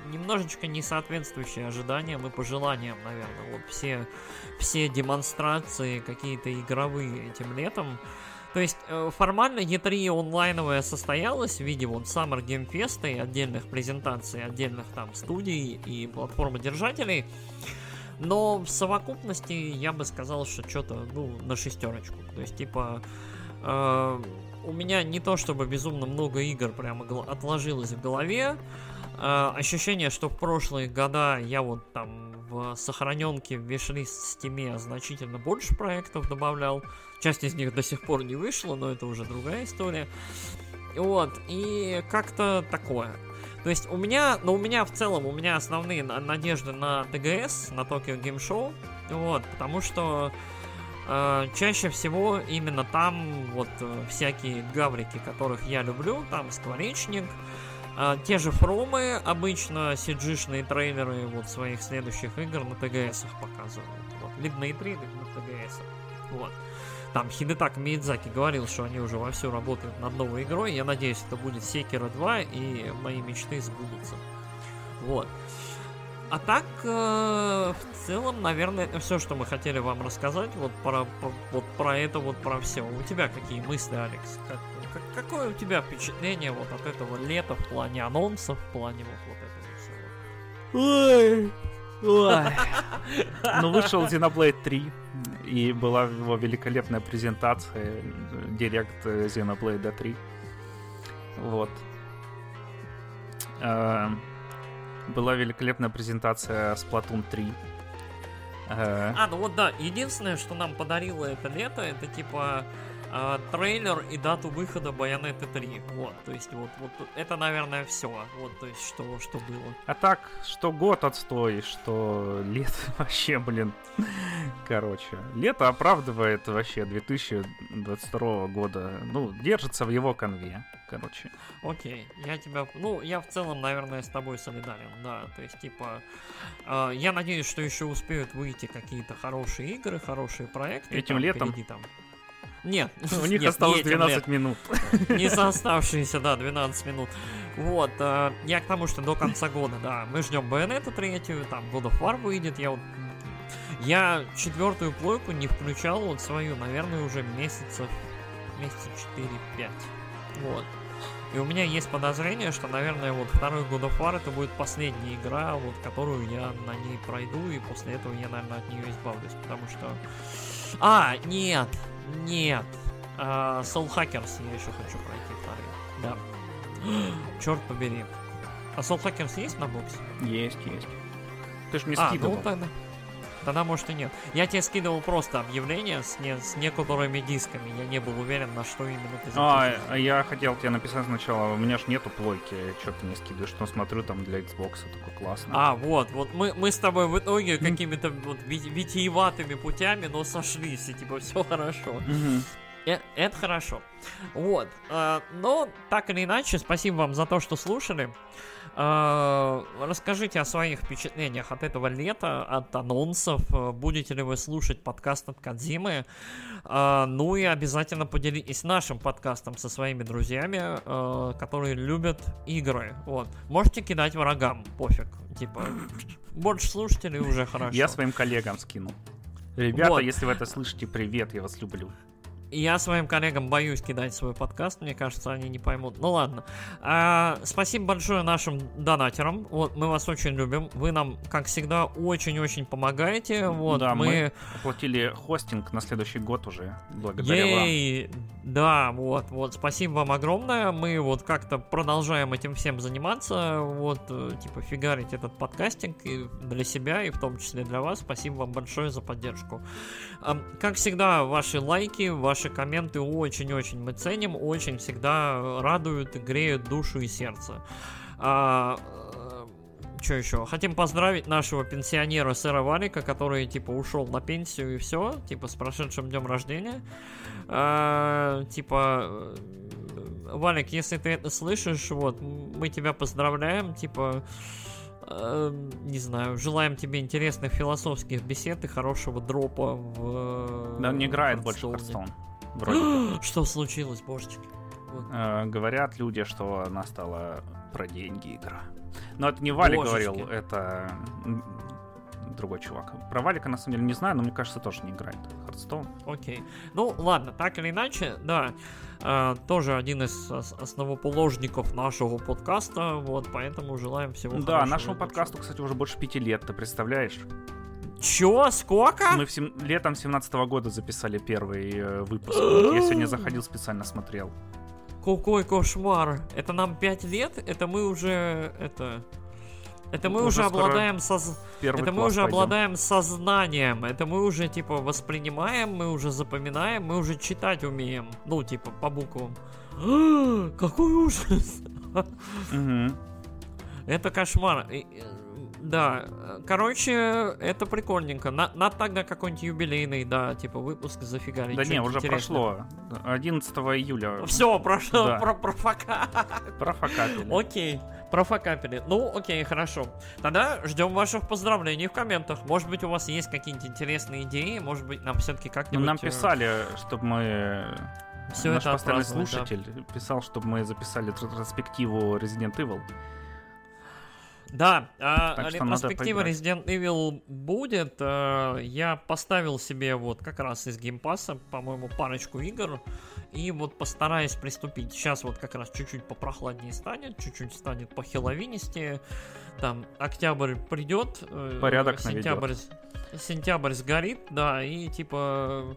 немножечко не соответствующие ожиданиям и пожеланиям, наверное. Вот все, все демонстрации какие-то игровые этим летом. То есть э, формально E3 онлайновая состоялась в виде вот Summer Game Fest и отдельных презентаций, отдельных там студий и платформодержателей. Но в совокупности я бы сказал, что что-то, ну, на шестерочку. То есть, типа, Э, у меня не то чтобы безумно много игр прямо отложилось в голове. Э, ощущение, что в прошлые года я вот там в сохраненке в вишлист в стиме значительно больше проектов добавлял. Часть из них до сих пор не вышла, но это уже другая история. Вот, и как-то такое. То есть у меня, но у меня в целом, у меня основные надежды на ТГС, на Tokyo Game Show, вот, потому что э, чаще всего именно там вот э, всякие гаврики, которых я люблю, там скворечник, э, те же фромы, обычно cg трейлеры вот своих следующих игр на ТГСах показывают. Вот, на E3, либо на ТГСах. Вот. Там Хидетак Миядзаки говорил, что они уже вовсю работают над новой игрой. Я надеюсь, это будет Секера 2, и мои мечты сбудутся. Вот. А так, э, в целом, наверное, это все, что мы хотели вам рассказать. Вот про, про, вот про это, вот про все. У тебя какие мысли, Алекс? Как, какое у тебя впечатление вот от этого лета в плане анонсов, в плане вот, вот этого всего? Ой, ой. Ну, вышел Xenoblade 3 и была его великолепная презентация, директ Xenoblade 3. Вот. Э, была великолепная презентация Splatoon 3. Э, а, ну вот да, единственное, что нам подарило это лето, это типа э, трейлер и дату выхода Bayonetta 3. Вот, то есть вот, вот это, наверное, все. Вот, то есть что, что было. А так, что год отстой, что лето вообще, блин. Короче, лето оправдывает вообще 2022 года. Ну, держится в его конве. Короче. Окей, я тебя... Ну, я в целом, наверное, с тобой солидарен, да. То есть, типа, э, я надеюсь, что еще успеют выйти какие-то хорошие игры, хорошие проекты. Этим там, летом? Впереди, там, нет. У них нет, осталось 12 лет. минут. Не за оставшиеся, да, 12 минут. Вот, э, я к тому, что до конца года, да, мы ждем Bayonetta третью, там God of War выйдет, я вот я четвертую плойку не включал вот свою, наверное, уже месяцев, месяца 4-5. Вот. И у меня есть подозрение, что, наверное, вот второй God of War это будет последняя игра, вот которую я на ней пройду, и после этого я, наверное, от нее избавлюсь, потому что... А, нет, нет. А, Soul Hackers я еще хочу пройти вторые. Да. Черт побери. А Soul Hackers есть на боксе? Есть, есть. Ты ж мне а, скидывал. Ну, тогда, тогда может и нет. Я тебе скидывал просто объявление с, не, с некоторыми дисками. Я не был уверен, на что именно ты А, а я хотел тебе написать сначала, у меня ж нету плойки, что ты не скидываешь, что смотрю там для Xbox, такой классно. А, вот, вот мы, мы с тобой в итоге какими-то вот витиеватыми путями, но сошлись, и типа все хорошо. Mm-hmm. Э, это хорошо. Вот. Э, но, так или иначе, спасибо вам за то, что слушали. Э, расскажите о своих впечатлениях от этого лета, от анонсов. Будете ли вы слушать подкаст от Кадзимы? Ну и обязательно поделитесь нашим подкастом со своими друзьями, которые любят игры. Вот. Можете кидать врагам, пофиг. Типа, больше слушателей уже хорошо. Я своим коллегам скину. Ребята, вот. если вы это слышите, привет, я вас люблю. Я своим коллегам боюсь кидать свой подкаст, мне кажется, они не поймут. Ну ладно. А, спасибо большое нашим донатерам. Вот, мы вас очень любим. Вы нам, как всегда, очень-очень помогаете. Вот, да, мы... мы оплатили хостинг на следующий год уже. Благодаря Ей! вам. Да, вот, вот, спасибо вам огромное. Мы вот как-то продолжаем этим всем заниматься. Вот, э, типа, фигарить этот подкастинг и для себя, и в том числе для вас. Спасибо вам большое за поддержку. Как всегда, ваши лайки, ваши комменты очень-очень мы ценим, очень всегда радуют греют душу и сердце. А, э, что еще? Хотим поздравить нашего пенсионера сэра Валика, который типа ушел на пенсию и все, типа с прошедшим днем рождения. А, типа, э, Валик, если ты это слышишь, вот мы тебя поздравляем, типа Эм, не знаю, желаем тебе интересных философских бесед и хорошего дропа в... Да, он не играет больше Hearthstone. Что случилось, божечки? Э, говорят люди, что она стала про деньги игра. Но это не Вали говорил, это другой чувак. Про Валика на самом деле не знаю, но мне кажется, тоже не играет Hearthstone. Окей. Ну, ладно, так или иначе, да. Э, тоже один из основоположников нашего подкаста, вот, поэтому желаем всего Да, нашему подкасту, кстати, уже больше пяти лет, ты представляешь? Чё? Сколько? Мы в сем... летом 17 года записали первый э, выпуск. Я сегодня заходил, специально смотрел. Какой кошмар. Это нам 5 лет? Это мы уже... Это... Это мы уже, Уже обладаем соз... Это мы уже пойдем. обладаем сознанием. Это мы уже, типа, воспринимаем, мы уже запоминаем, мы уже читать умеем. Ну, типа, по буквам. Какой ужас! Это кошмар. Э, Да, э, короче, это прикольненько. На- Надо тогда какой-нибудь юбилейный, да, типа выпуск зафигарить. Да не, уже интересное. прошло. 11 июля Все, прошло, Да. про, профока. профокапили. Окей, профокапили. Ну, окей, хорошо. Тогда ждем ваших поздравлений в комментах. Может быть, у вас есть какие-нибудь интересные идеи, может быть, нам все-таки Ну, как-нибудь... Нам писали, чтобы мы... Все Наш это постоянный отпраздновать, да. слушатель писал, чтобы мы записали ретроспективу Resident Evil. Да, а, Так ретроспектива. Resident Evil будет. э, Я поставил себе вот как раз из Game Pass а, по-моему, парочку игр. И вот постараюсь приступить. Сейчас вот как раз чуть-чуть попрохладнее станет, чуть-чуть станет похэллоуинистее. Там октябрь придет, э, Порядок сентябрь, с- сентябрь сгорит, да, и типа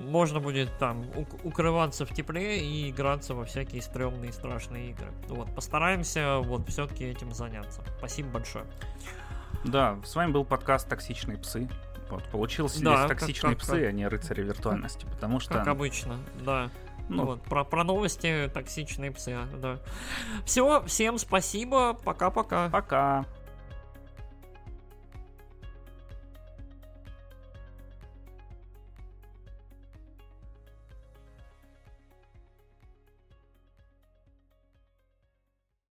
можно будет там ук- укрываться в тепле и играться во всякие стрёмные страшные игры. Вот, постараемся вот все-таки этим заняться. Спасибо большое. Да, с вами был подкаст «Токсичные псы». Вот, получился Да, здесь как- токсичные как- псы, как- а не рыцари виртуальности, потому Как что... обычно, да. Ну, Вот, про, про новости токсичные псы, да. Все, всем спасибо, пока-пока. пока.